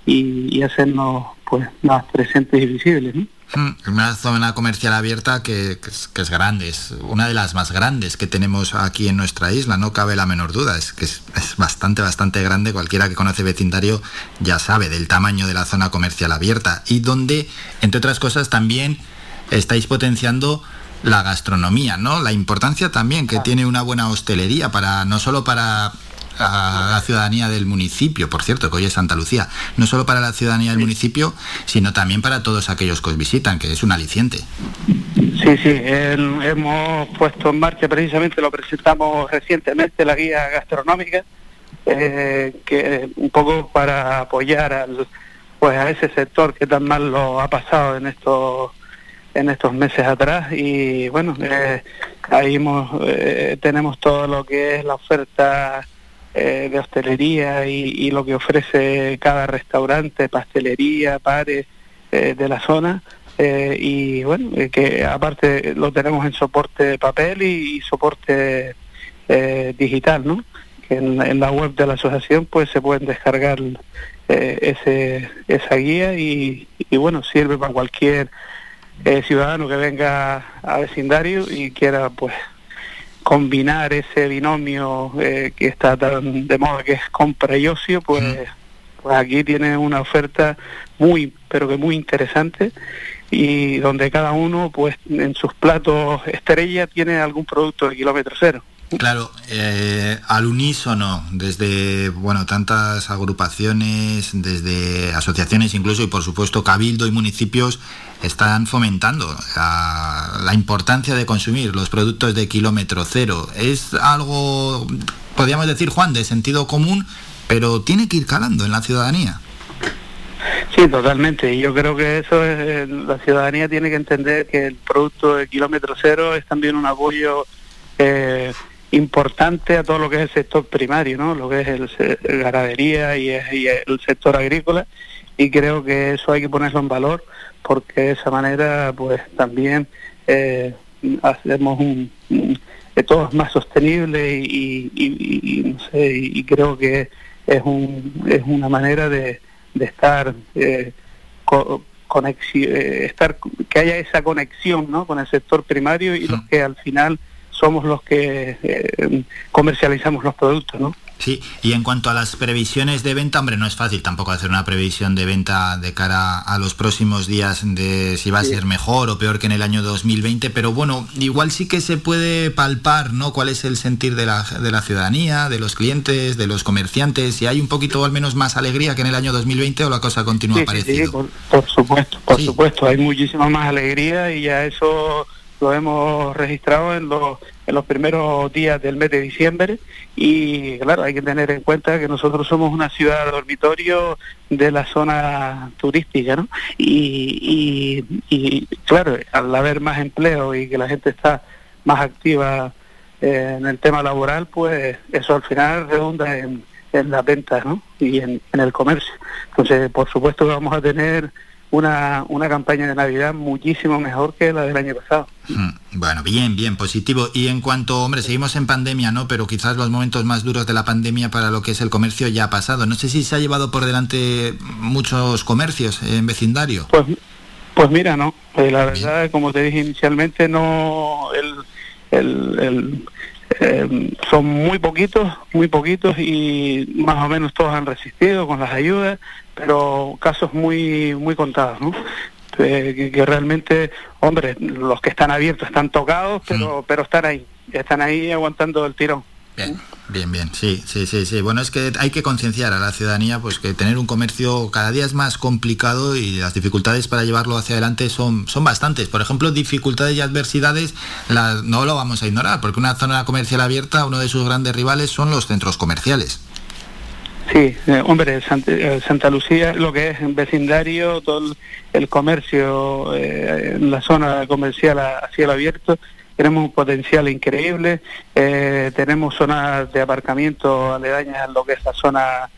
y, y hacernos pues más presentes y visibles. ¿no? Hmm, Una zona comercial abierta que, que es, que es grande, es una de las más grandes que tenemos aquí en nuestra isla, no cabe la menor duda, es que es, es bastante, bastante grande, cualquiera que conoce vecindario ya sabe del tamaño de la zona comercial abierta y donde, entre otras cosas, también estáis potenciando la gastronomía, ¿no? La importancia también que tiene una buena hostelería para no solo para a la ciudadanía del municipio, por cierto, que hoy es Santa Lucía, no solo para la ciudadanía del municipio, sino también para todos aquellos que os visitan, que es un aliciente. Sí, sí, el- hemos puesto en marcha precisamente, lo presentamos recientemente, la guía gastronómica, eh, que un poco para apoyar al, pues a ese sector que tan mal lo ha pasado en estos en estos meses atrás. Y bueno eh, ahí hemos, eh, tenemos todo lo que es la oferta eh, de hostelería y, lo que ofrece cada restaurante, pastelería, pares eh, de la zona eh, y bueno, eh, que aparte lo tenemos en soporte papel y, y soporte eh, digital, ¿no? En, la web de la asociación pues se pueden descargar ese, esa guía y, y bueno, sirve para cualquier eh, ciudadano que venga a vecindario y quiera pues combinar ese binomio eh, que está tan de moda que es compra y ocio, pues, pues aquí tiene una oferta muy, pero que muy interesante y donde cada uno pues en sus platos estrella tiene algún producto de kilómetro cero. Claro, eh, al unísono, desde bueno tantas agrupaciones, desde asociaciones incluso y por supuesto cabildo y municipios están fomentando la, importancia de consumir los productos de kilómetro cero. Es algo, podríamos decir Juan, de sentido común, pero tiene que ir calando en la ciudadanía. Sí, totalmente. Y yo creo que eso es, eh, la ciudadanía tiene que entender que el producto de kilómetro cero es también un apoyo eh, importante a todo lo que es el sector primario, ¿no? Lo que es el, el ganadería y, es- y el sector agrícola y creo que eso hay que ponerlo en valor porque de esa manera pues también eh, hacemos un, todo es más sostenible y, y, creo que es, un, es una manera de, de estar eh, eh, estar que haya esa conexión ¿no? con el sector primario y los que al final somos los que eh, comercializamos los productos, ¿no? Sí, y en cuanto a las previsiones de venta, hombre, no es fácil tampoco hacer una previsión de venta de cara a los próximos días de si va a ser mejor o peor que en el año 2020, pero bueno, igual sí que se puede palpar, ¿no? Cuál es el sentir de la, de la ciudadanía, de los clientes, de los comerciantes, si hay un poquito al menos más alegría que en el año 2020 o la cosa continúa parecida. por, por, supuesto, por supuesto, hay muchísima más alegría y ya eso lo hemos registrado en los, en los primeros días del mes de diciembre y claro, hay que tener en cuenta que nosotros somos una ciudad dormitorio de la zona turística, ¿no? Y, y, claro, al haber más empleo y que la gente está más activa eh, en el tema laboral, pues eso al final redunda en, en las ventas, ¿no? Y en, en el comercio. Entonces, por supuesto que vamos a tener una, una campaña de Navidad muchísimo mejor que la del año pasado. Mm, bueno, bien, bien, positivo. Y en cuanto, hombre, seguimos en pandemia, ¿no? Pero quizás los momentos más duros de la pandemia para lo que es el comercio ya ha pasado. No sé si se ha llevado por delante muchos comercios en vecindario. Pues, pues mira, no. Eh, la verdad, como te dije inicialmente, no. El, el, eh, son muy poquitos, muy poquitos y más o menos todos han resistido con las ayudas pero casos muy muy contados, ¿no? Eh, que, realmente, hombre, los que están abiertos están tocados, pero pero están ahí, están ahí aguantando el tirón. Bien, bien, bien, sí, sí, sí, sí. Bueno, es que hay que concienciar a la ciudadanía, pues que tener un comercio cada día es más complicado y las dificultades para llevarlo hacia adelante son, son bastantes. Por ejemplo, dificultades y adversidades no lo vamos a ignorar, porque una zona comercial abierta, uno de sus grandes rivales son los centros comerciales. Sí, eh, hombre, eh, Santa, Lucía, lo que es vecindario, todo el, comercio eh, la zona comercial a, cielo abierto, tenemos un potencial increíble, tenemos zonas de aparcamiento aledañas a lo que es la zona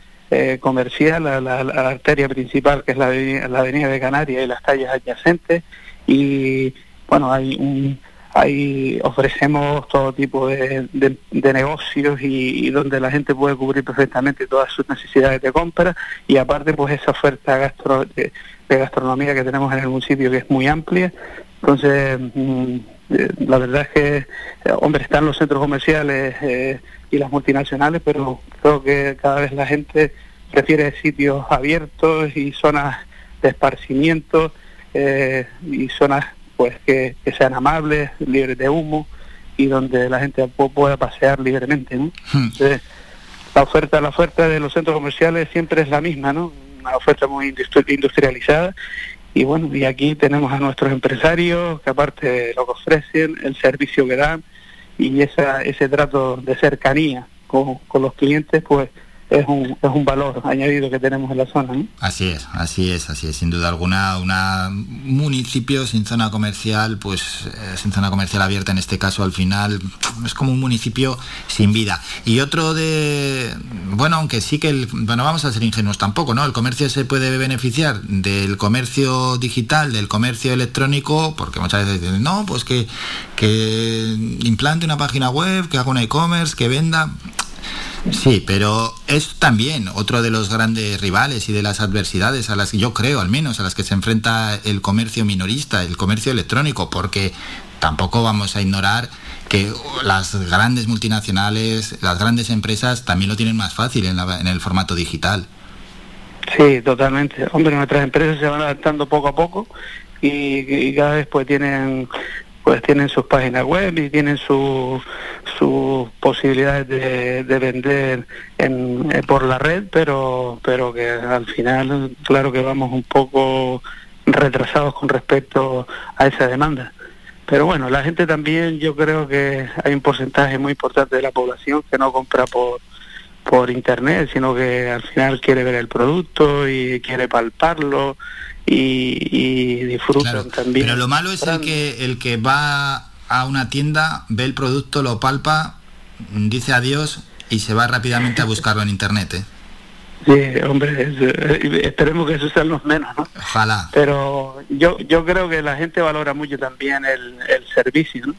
comercial, la, la, arteria principal que es la, la avenida de Canarias y las calles adyacentes, y bueno, hay un Ahí ofrecemos todo tipo de, negocios y, donde la gente puede cubrir perfectamente todas sus necesidades de compra y aparte pues esa oferta gastro, de, gastronomía que tenemos en el municipio que es muy amplia. Entonces, mm, eh, la verdad es que, eh, hombre, están los centros comerciales eh, y las multinacionales, pero creo que cada vez la gente prefiere sitios abiertos y zonas de esparcimiento y zonas pues que, sean amables, libres de humo y donde la gente pueda pasear libremente. ¿no? Hmm. la oferta, la oferta de los centros comerciales siempre es la misma, ¿no? Una oferta muy industrializada y bueno, y aquí tenemos a nuestros empresarios que aparte de lo que ofrecen, el servicio que dan y esa, ese trato de cercanía con, con los clientes, pues es un, es un valor añadido que tenemos en la zona. Así es, así es, así es, sin duda alguna. Una municipio sin zona comercial, pues eh, sin zona comercial abierta en este caso al final, es como un municipio sin vida. Y otro de, bueno, aunque sí que, el, bueno, vamos a ser ingenuos tampoco, ¿no? El comercio se puede beneficiar del comercio digital, del comercio electrónico, porque muchas veces dicen, no, pues que, que implante una página web, que haga un e-commerce, que venda Sí, pero es también otro de los grandes rivales y de las adversidades a las que yo creo, al menos, a las que se enfrenta el comercio minorista, el comercio electrónico, porque tampoco vamos a ignorar que las grandes multinacionales, las grandes empresas también lo tienen más fácil en, el formato digital. Sí, totalmente. Hombre, nuestras empresas se van adaptando poco a poco y, y cada vez pues tienen pues tienen sus páginas web y tienen sus posibilidades de, vender en, eh, por la red, pero, pero que al final, claro que vamos un poco retrasados con respecto a esa demanda. Pero bueno, la gente también, yo creo que hay un porcentaje muy importante de la población que no compra por, por internet, sino que al final quiere ver el producto y quiere palparlo y, disfrutan también. Pero lo malo es el que, el que va a una tienda, ve el producto, lo palpa, dice adiós y se va rápidamente a buscarlo en internet. ¿eh? Sí, hombre, eh, esperemos que eso sean los menos, ¿no? Ojalá. Pero yo yo creo que la gente valora mucho también el, el servicio, ¿no?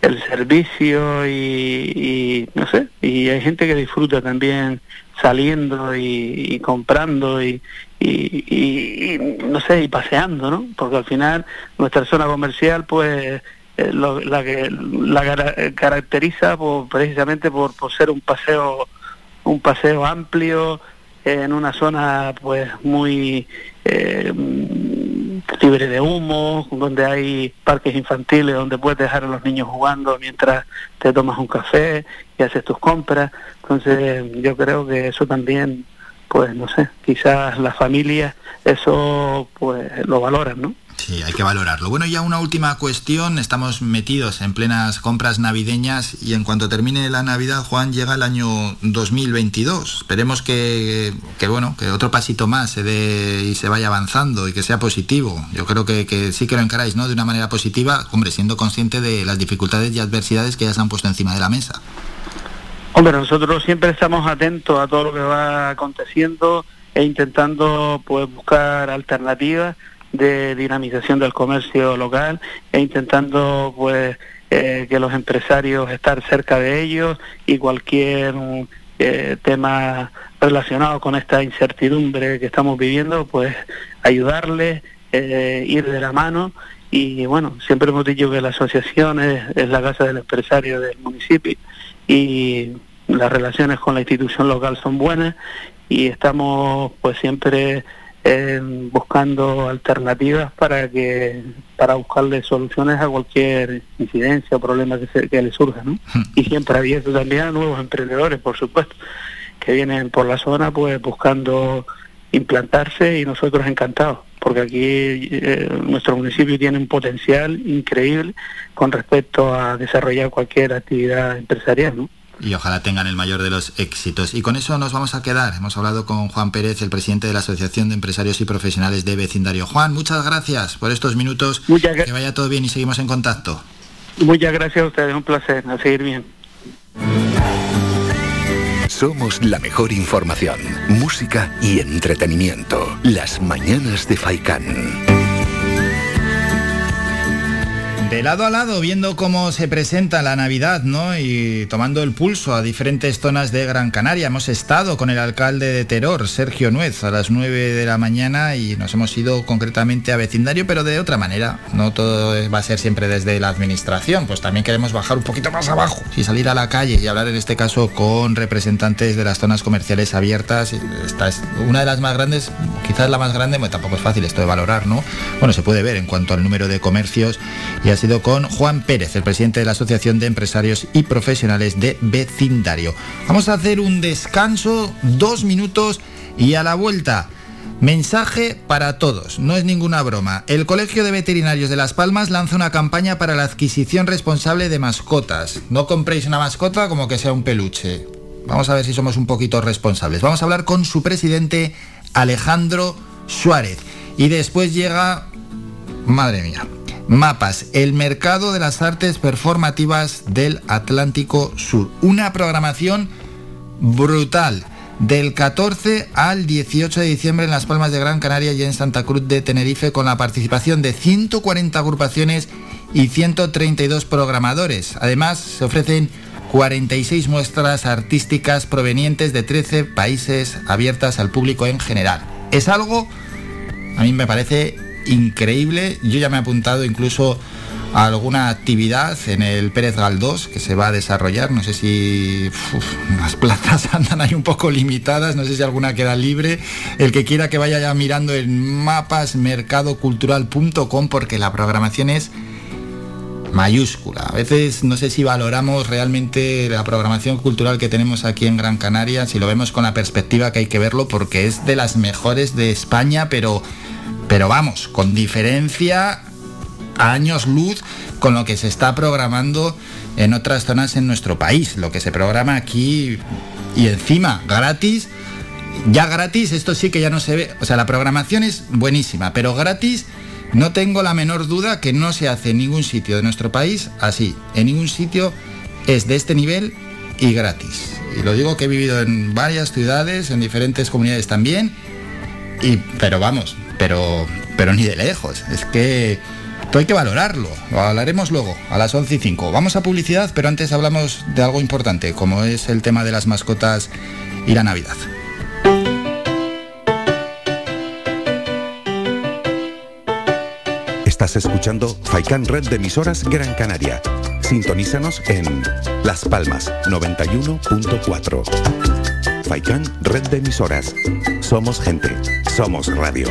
El servicio y, no sé, y hay gente que disfruta también saliendo y, comprando y, y, no sé, y paseando, ¿no? Porque al final nuestra zona comercial, pues, eh, la que la caracteriza precisamente por, por ser un paseo un paseo amplio en una zona pues muy eh, libre de humo, donde hay parques infantiles donde puedes dejar a los niños jugando mientras te tomas un café y haces tus compras. Entonces yo creo que eso también, pues no sé, quizás las familias eso pues lo valoran, ¿no? Sí, hay que valorarlo. Bueno, ya una última cuestión. Estamos metidos en plenas compras navideñas y en cuanto termine la Navidad, Juan, llega el año 2022. Esperemos que, bueno, que otro pasito más se dé y se vaya avanzando y que sea positivo. Yo creo que, que, sí que lo encaráis, ¿no? De una manera positiva, hombre, siendo consciente de las dificultades y adversidades que ya se han puesto encima de la mesa. Hombre, nosotros siempre estamos atentos a todo lo que va aconteciendo e intentando pues buscar alternativas de dinamización del comercio local e intentando pues eh, que los empresarios estar cerca de ellos y cualquier eh, tema relacionado con esta incertidumbre que estamos viviendo pues ayudarles eh, ir de la mano. Y bueno siempre hemos dicho que la asociación es la casa del empresario del municipio y las relaciones con la institución local son buenas y estamos pues siempre buscando alternativas para que para buscarle soluciones a cualquier incidencia o problema que, que le surja ¿no? y siempre abierto también a nuevos emprendedores por supuesto que vienen por la zona pues buscando implantarse y nosotros encantados porque aquí eh, nuestro municipio tiene un potencial increíble con respecto a desarrollar cualquier actividad empresarial ¿no? Y ojalá tengan el mayor de los éxitos. Y con eso nos vamos a quedar. Hemos hablado con Juan Pérez, el presidente de la Asociación de Empresarios y Profesionales de Vecindario. Juan, muchas gracias por estos minutos. que vaya todo bien y seguimos en contacto. Muchas gracias a ustedes, un placer, a seguir bien. Somos la mejor información, música y entretenimiento. Las mañanas de Faikán. De lado a lado, viendo cómo se presenta la Navidad, ¿no? Y tomando el pulso a diferentes zonas de Gran Canaria. Hemos estado con el alcalde de Teror, Sergio Nuez, a las 9 de la mañana y nos hemos ido concretamente a vecindario, pero de otra manera. No todo va a ser siempre desde la administración, pues también queremos bajar un poquito más abajo y salir a la calle y hablar en este caso con representantes de las zonas comerciales abiertas. Esta es una de las más grandes, quizás la más grande, bueno, tampoco es fácil esto de valorar, ¿no? Bueno, se puede ver en cuanto al número de comercios y sido con Juan Pérez, el presidente de la Asociación de Empresarios y Profesionales de Vecindario. Vamos a hacer un descanso, dos minutos y a la vuelta. Mensaje para todos, no es ninguna broma. El Colegio de Veterinarios de Las Palmas lanza una campaña para la adquisición responsable de mascotas. No compréis una mascota como que sea un peluche. Vamos a ver si somos un poquito responsables. Vamos a hablar con su presidente Alejandro Suárez. Y después llega... Madre mía, Mapas, el mercado de las artes performativas del Atlántico Sur. Una programación brutal. Del 14 al 18 de diciembre en Las Palmas de Gran Canaria y en Santa Cruz de Tenerife con la participación de 140 agrupaciones y 132 programadores. Además, se ofrecen 46 muestras artísticas provenientes de 13 países abiertas al público en general. Es algo, a mí me parece increíble. Yo ya me he apuntado incluso a alguna actividad en el Pérez Galdós que se va a desarrollar. No sé si las plazas andan ahí un poco limitadas, no sé si alguna queda libre. El que quiera que vaya ya mirando en mapasmercadocultural.com porque la programación es mayúscula. A veces no sé si valoramos realmente la programación cultural que tenemos aquí en Gran Canaria, si lo vemos con la perspectiva que hay que verlo porque es de las mejores de España, pero pero vamos, con diferencia a años luz con lo que se está programando en otras zonas en nuestro país. Lo que se programa aquí y encima gratis, ya gratis, esto sí que ya no se ve. O sea, la programación es buenísima, pero gratis no tengo la menor duda que no se hace en ningún sitio de nuestro país así. En ningún sitio es de este nivel y gratis. Y lo digo que he vivido en varias ciudades, en diferentes comunidades también, y, pero vamos, pero, pero ni de lejos. Es que hay que valorarlo. Lo hablaremos luego, a las 11 y 5. Vamos a publicidad, pero antes hablamos de algo importante, como es el tema de las mascotas y la Navidad. Estás escuchando Faikan Red de emisoras Gran Canaria. Sintonízanos en Las Palmas 91.4. Faikan Red de emisoras. Somos gente. Somos radio.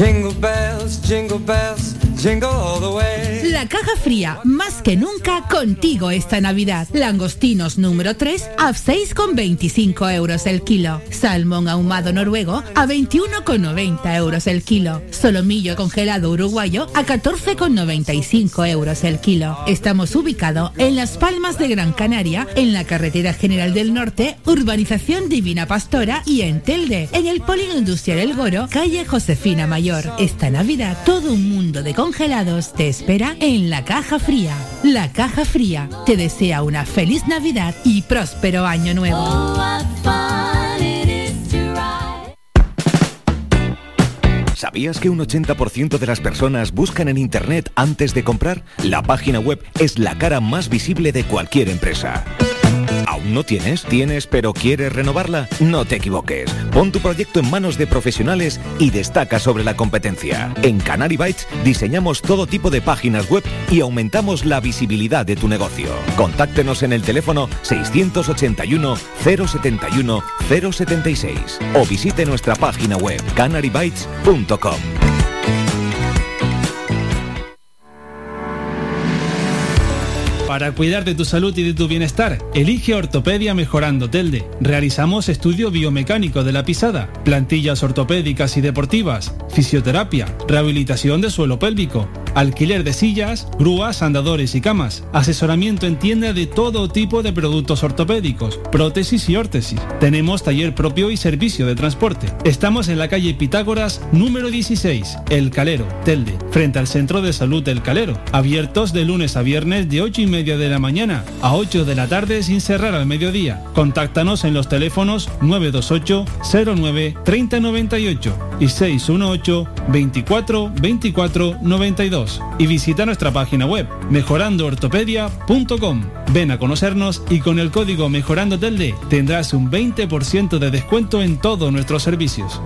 Jingle bells, jingle bells, jingle all the way. La caja fría, más que nunca contigo esta Navidad. Langostinos número 3 a 6,25 euros el kilo. Salmón ahumado noruego a 21,90 euros el kilo. Solomillo congelado uruguayo a 14,95 euros el kilo. Estamos ubicados en Las Palmas de Gran Canaria, en la Carretera General del Norte, Urbanización Divina Pastora y en Telde, en el Polígono Industrial El Goro, calle Josefina Mayor. Esta Navidad, todo un mundo de congelados te espera en la caja fría. La caja fría te desea una feliz Navidad y próspero año nuevo. ¿Sabías que un 80% de las personas buscan en Internet antes de comprar? La página web es la cara más visible de cualquier empresa. ¿Aún no tienes? ¿Tienes pero quieres renovarla? No te equivoques. Pon tu proyecto en manos de profesionales y destaca sobre la competencia. En Canary Bytes diseñamos todo tipo de páginas web y aumentamos la visibilidad de tu negocio. Contáctenos en el teléfono 681 071 076 o visite nuestra página web canarybytes.com. Para cuidar de tu salud y de tu bienestar, elige Ortopedia Mejorando Telde. Realizamos estudio biomecánico de la pisada, plantillas ortopédicas y deportivas, fisioterapia, rehabilitación de suelo pélvico, alquiler de sillas, grúas, andadores y camas, asesoramiento en tienda de todo tipo de productos ortopédicos, prótesis y órtesis. Tenemos taller propio y servicio de transporte. Estamos en la calle Pitágoras número 16, El Calero, Telde, frente al Centro de Salud del Calero, abiertos de lunes a viernes de 8 y media de la mañana a 8 de la tarde sin cerrar al mediodía. Contáctanos en los teléfonos 928 09 3098 y 618 24 24 92 y visita nuestra página web mejorandoortopedia.com. Ven a conocernos y con el código Mejorando Telde tendrás un 20% de descuento en todos nuestros servicios.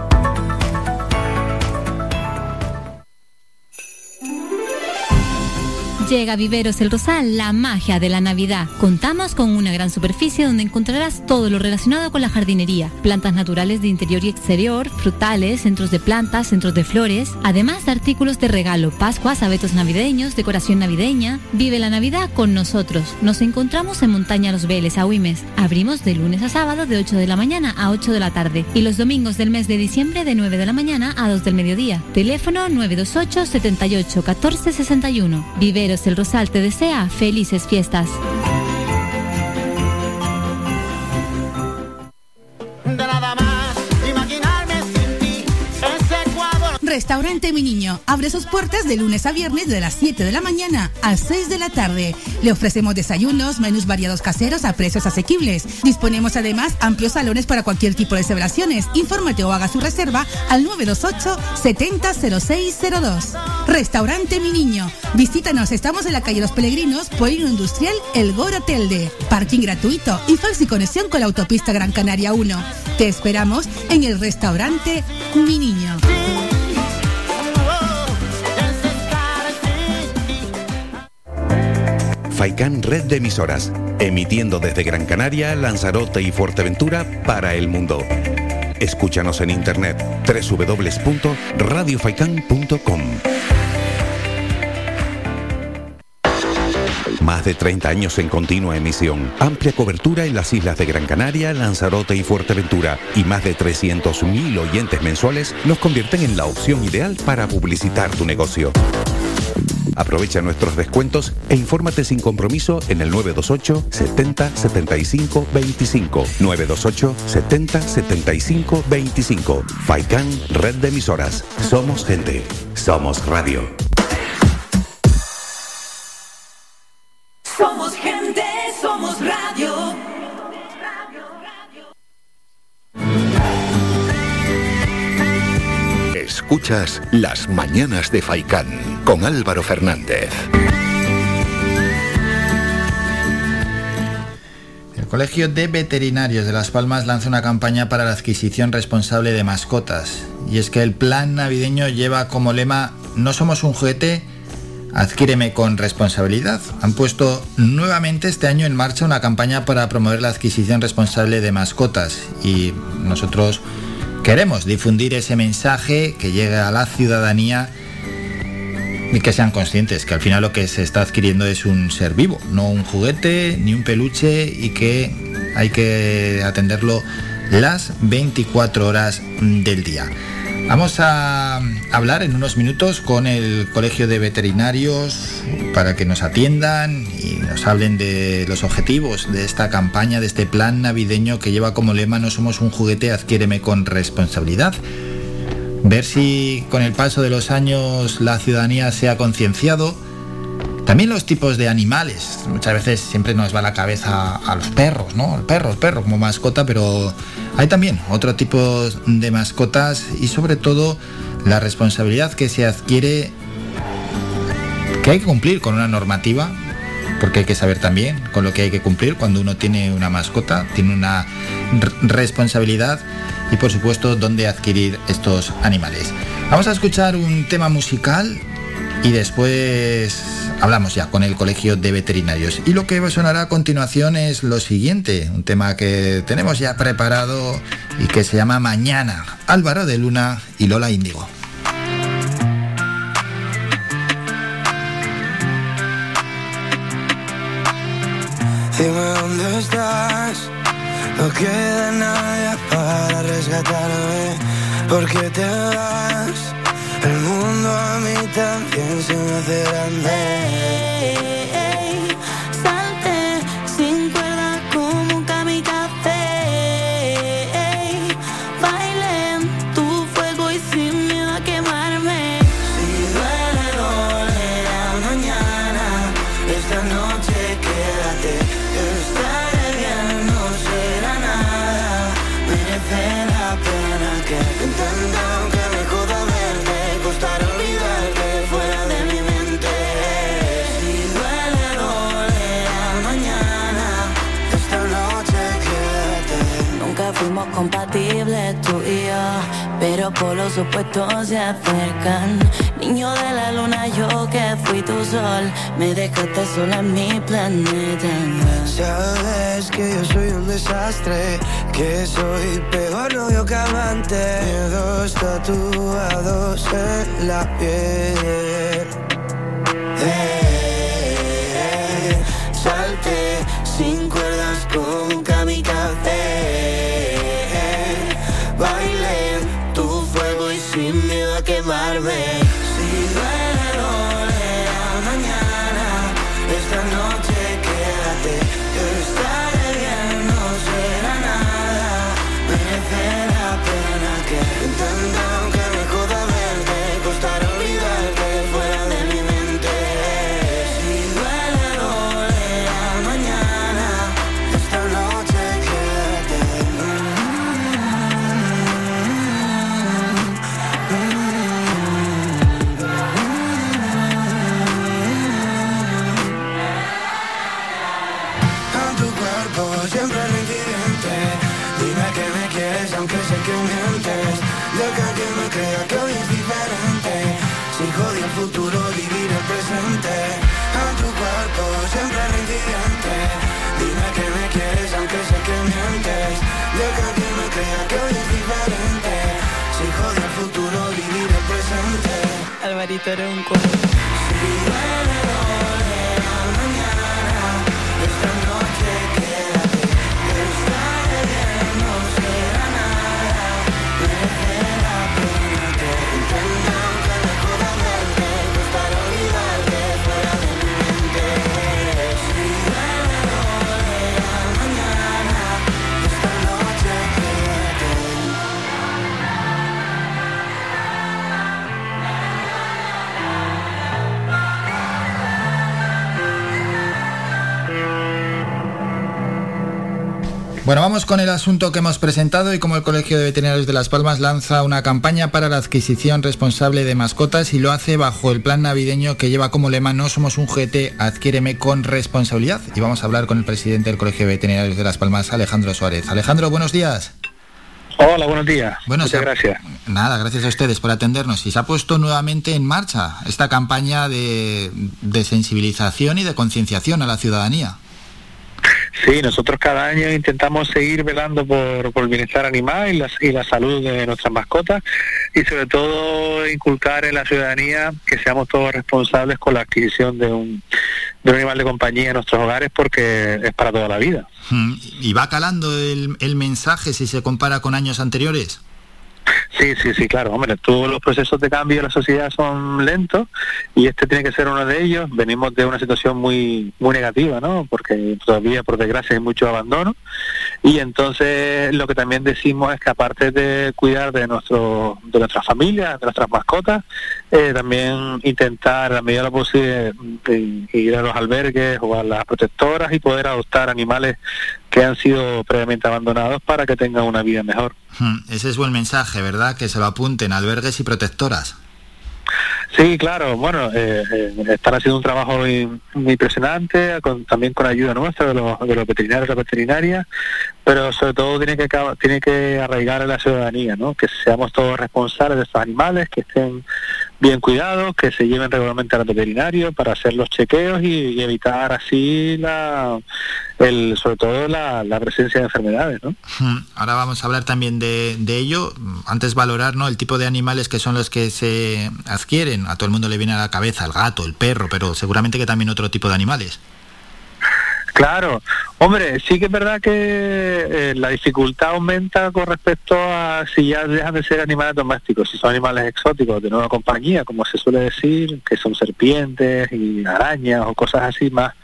Llega a Viveros El Rosal, la magia de la Navidad. Contamos con una gran superficie donde encontrarás todo lo relacionado con la jardinería. Plantas naturales de interior y exterior, frutales, centros de plantas, centros de flores, además de artículos de regalo, pascuas, abetos navideños, decoración navideña. Vive la Navidad con nosotros. Nos encontramos en Montaña Los Veles, a Huimes. Abrimos de lunes a sábado de 8 de la mañana a 8 de la tarde y los domingos del mes de diciembre de 9 de la mañana a 2 del mediodía. Teléfono 928 78 14 61. Viveros el Rosal te desea felices fiestas. Restaurante Mi Niño abre sus puertas de lunes a viernes de las 7 de la mañana a 6 de la tarde. Le ofrecemos desayunos, menús variados caseros a precios asequibles. Disponemos además amplios salones para cualquier tipo de celebraciones. Infórmate o haga su reserva al 928 700602. Restaurante Mi Niño. Visítanos, estamos en la calle Los Peregrinos, Polígono Industrial El Goro Telde. Parking gratuito y fácil conexión con la autopista Gran Canaria 1. Te esperamos en el restaurante Mi Niño. Faikan Red de emisoras, emitiendo desde Gran Canaria, Lanzarote y Fuerteventura para el mundo. Escúchanos en internet www.radiofaikan.com. Más de 30 años en continua emisión, amplia cobertura en las islas de Gran Canaria, Lanzarote y Fuerteventura y más de 300.000 oyentes mensuales nos convierten en la opción ideal para publicitar tu negocio. Aprovecha nuestros descuentos e infórmate sin compromiso en el 928 70 75 25. 928 70 75 25. Faikan, red de emisoras. Somos gente. Somos radio. Escuchas Las Mañanas de Faicán con Álvaro Fernández. El Colegio de Veterinarios de Las Palmas lanza una campaña para la adquisición responsable de mascotas. Y es que el plan navideño lleva como lema No somos un juguete, adquíreme con responsabilidad. Han puesto nuevamente este año en marcha una campaña para promover la adquisición responsable de mascotas. Y nosotros queremos difundir ese mensaje que llegue a la ciudadanía y que sean conscientes que al final lo que se está adquiriendo es un ser vivo, no un juguete ni un peluche y que hay que atenderlo las 24 horas del día. Vamos a hablar en unos minutos con el Colegio de Veterinarios para que nos atiendan y nos hablen de los objetivos de esta campaña, de este plan navideño que lleva como lema No somos un juguete, adquiéreme con responsabilidad ver si con el paso de los años la ciudadanía se ha concienciado. También los tipos de animales. Muchas veces siempre nos va la cabeza a los perros, ¿no? El perro, el perro como mascota, pero hay también otro tipo de mascotas y sobre todo la responsabilidad que se adquiere, que hay que cumplir con una normativa, porque hay que saber también con lo que hay que cumplir cuando uno tiene una mascota, tiene una responsabilidad y por supuesto dónde adquirir estos animales. Vamos a escuchar un tema musical y después hablamos ya con el Colegio de Veterinarios. Y lo que sonará a continuación es lo siguiente, un tema que tenemos ya preparado y que se llama Mañana. Álvaro de Luna y Lola Índigo. El mundo a mí también se me hace grande. Pero por los opuestos se acercan. Niño de la luna, yo que fui tu sol, me dejaste sola en mi planeta. Sabes que yo soy un desastre, que soy peor novio que amante. Dos tatuados en la piel. Eh, salte sin cuerdas con Deja que me crea que hoy es diferente. Si jodí el futuro, vivir el presente. Alvarito era un Si Bueno, vamos con el asunto que hemos presentado y como el Colegio de Veterinarios de Las Palmas lanza una campaña para la adquisición responsable de mascotas y lo hace bajo el plan navideño que lleva como lema No somos un GT, adquiéreme con responsabilidad. Y vamos a hablar con el presidente del Colegio de Veterinarios de Las Palmas, Alejandro Suárez. Alejandro, buenos días. Hola, buenos días. Bueno, Muchas ha- gracias. Nada, gracias a ustedes por atendernos. Y se ha puesto nuevamente en marcha esta campaña de, de sensibilización y de concienciación a la ciudadanía. Sí, nosotros cada año intentamos seguir velando por, por el bienestar animal y la, y la salud de nuestras mascotas y sobre todo inculcar en la ciudadanía que seamos todos responsables con la adquisición de un, de un animal de compañía en nuestros hogares porque es para toda la vida. Mm, ¿Y va calando el, el mensaje si se compara con años anteriores? Sí, sí, sí, claro. Hombre, todos los procesos de cambio de la sociedad son lentos y este tiene que ser uno de ellos. Venimos de una situación muy muy negativa, ¿no? Porque todavía, por desgracia, hay mucho abandono. Y entonces lo que también decimos es que aparte de cuidar de nuestro de nuestras familias, de nuestras mascotas, eh, también intentar a medida de lo posible eh, ir a los albergues o a las protectoras y poder adoptar animales que han sido previamente abandonados para que tengan una vida mejor. Mm, Ese es buen mensaje, ¿verdad? Que se lo apunten albergues y protectoras. Sí, claro, bueno, eh, eh, están haciendo un trabajo muy, muy impresionante, con- también con ayuda nuestra de los, de los veterinarios y las veterinarias, pero sobre todo tiene que tiene que arraigar en la ciudadanía, ¿no? Que seamos todos responsables de estos animales, que estén bien cuidados, que se lleven regularmente al veterinario para hacer los chequeos y, evitar así la, el, sobre todo la, la presencia de enfermedades, ¿no? Ahora vamos a hablar también de, de ello. Antes valorar ¿no? el tipo de animales que son los que se adquieren. A todo el mundo le viene a la cabeza el gato, el perro, pero seguramente que también otro tipo de animales. Claro, hombre, sí que es verdad que eh, la dificultad aumenta con respecto a si ya dejan de ser animales domésticos, si son animales exóticos de nueva compañía, como se suele decir, que son serpientes y arañas o cosas así más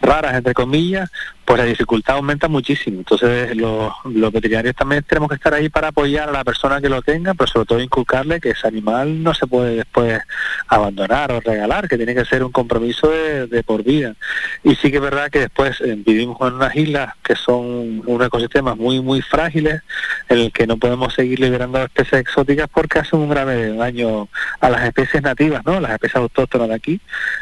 raras, entre comillas, pues la dificultad aumenta muchísimo. Entonces los, los veterinarios también tenemos que estar ahí para apoyar a la persona que lo tenga, pero sobre todo inculcarle que ese animal no se puede después abandonar o regalar, que tiene que ser un compromiso de, por vida. Y sí que es verdad que después eh, vivimos en unas islas que son unos ecosistemas muy, muy frágiles, en el que no podemos seguir liberando especies exóticas porque hacen un grave daño a las especies nativas, ¿no? Las especies autóctonas de aquí.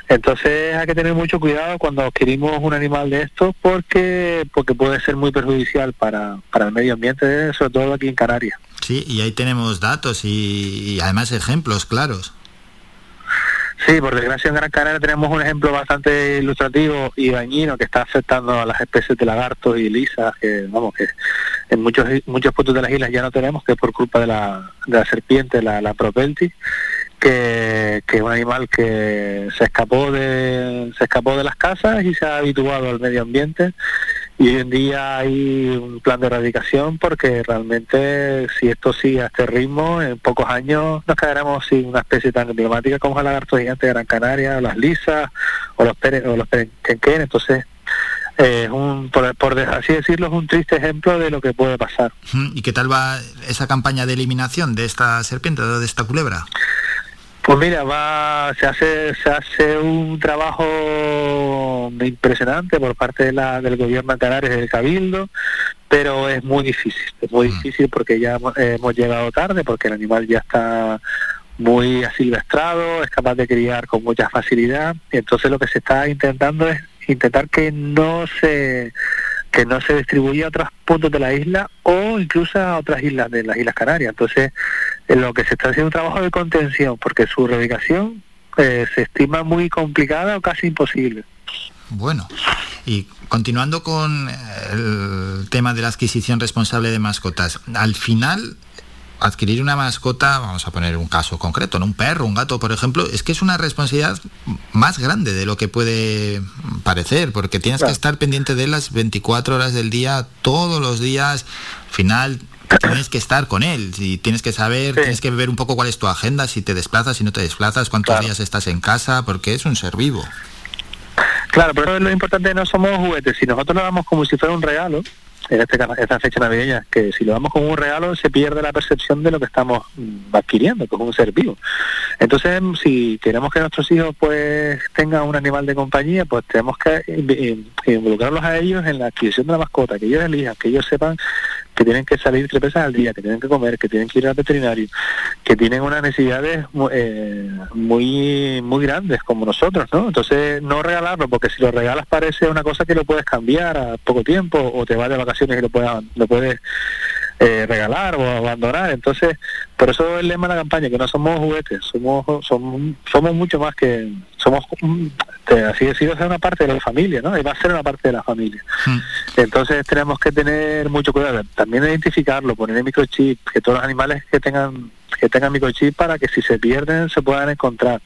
Entonces hay que tener mucho cuidado cuando adquirimos un animal de estos porque porque puede ser muy perjudicial para, para el medio ambiente, sobre todo aquí en Canarias. Sí, y ahí tenemos datos y, y además ejemplos claros. Sí, por desgracia en Gran Canaria tenemos un ejemplo bastante ilustrativo y dañino que está afectando a las especies de lagartos y lisas, que vamos que en muchos muchos puntos de las islas ya no tenemos, que es por culpa de la, de la serpiente, la, la propeltis, que, que un animal que se escapó de se escapó de las casas y se ha habituado al medio ambiente. Y hoy en día hay un plan de erradicación porque realmente si esto sigue a este ritmo en pocos años nos quedaremos sin una especie tan emblemática como el lagarto gigante de Gran Canaria o las lisas o los pere, o los perenquenquén entonces eh, por, por así decirlo es un triste ejemplo de lo que puede pasar. ¿Y qué tal va esa campaña de eliminación de esta serpiente, de esta culebra? Pues mira, va, se hace, se hace un trabajo impresionante por parte de la, del gobierno de Canarias y del Cabildo, pero es muy difícil, es muy difícil porque ya hemos, hemos llegado tarde, porque el animal ya está muy asilvestrado, es capaz de criar con mucha facilidad, y entonces lo que se está intentando es intentar que no se que no se distribuya a otros puntos de la isla o incluso a otras islas de las Islas Canarias. Entonces, en lo que se está haciendo un trabajo de contención, porque su erradicación eh, se estima muy complicada o casi imposible. Bueno, y continuando con el tema de la adquisición responsable de mascotas, al final adquirir una mascota, vamos a poner un caso concreto, ¿no? un perro, un gato, por ejemplo, es que es una responsabilidad más grande de lo que puede parecer, porque tienes que estar pendiente de las 24 horas del día, todos los días, al final tienes que estar con él, y tienes que saber, tienes que ver un poco cuál es tu agenda, si te desplazas, si no te desplazas, cuántos días estás en casa, porque es un ser vivo. Claro, pero lo importante no somos juguetes, si nosotros lo damos como si fuera un regalo, en este, esta fecha navideña, que si lo damos como un regalo se pierde la percepción de lo que estamos mm, adquiriendo, que es un ser vivo. Entonces, si queremos que nuestros hijos pues tengan un animal de compañía, pues tenemos que inv- in- involucrarlos a ellos en la adquisición de la mascota, que ellos elijan, que ellos sepan que tienen que salir tres veces al día, que tienen que comer, que tienen que ir al veterinario, que tienen unas necesidades eh, muy muy grandes como nosotros, ¿no? Entonces no regalarlo, porque si lo regalas parece una cosa que lo puedes cambiar a poco tiempo o te vas de vacaciones y lo puedes lo puedes eh, regalar o abandonar. Entonces, por eso es el lema de la campaña, que no somos juguetes, somos somos, somos mucho más que somos mm, este, así decirlo, es una parte de la familia, ¿no? Y va a ser una parte de la familia. Entonces tenemos que tener mucho cuidado, también identificarlo, poner el microchip, que todos los animales que tengan que tengan microchip para que si se pierden se puedan encontrar.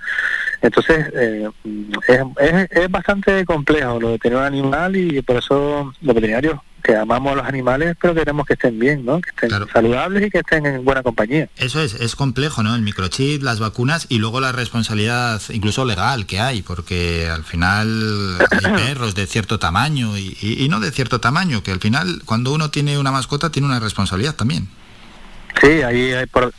Entonces eh, es, es, es bastante complejo lo de tener un animal y por eso los veterinarios que amamos a los animales pero queremos que estén bien, ¿no? Que estén saludables y que estén en buena compañía. Eso es, es complejo, ¿no? El microchip, las vacunas y luego la responsabilidad incluso legal que hay, porque al final hay perros de cierto tamaño y, y- y no de cierto tamaño, que al final cuando uno tiene una mascota tiene una responsabilidad también. Sí, ahí hay por,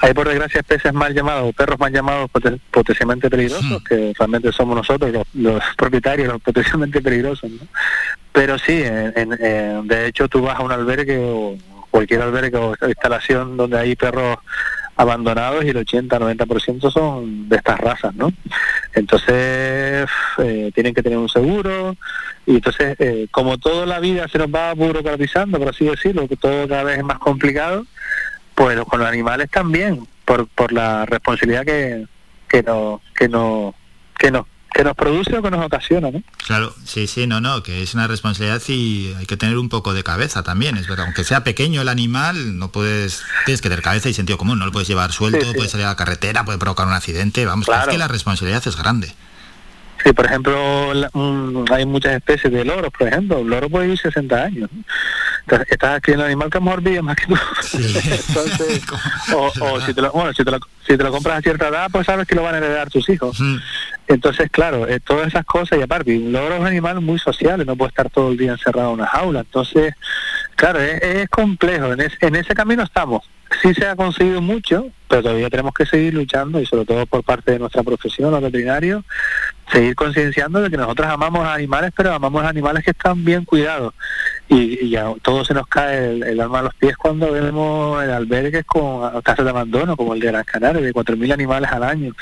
hay por desgracia especies mal llamadas o perros mal llamados poten- potencialmente peligrosos, que realmente somos nosotros los, los propietarios, los potencialmente peligrosos. ¿no? Pero sí, en- en- en- de hecho tú vas a un albergue o cualquier albergue o instalación donde hay perros abandonados y el 80-90% son de estas razas, ¿no? Entonces eh, tienen que tener un seguro y entonces eh, como toda la vida se nos va burocratizando, por así decirlo, que todo cada vez es más complicado, pues con los animales también, por, por la responsabilidad que, que nos que no que nos que nos produce o que nos ocasiona, ¿no? Claro, sí, sí, no, no, que es una responsabilidad y hay que tener un poco de cabeza también, es verdad, aunque sea pequeño el animal, no puedes, tienes que tener cabeza y sentido común, no lo puedes llevar suelto, Sí, sí. puedes salir a la carretera, puede provocar un accidente, vamos, Claro. es que la responsabilidad es grande. Sí, por ejemplo, la- mm, hay muchas especies de loros, por ejemplo, el loro puede vivir 60 años. ¿no? Estás- Estás adquiriendo un animal que a lo mejor vive más que tú. Entonces, o, o si, te lo, bueno, si, te lo, si te lo compras a cierta edad, pues sabes que lo van a heredar tus hijos. Entonces, claro, eh, todas esas cosas, y aparte, un loro es un animal muy sociable, no puede estar todo el día encerrado en una jaula. Entonces, claro, es, es complejo. En, es- en ese camino estamos. Sí se ha conseguido mucho, pero todavía tenemos que seguir luchando, y sobre todo por parte de nuestra profesión, los veterinarios, seguir concienciando de que nosotros amamos a animales, pero amamos a animales que están bien cuidados. Y, y a todos se nos cae el, el alma a los pies cuando vemos el albergues con casas de abandono, como el de Gran Canaria, de 4.000 animales al año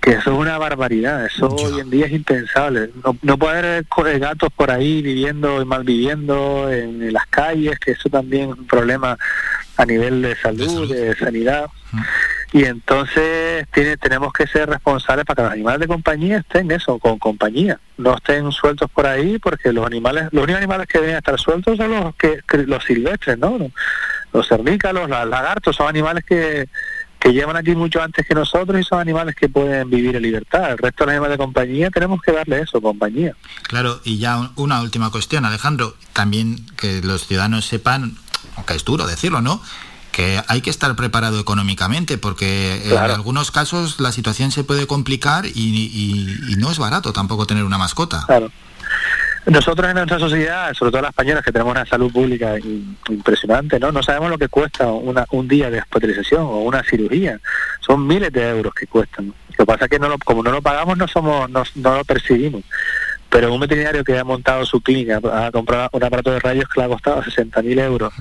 que eso es una barbaridad, eso hoy en día es impensable. No, no puede haber eh, gatos por ahí viviendo y malviviendo en, en las calles, que eso también es un problema a nivel de salud, de, sanidad. Y entonces tiene, tenemos que ser responsables para que los animales de compañía estén eso, con compañía, no estén sueltos por ahí, porque los animales, los únicos animales que deben estar sueltos son los que, que- los silvestres, ¿no? Los cernícalos, los lagartos, son animales que, que llevan aquí mucho antes que nosotros y son animales que pueden vivir en libertad. El resto de los animales de compañía tenemos que darle eso, compañía. Claro, y ya un- una última cuestión, Alejandro, también que los ciudadanos sepan, aunque es duro decirlo, ¿no? Que hay que estar preparado económicamente porque Claro. en algunos casos la situación se puede complicar y, y- y no es barato tampoco tener una mascota. Claro. Nosotros en nuestra sociedad, sobre todo las españolas que tenemos una salud pública impresionante, ¿no? No sabemos lo que cuesta una, un día de hospitalización o una cirugía. Son miles de euros que cuestan. Lo que pasa es que no lo- como no lo pagamos no somos no, no lo percibimos. Pero un veterinario que ha montado su clínica, ha comprado un aparato de rayos que le ha costado 60.000 euros,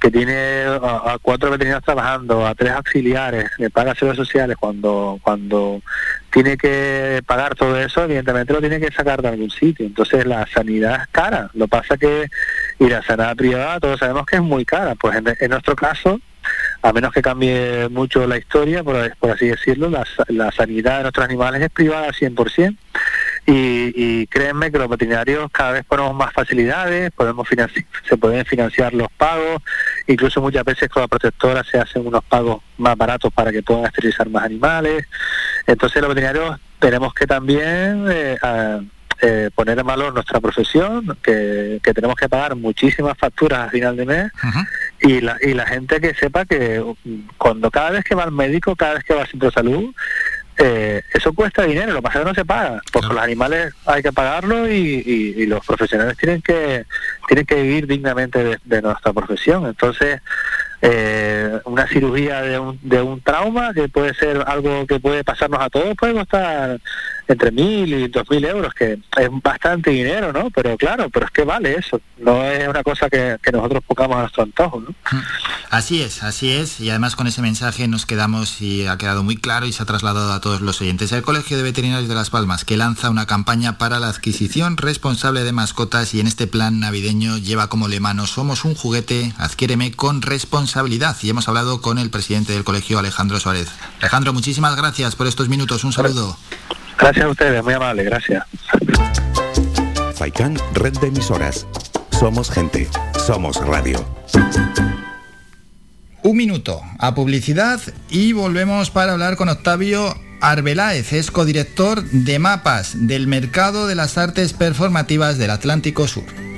que tiene a, cuatro veterinarios trabajando, a tres auxiliares, le paga seguros sociales cuando cuando tiene que pagar todo eso, evidentemente lo tiene que sacar de algún sitio. Entonces la sanidad es cara. Lo pasa que, y la sanidad privada todos sabemos que es muy cara. Pues en, en nuestro caso, a menos que cambie mucho la historia, por, por así decirlo, la, la sanidad de nuestros animales es privada al 100%. Y, y créanme que los veterinarios cada vez ponemos más facilidades, podemos financi- se pueden financiar los pagos, incluso muchas veces con la protectora se hacen unos pagos más baratos para que puedan esterilizar más animales. Entonces los veterinarios tenemos que también eh, a- eh, poner en valor nuestra profesión, que, que tenemos que pagar muchísimas facturas a final de mes y la, y la gente que sepa que mm, cuando cada vez que va al médico, cada vez que va al centro de salud, eh, eso cuesta dinero, lo que pasa es que no se paga, porque los animales hay que pagarlo y, y- y los profesionales tienen que, tienen que vivir dignamente de, de nuestra profesión. Entonces, eh, una cirugía de un, de un trauma que puede ser algo que puede pasarnos a todos puede costar entre mil y dos mil euros que es bastante dinero no pero claro pero es que vale eso no es una cosa que, nosotros pongamos a nuestro antojo ¿no? Así es, así es, y además con ese mensaje nos quedamos y ha quedado muy claro y se ha trasladado a todos los oyentes. El Colegio de Veterinarios de Las Palmas, que lanza una campaña para la adquisición responsable de mascotas y en este plan navideño lleva como lemano Somos un juguete, adquiéreme con responsabilidad. Y hemos hablado con el presidente del colegio, Alejandro Suárez. Alejandro, muchísimas gracias por estos minutos, un saludo. Gracias a ustedes, muy amable, gracias. Faikan, red de emisoras. Somos gente, somos radio. Un minuto a publicidad y volvemos para hablar con Octavio Arbeláez, es codirector de mapas del mercado de las artes performativas del Atlántico Sur.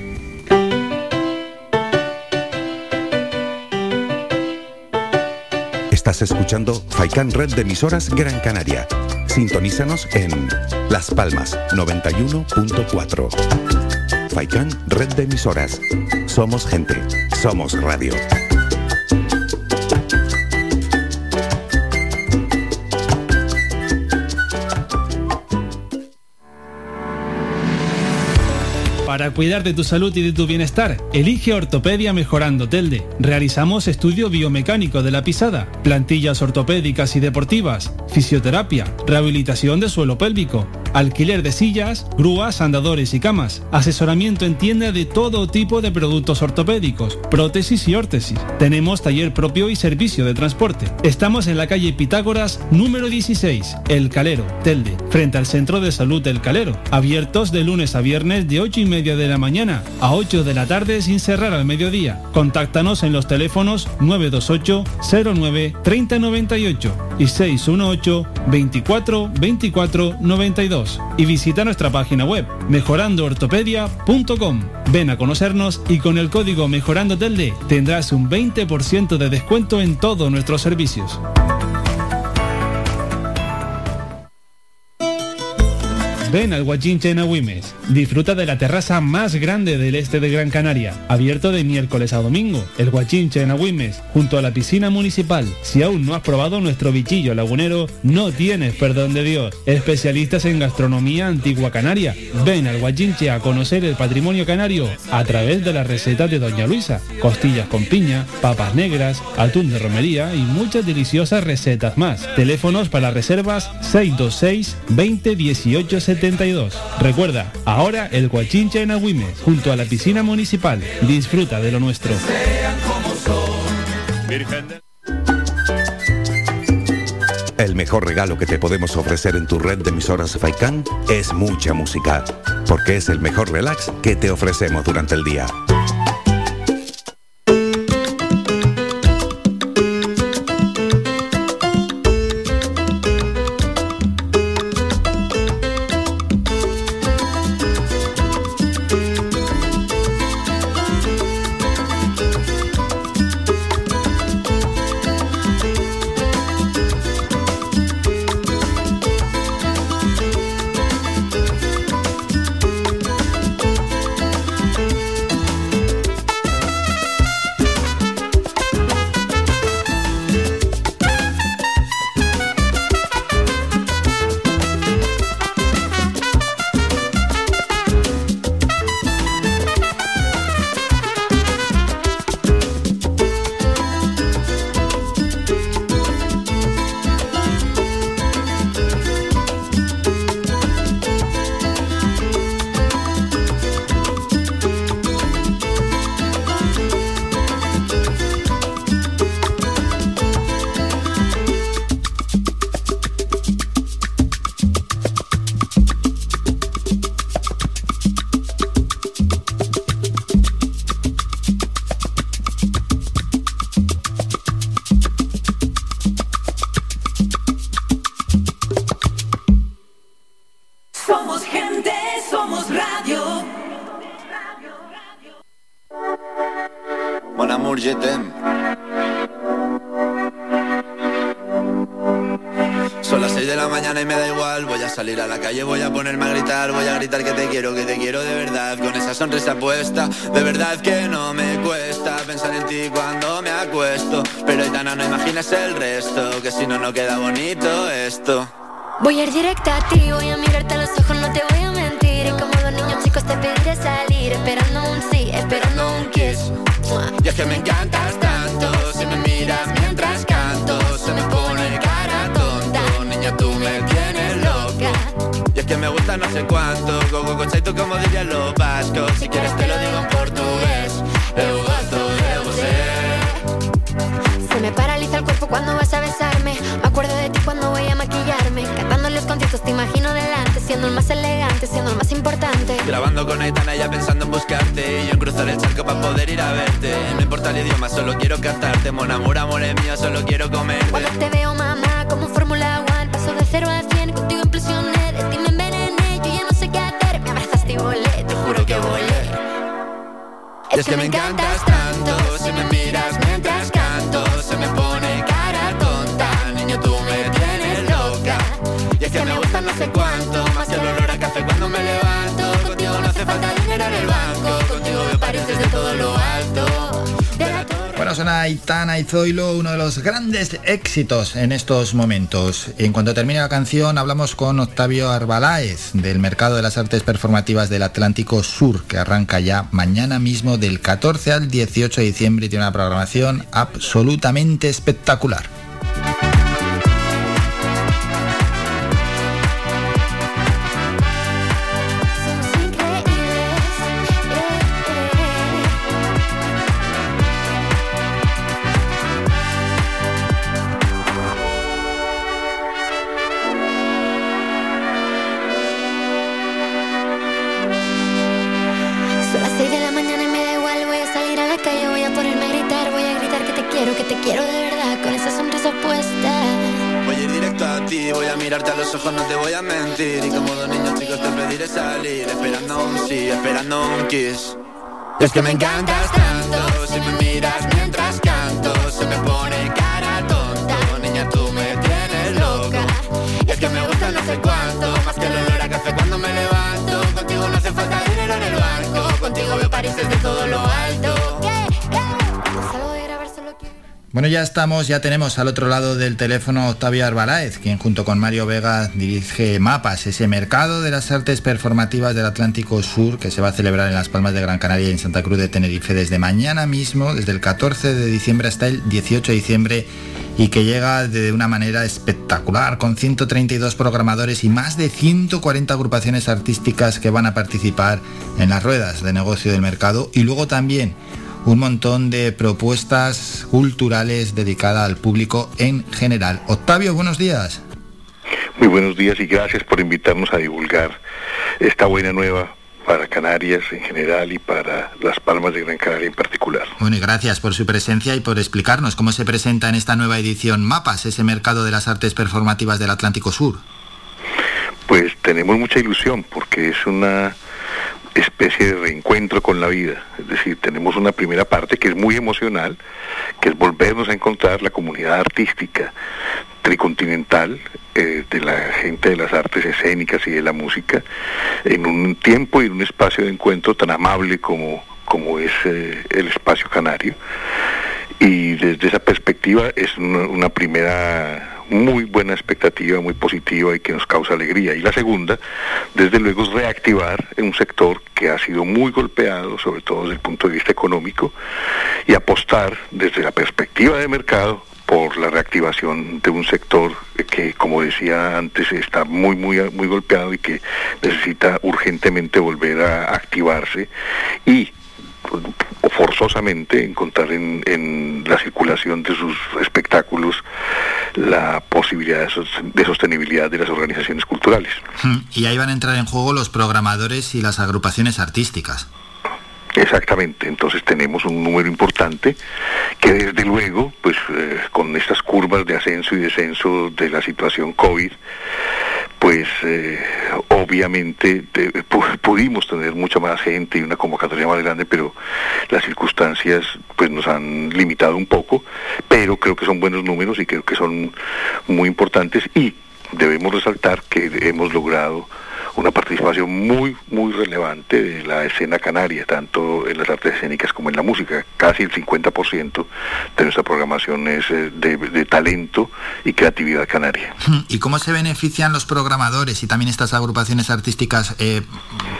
Estás escuchando Faikan Red de emisoras Gran Canaria. Sintonízanos en Las Palmas 91.4. Faikan Red de emisoras. Somos gente, somos radio. Para cuidar de tu salud y de tu bienestar, elige Ortopedia Mejorando Telde. Realizamos estudio biomecánico de la pisada, plantillas ortopédicas y deportivas, fisioterapia, rehabilitación de suelo pélvico, alquiler de sillas, grúas, andadores y camas, asesoramiento en tienda de todo tipo de productos ortopédicos, prótesis y órtesis. Tenemos taller propio y servicio de transporte. Estamos en la calle Pitágoras número 16, El Calero, Telde, frente al Centro de Salud del Calero, abiertos de lunes a viernes de 8 y media de la mañana a 8 de la tarde sin cerrar al mediodía. Contáctanos en los teléfonos 928 09 3098 y 618 24 24 92 y visita nuestra página web mejorandoortopedia.com. Ven a conocernos y con el código Mejorando tendrás un 20% de descuento en todos nuestros servicios. Ven al Guachinche en Agüimes. Disfruta de la terraza más grande del este de Gran Canaria, abierto de miércoles a domingo. El Guachinche en Agüimes, junto a la piscina municipal. Si aún no has probado nuestro bichillo lagunero, no tienes perdón de Dios. Especialistas en gastronomía antigua canaria. Ven al Guachinche a conocer el patrimonio canario a través de las recetas de Doña Luisa. Costillas con piña, papas negras, atún de romería y muchas deliciosas recetas más. Teléfonos para reservas 626 20 18 72. Recuerda, ahora el Guachincha en Agüimes, junto a la piscina municipal. Disfruta de lo nuestro. El mejor regalo que te podemos ofrecer en tu red de emisoras Faikan es mucha música, porque es el mejor relax que te ofrecemos durante el día. En estos momentos. En cuanto termine la canción, hablamos con Octavio Arbalaez del Mercado de las Artes Performativas del Atlántico Sur, que arranca ya mañana mismo del 14 al 18 de diciembre y tiene una programación absolutamente espectacular. Es que me encantas tanto. Si me miras mientras canto Se me pone cara tonta Niña, tú me tienes loca. Es que me gusta no sé cuánto Más que el olor a café cuando me levanto. Contigo no hace falta dinero en el banco. Contigo veo París desde todo lo alto Bueno, ya estamos, ya tenemos al otro lado del teléfono Octavio Arbalaez, quien junto con Mario Vega dirige Mapas, ese mercado de las artes performativas del Atlántico Sur que se va a celebrar en Las Palmas de Gran Canaria y en Santa Cruz de Tenerife desde mañana mismo, desde el 14 de diciembre hasta el 18 de diciembre y que llega de una manera espectacular con 132 programadores y más de 140 agrupaciones artísticas que van a participar en las ruedas de negocio del mercado y luego también un montón de propuestas culturales dedicadas al público en general. Octavio, buenos días. Muy buenos días y gracias por invitarnos a divulgar esta buena nueva para Canarias en general y para las Palmas de Gran Canaria en particular. Bueno, y gracias por su presencia y por explicarnos cómo se presenta en esta nueva edición Mapas, ese mercado de las artes performativas del Atlántico Sur. Pues tenemos mucha ilusión porque es una especie de reencuentro con la vida. Es decir, tenemos una primera parte que es muy emocional, que es volvernos a encontrar la comunidad artística tricontinental eh, de la gente de las artes escénicas y de la música en un tiempo y en un espacio de encuentro tan amable como, como es eh, el espacio canario. Y desde esa perspectiva es una, una primera muy buena expectativa, muy positiva y que nos causa alegría. Y la segunda, desde luego, es reactivar un sector que ha sido muy golpeado, sobre todo desde el punto de vista económico, y apostar desde la perspectiva de mercado por la reactivación de un sector que, como decía antes, está muy, muy, muy golpeado y que necesita urgentemente volver a activarse y forzosamente encontrar en, en, la circulación de sus espectáculos la posibilidad de, sos, de, sostenibilidad de las organizaciones culturales. Y ahí van a entrar en juego los programadores y las agrupaciones artísticas. Exactamente, entonces tenemos un número importante que desde luego, pues eh, con estas curvas de ascenso y descenso de la situación COVID, pues eh, obviamente pudimos tener mucha más gente y una convocatoria más grande, pero las circunstancias pues nos han limitado un poco, pero creo que son buenos números y creo que son muy importantes y debemos resaltar que hemos logrado una participación muy, muy relevante de la escena canaria, tanto en las artes escénicas como en la música. Casi el 50% de nuestra programación es eh, de, de talento y creatividad canaria. ¿Y cómo se benefician los programadores y también estas agrupaciones artísticas eh,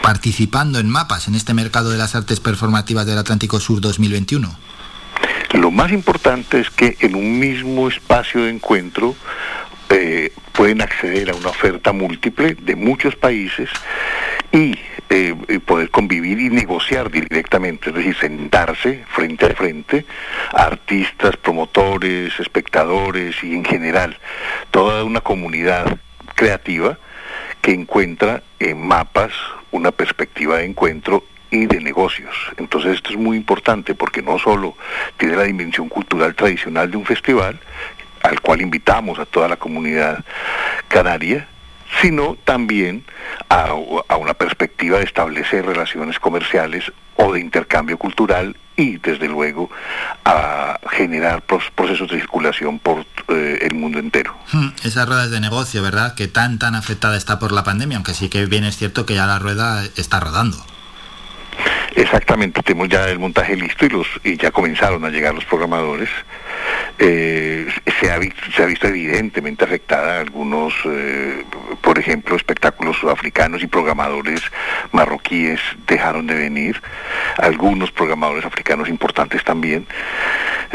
participando en mapas en este mercado de las artes performativas del Atlántico Sur 2021? Lo más importante es que en un mismo espacio de encuentro eh, pueden acceder a una oferta múltiple de muchos países y, eh, poder convivir y negociar directamente, es decir, sentarse frente a frente artistas, promotores, espectadores y en general toda una comunidad creativa que encuentra en mapas una perspectiva de encuentro y de negocios. Entonces esto es muy importante porque no solo tiene la dimensión cultural tradicional de un festival, al cual invitamos a toda la comunidad canaria, sino también a, a una perspectiva de establecer relaciones comerciales o de intercambio cultural y desde luego a generar procesos de circulación por eh, el mundo entero. Hmm, Esas ruedas de negocio, ¿verdad? Que tan tan afectada está por la pandemia, aunque sí que bien es cierto que ya la rueda está rodando. Exactamente, tenemos ya el montaje listo y los y ya comenzaron a llegar los programadores. Eh, se, ha visto, se ha visto evidentemente afectada algunos, eh, por ejemplo, espectáculos sudafricanos y programadores marroquíes dejaron de venir, algunos programadores africanos importantes también.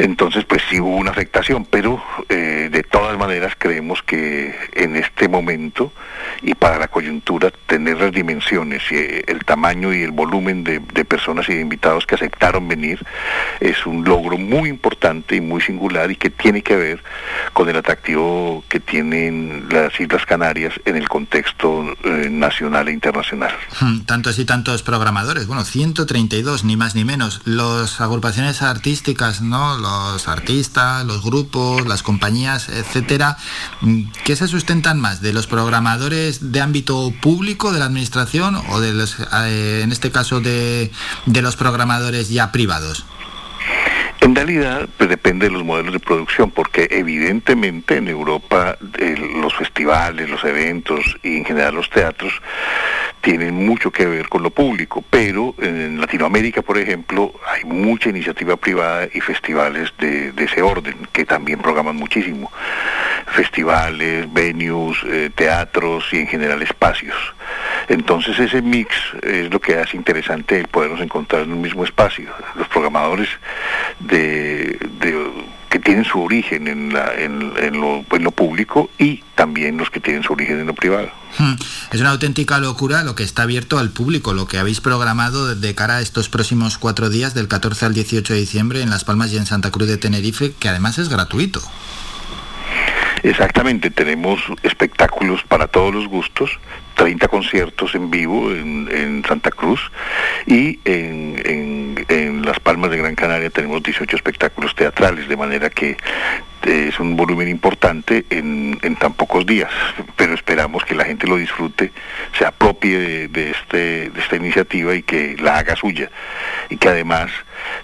Entonces, pues sí hubo una afectación, pero eh, de todas maneras creemos que en este momento y para la coyuntura tener las dimensiones y eh, el tamaño y el volumen de, de personas y de invitados que aceptaron venir es un logro muy importante y muy singular y que tiene que ver con el atractivo que tienen las Islas Canarias en el contexto eh, nacional e internacional. Hmm, Tantos y tantos programadores, bueno, 132, ni más ni menos. Las agrupaciones artísticas, ¿no? Artistas, los grupos, las compañías, etcétera, mm, ¿qué se sustentan más? ¿De los programadores de ámbito público, de la administración, o de los, eh, en este caso, de, de los programadores ya privados? En realidad, pues depende de los modelos de producción, porque evidentemente en Europa eh, los festivales, los eventos y en general los teatros tienen mucho que ver con lo público, pero en Latinoamérica, por ejemplo, hay mucha iniciativa privada y festivales de, ese orden, que también programan muchísimo. Festivales, venues, eh, teatros y en general espacios. Entonces ese mix es lo que hace interesante el podernos encontrar en un mismo espacio. Los programadores de- que tienen su origen en, la- en- lo, en lo público y también los que tienen su origen en lo privado. Hmm, Es una auténtica locura lo que está abierto al público, lo que habéis programado de cara a estos próximos cuatro días, del 14 al 18 de diciembre, en Las Palmas y en Santa Cruz de Tenerife, que además es gratuito. Exactamente, tenemos espectáculos para todos los gustos, 30 conciertos en vivo en, Santa Cruz y en, en- Las Palmas de Gran Canaria tenemos 18 espectáculos teatrales, de manera que eh, es un volumen importante en, tan pocos días, pero esperamos que la gente lo disfrute, se apropie de este, de esta iniciativa y que la haga suya. Y que además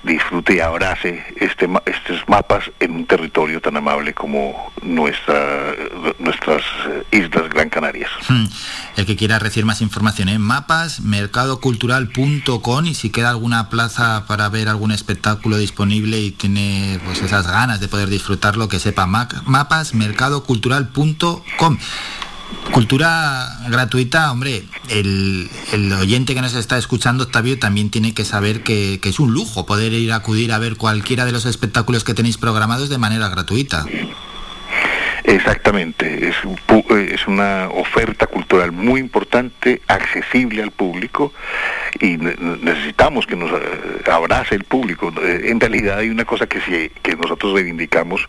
disfrute y abrace este, estos mapas en un territorio tan amable como nuestra, nuestras eh, islas Gran Canarias. Hmm, El que quiera recibir más información en mapas, mercadocultural.com y si queda alguna plaza para ver algún espectáculo disponible y tiene pues esas ganas de poder disfrutarlo, que sepa mapas, mercadocultural.com. Cultura gratuita, hombre, el, el oyente que nos está escuchando, Octavio, también tiene que saber que, que es un lujo poder ir a acudir a ver cualquiera de los espectáculos que tenéis programados de manera gratuita. Exactamente, es, eh, es una oferta cultural muy importante, accesible al público y ne- necesitamos que nos eh, abrace el público. Eh, En realidad hay una cosa que, sí, que nosotros reivindicamos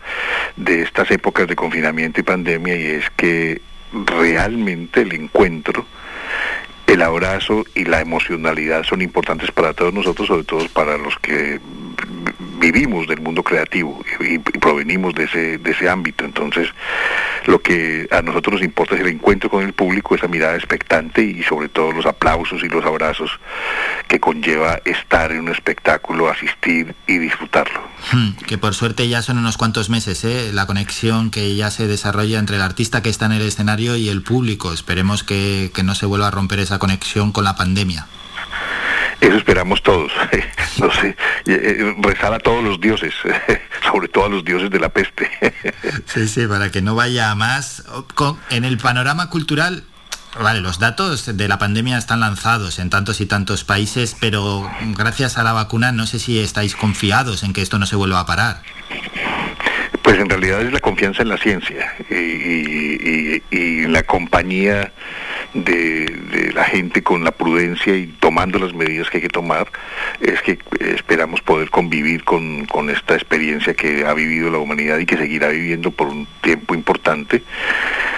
de estas épocas de confinamiento y pandemia y es que realmente el encuentro el abrazo y la emocionalidad son importantes para todos nosotros, sobre todo para los que vivimos del mundo creativo y, provenimos de ese, de ese ámbito. Entonces, Lo que a nosotros nos importa es el encuentro con el público, esa mirada expectante y sobre todo los aplausos y los abrazos que conlleva estar en un espectáculo, asistir y disfrutarlo. Hmm, que por suerte ya son unos cuantos meses, ¿eh? la conexión que ya se desarrolla entre el artista que está en el escenario y el público. Esperemos que, que no se vuelva a romper esa conexión con la pandemia. Eso esperamos todos. no sé, eh, rezar a todos los dioses, sobre todo a los dioses de la peste. sí, sí, para que no vaya a más. En el panorama cultural, Vale, los datos de la pandemia están lanzados en tantos y tantos países, pero gracias a la vacuna no sé si estáis confiados en que esto no se vuelva a parar. Pues en realidad es la confianza en la ciencia y, en la compañía de, la gente con la prudencia y tomando las medidas que hay que tomar, es que esperamos poder convivir con, con esta experiencia que ha vivido la humanidad y que seguirá viviendo por un tiempo importante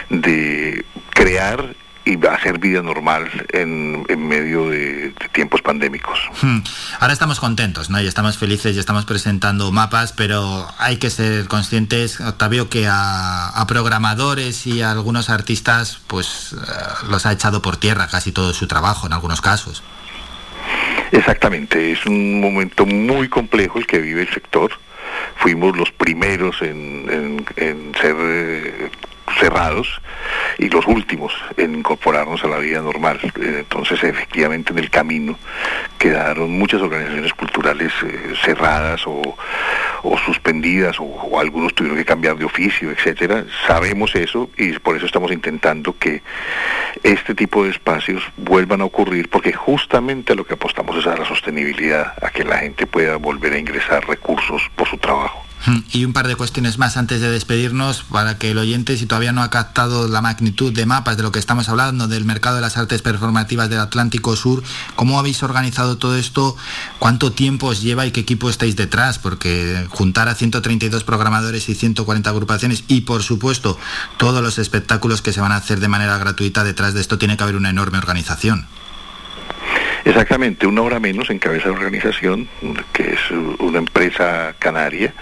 de crear y hacer vida normal en, medio de, tiempos pandémicos. Hmm. Ahora estamos contentos, ¿no? Y estamos felices y estamos presentando mapas, pero hay que ser conscientes, Octavio, que a, programadores y a algunos artistas, pues eh, los ha echado por tierra casi todo su trabajo en algunos casos. Exactamente, es un momento muy complejo el que vive el sector. Fuimos los primeros en, ser eh, cerrados y los últimos en incorporarnos a la vida normal. Eh, entonces, efectivamente, en el camino quedaron muchas organizaciones culturales eh, cerradas o, suspendidas o, algunos tuvieron que cambiar de oficio, etcétera. Sabemos eso y por eso estamos intentando que este tipo de espacios vuelvan a ocurrir porque justamente a lo que apostamos es a la sostenibilidad, a que la gente pueda volver a ingresar recursos por su trabajo. Y un par de cuestiones más antes de despedirnos para que el oyente, si todavía no ha captado la magnitud de mapas de lo que estamos hablando, del mercado de las artes performativas del Atlántico Sur, ¿cómo habéis organizado todo esto? ¿Cuánto tiempo os lleva y qué equipo estáis detrás? Porque juntar a 132 programadores y 140 agrupaciones y, por supuesto, todos los espectáculos que se van a hacer de manera gratuita detrás de esto tiene que haber una enorme organización. Exactamente, una hora menos en cabeza de organización, que es una empresa canaria,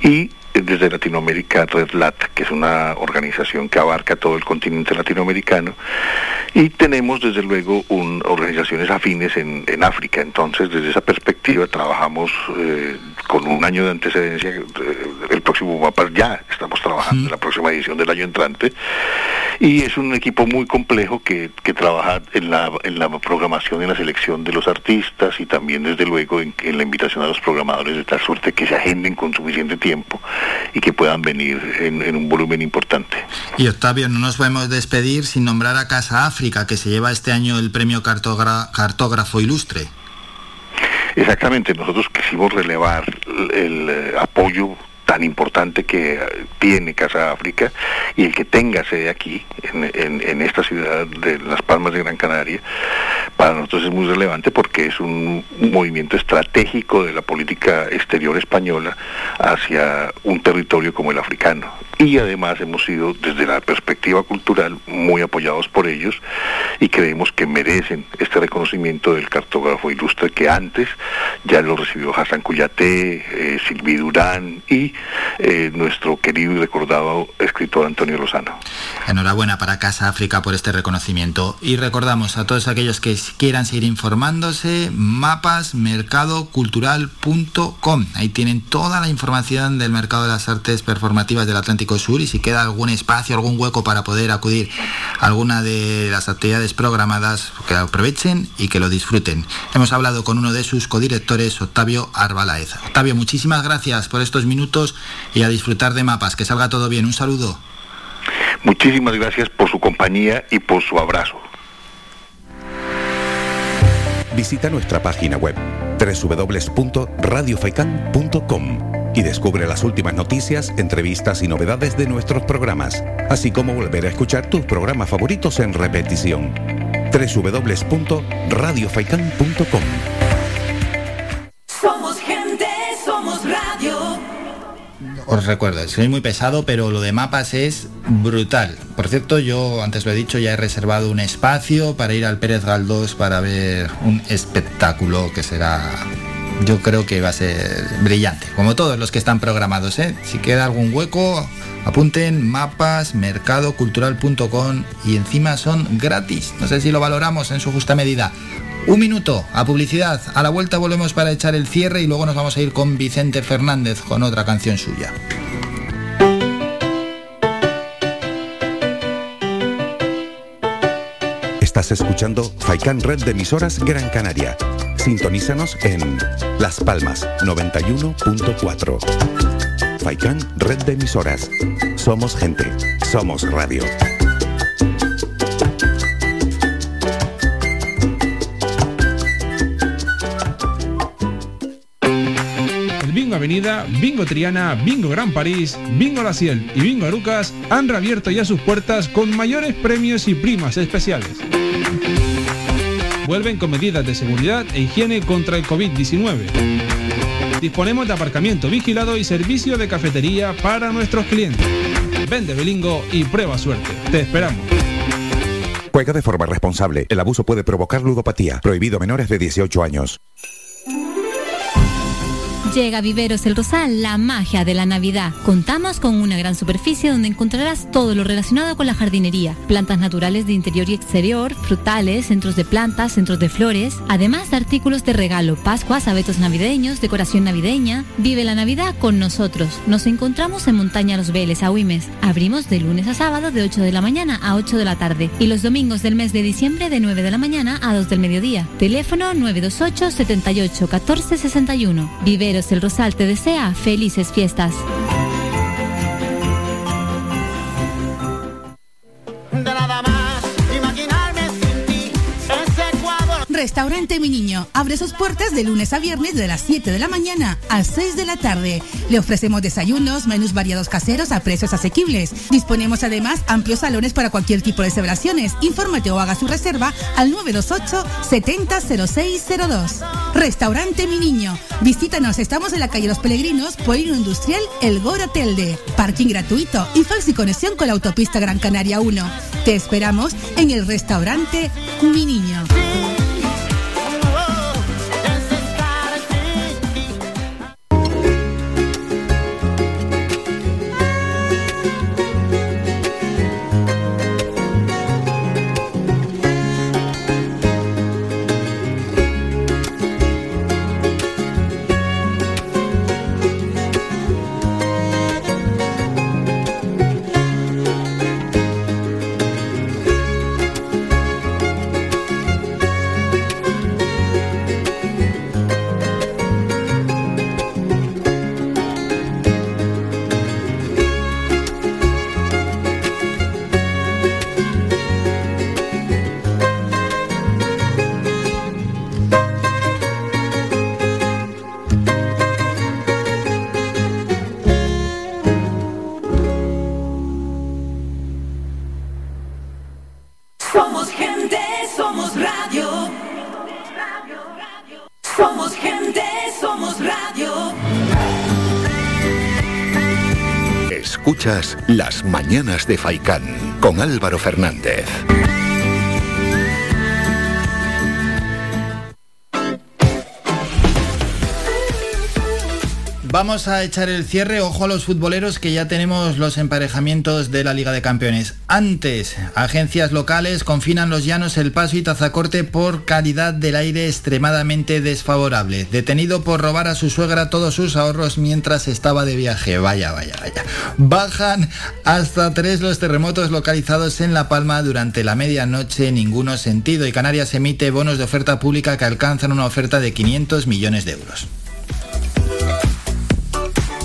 y desde Latinoamérica RedLat, que es una organización que abarca todo el continente latinoamericano, y tenemos desde luego organizaciones afines en, África. Entonces, desde esa perspectiva trabajamos eh, con un año de antecedencia. Eh, el próximo mapa ya estamos trabajando en la próxima edición del año entrante, y es un equipo muy complejo que, trabaja en la, en la programación y en la selección de los artistas y también desde luego en, en la invitación a los programadores de tal suerte que se agenden con suficiente tiempo y que puedan venir en, un volumen importante. Y Octavio, no nos podemos despedir sin nombrar a Casa África, que se lleva este año el premio Cartógrafo Ilustre. Exactamente, nosotros quisimos relevar el eh, apoyo tan importante que tiene Casa África y el que tenga sede aquí, en, esta ciudad de Las Palmas de Gran Canaria, para nosotros es muy relevante porque es un, movimiento estratégico de la política exterior española hacia un territorio como el africano. Y además hemos sido, desde la perspectiva cultural, muy apoyados por ellos y creemos que merecen este reconocimiento del cartógrafo ilustre que antes ya lo recibió Hassan Cuyate, eh, Silvi Durán y eh, nuestro querido y recordado escritor Antonio Lozano. Enhorabuena para Casa África por este reconocimiento y recordamos a todos aquellos que quieran seguir informándose mapasmercadocultural.com. Ahí tienen toda la información del mercado de las artes performativas del Atlántico Sur y si queda algún espacio, algún hueco para poder acudir a alguna de las actividades programadas, que aprovechen y que lo disfruten. Hemos hablado con uno de sus codirectores, Octavio Arbalaez. Octavio, muchísimas gracias por estos minutos y a disfrutar de mapas. Que salga todo bien. Un saludo. Muchísimas gracias por su compañía y por su abrazo. Visita nuestra página web www.radiofaikan.com y descubre las últimas noticias, entrevistas y novedades de nuestros programas, así como volver a escuchar tus programas favoritos en repetición. www.radiofaikan.com os recuerdo, soy muy pesado, pero lo de mapas es brutal. Por cierto, yo antes lo he dicho, ya he reservado un espacio para ir al Pérez Galdós para ver un espectáculo que será yo creo que va a ser brillante, como todos los que están programados. ¿eh? Si queda algún hueco, apunten mapas, mercadocultural.com y encima son gratis. No sé si lo valoramos en su justa medida. Un minuto a publicidad. A la vuelta volvemos para echar el cierre y luego nos vamos a ir con Vicente Fernández con otra canción suya. Estás escuchando Faikan Red de emisoras Gran Canaria. Sintonízanos en Las Palmas 91.4. Faikan Red de emisoras. Somos gente. Somos radio. El Bingo Avenida, Bingo Triana, Bingo Gran París, Bingo La Ciel y Bingo Arucas han reabierto ya sus puertas con mayores premios y primas especiales. Vuelven con medidas de seguridad e higiene contra el COVID-19. Disponemos de aparcamiento vigilado y servicio de cafetería para nuestros clientes. Vende Belingo y prueba suerte. Te esperamos. Juega de forma responsable. El abuso puede provocar ludopatía. Prohibido a menores de 18 años. Llega a Viveros El Rosal la magia de la Navidad. Contamos con una gran superficie donde encontrarás todo lo relacionado con la jardinería. Plantas naturales de interior y exterior, frutales, centros de plantas, centros de flores, además de artículos de regalo, pascuas, abetos navideños, decoración navideña. Vive la Navidad con nosotros. Nos encontramos en Montaña Los Veles, a Huimes. Abrimos de lunes a sábado de 8 de la mañana a 8 de la tarde y los domingos del mes de diciembre de 9 de la mañana a 2 del mediodía. Teléfono 928 78 14 61. Viveros El Rosal te desea felices fiestas. Restaurante Mi Niño abre sus puertas de lunes a viernes de las 7 de la mañana a 6 de la tarde. Le ofrecemos desayunos, menús variados caseros a precios asequibles. Disponemos además amplios salones para cualquier tipo de celebraciones. Infórmate o haga su reserva al 928 700602. Restaurante Mi Niño. Visítanos, estamos en la calle Los Peregrinos, Polino Industrial, El Gora Telde. Parking gratuito y fácil conexión con la autopista Gran Canaria 1. Te esperamos en el restaurante Mi Niño. Las Mañanas de Faicán con Álvaro Fernández. Vamos a echar el cierre, ojo a los futboleros que ya tenemos los emparejamientos de la Liga de Campeones. Antes, agencias locales confinan los llanos El Paso y Tazacorte por calidad del aire extremadamente desfavorable. Detenido por robar a su suegra todos sus ahorros mientras estaba de viaje. Vaya, vaya, vaya. Bajan hasta tres los terremotos localizados en La Palma durante la medianoche, ninguno sentido. Y Canarias emite bonos de oferta pública que alcanzan una oferta de 500 millones de euros.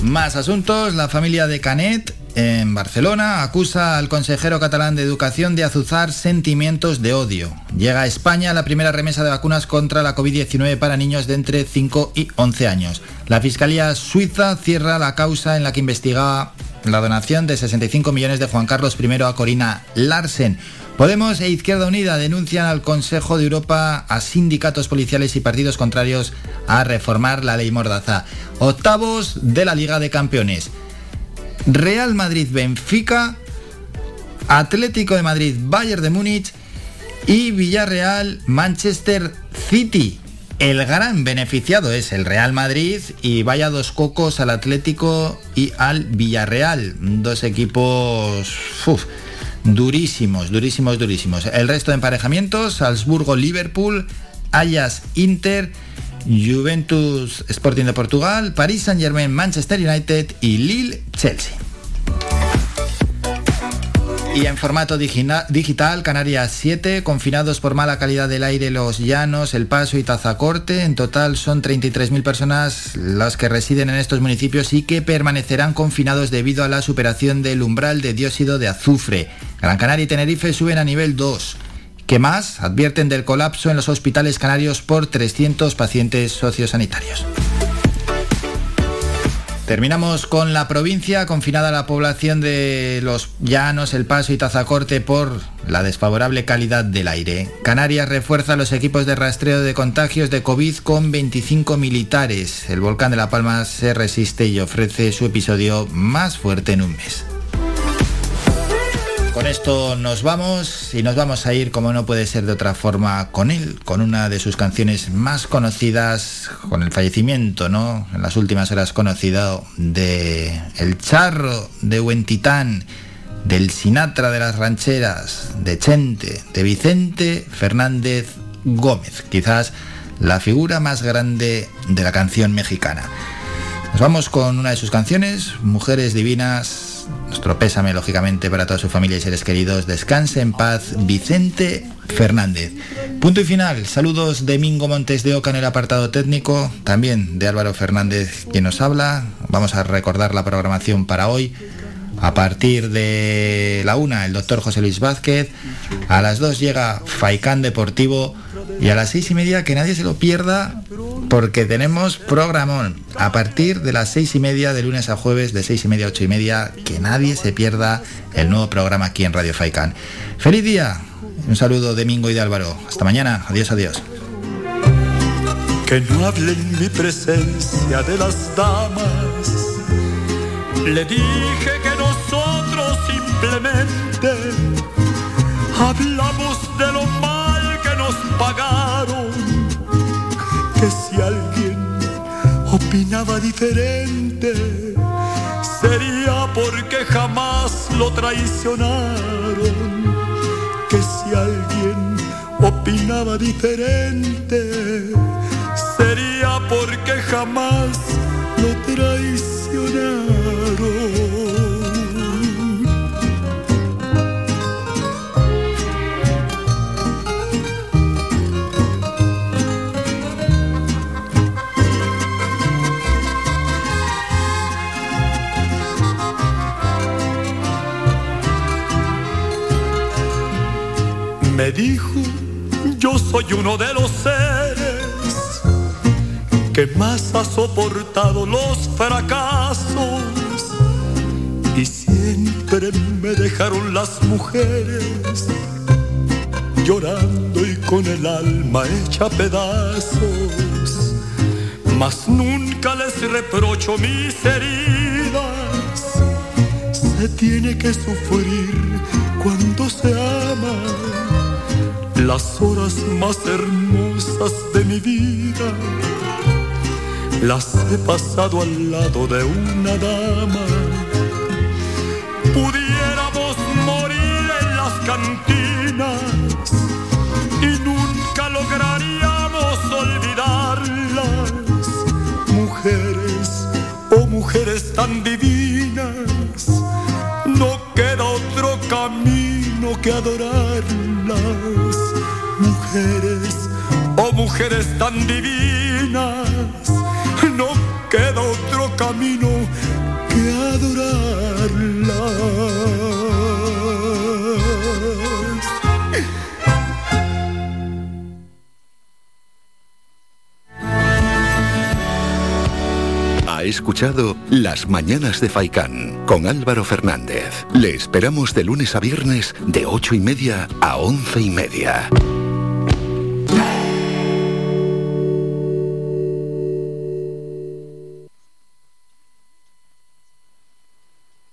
Más asuntos, la familia de Canet en Barcelona acusa al consejero catalán de Educación de azuzar sentimientos de odio. Llega a España la primera remesa de vacunas contra la COVID-19 para niños de entre 5 y 11 años. La Fiscalía Suiza cierra la causa en la que investigaba la donación de 65 millones de Juan Carlos I a Corina Larsen. Podemos e Izquierda Unida denuncian al Consejo de Europa a sindicatos policiales y partidos contrarios a reformar la ley Mordaza. Octavos de la Liga de Campeones. Real Madrid-Benfica, Atlético de Madrid-Bayern de Múnich y Villarreal-Manchester City. El gran beneficiado es el Real Madrid y vaya dos cocos al Atlético y al Villarreal. Dos equipos durísimos, durísimos, durísimos. El resto de emparejamientos, Salzburgo-Liverpool, Ajax-Inter, Juventus Sporting de Portugal, París Saint-Germain, Manchester United y Lille-Chelsea. Y en formato digital, Canarias 7, confinados por mala calidad del aire Los Llanos, El Paso y Tazacorte. En total son 33.000 personas las que residen en estos municipios y que permanecerán confinados debido a la superación del umbral de dióxido de azufre. Gran Canaria y Tenerife suben a nivel 2. ¿Qué más? Advierten del colapso en los hospitales canarios por 300 pacientes sociosanitarios. Terminamos con la provincia, confinada la población de Los Llanos, El Paso y Tazacorte por la desfavorable calidad del aire. Canarias refuerza los equipos de rastreo de contagios de COVID con 25 militares. El volcán de La Palma se resiste y ofrece su episodio más fuerte en un mes. Con esto nos vamos y nos vamos a ir, como no puede ser de otra forma, con él, con una de sus canciones más conocidas, con el fallecimiento, ¿no? En las últimas horas conocido de El Charro de Huentitán, del Sinatra de las Rancheras, de Chente, de Vicente Fernández Gómez, quizás la figura más grande de la canción mexicana. Nos vamos con una de sus canciones, Mujeres Divinas, nuestro pésame, lógicamente, para toda su familia y seres queridos. Descanse en paz, Vicente Fernández. Punto y final. Saludos de Mingo Montes de Oca en el apartado técnico. También de Álvaro Fernández, quien nos habla. Vamos a recordar la programación para hoy. A partir de la una, el doctor José Luis Vázquez. A las dos llega Faicán Deportivo. Y a las seis y media, que nadie se lo pierda, porque tenemos programón. A partir de las seis y media, de lunes a jueves, de seis y media a ocho y media, que nadie se pierda el nuevo programa aquí en Radio Faicán. ¡Feliz día! Un saludo de Mingo y de Álvaro. Hasta mañana. Adiós, adiós. Que no hable mi presencia de las damas. Le dije que hablamos de lo mal que nos pagaron. Que si alguien opinaba diferente, sería porque jamás lo traicionaron. Que si alguien opinaba diferente, sería porque jamás lo traicionaron. Me dijo, yo soy uno de los seres que más ha soportado los fracasos. Y siempre me dejaron las mujeres llorando y con el alma hecha pedazos. Mas nunca les reprocho mis heridas, se tiene que sufrir cuando se ama las horas más hermosas de mi vida las he pasado al lado de una dama. Pudiéramos morir en las cantinas y nunca lograríamos olvidarlas. Mujeres, oh mujeres tan divinas, no queda otro camino que adorarlas mujeres, oh mujeres tan divinas, no queda otro camino que adorarlas. Ha escuchado Las Mañanas de Faicán con Álvaro Fernández. Le esperamos de lunes a viernes de ocho y media a once y media.